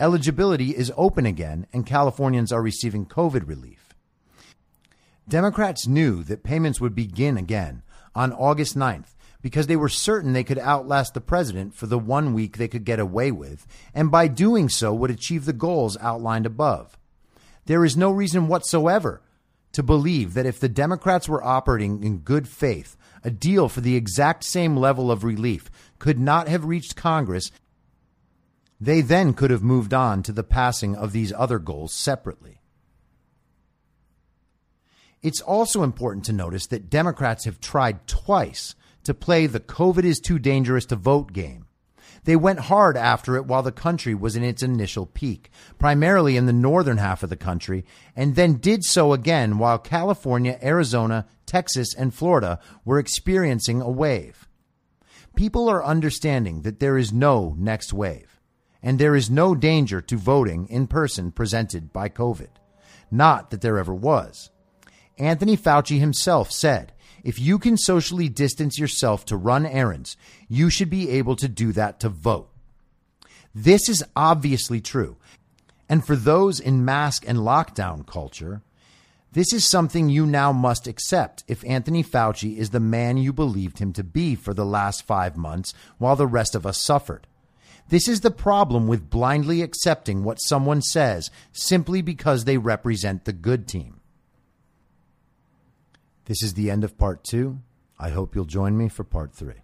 Eligibility is open again, and Californians are receiving COVID relief. Democrats knew that payments would begin again on August 9th because they were certain they could outlast the president for the one week they could get away with, and by doing so would achieve the goals outlined above. There is no reason whatsoever to believe that if the Democrats were operating in good faith, a deal for the exact same level of relief could not have reached Congress. They then could have moved on to the passing of these other goals separately. It's also important to notice that Democrats have tried twice to play the COVID is too dangerous to vote game. They went hard after it while the country was in its initial peak, primarily in the northern half of the country, and then did so again while California, Arizona, Texas, and Florida were experiencing a wave. People are understanding that there is no next wave, and there is no danger to voting in person presented by COVID. Not that there ever was. Anthony Fauci himself said, if you can socially distance yourself to run errands, you should be able to do that to vote. This is obviously true. And for those in mask and lockdown culture, this is something you now must accept if Anthony Fauci is the man you believed him to be for the last five months while the rest of us suffered. This is the problem with blindly accepting what someone says simply because they represent the good team. This is the end of part two. I hope you'll join me for part three.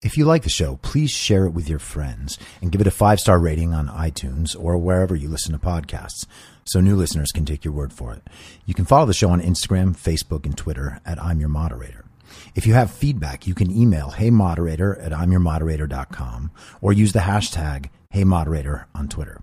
If you like the show, please share it with your friends and give it a five star rating on iTunes or wherever you listen to podcasts so new listeners can take your word for it. You can follow the show on Instagram, Facebook, and Twitter at I'm Your Moderator. If you have feedback, you can email heymoderator at imyourmoderator.com or use the hashtag heymoderator on Twitter.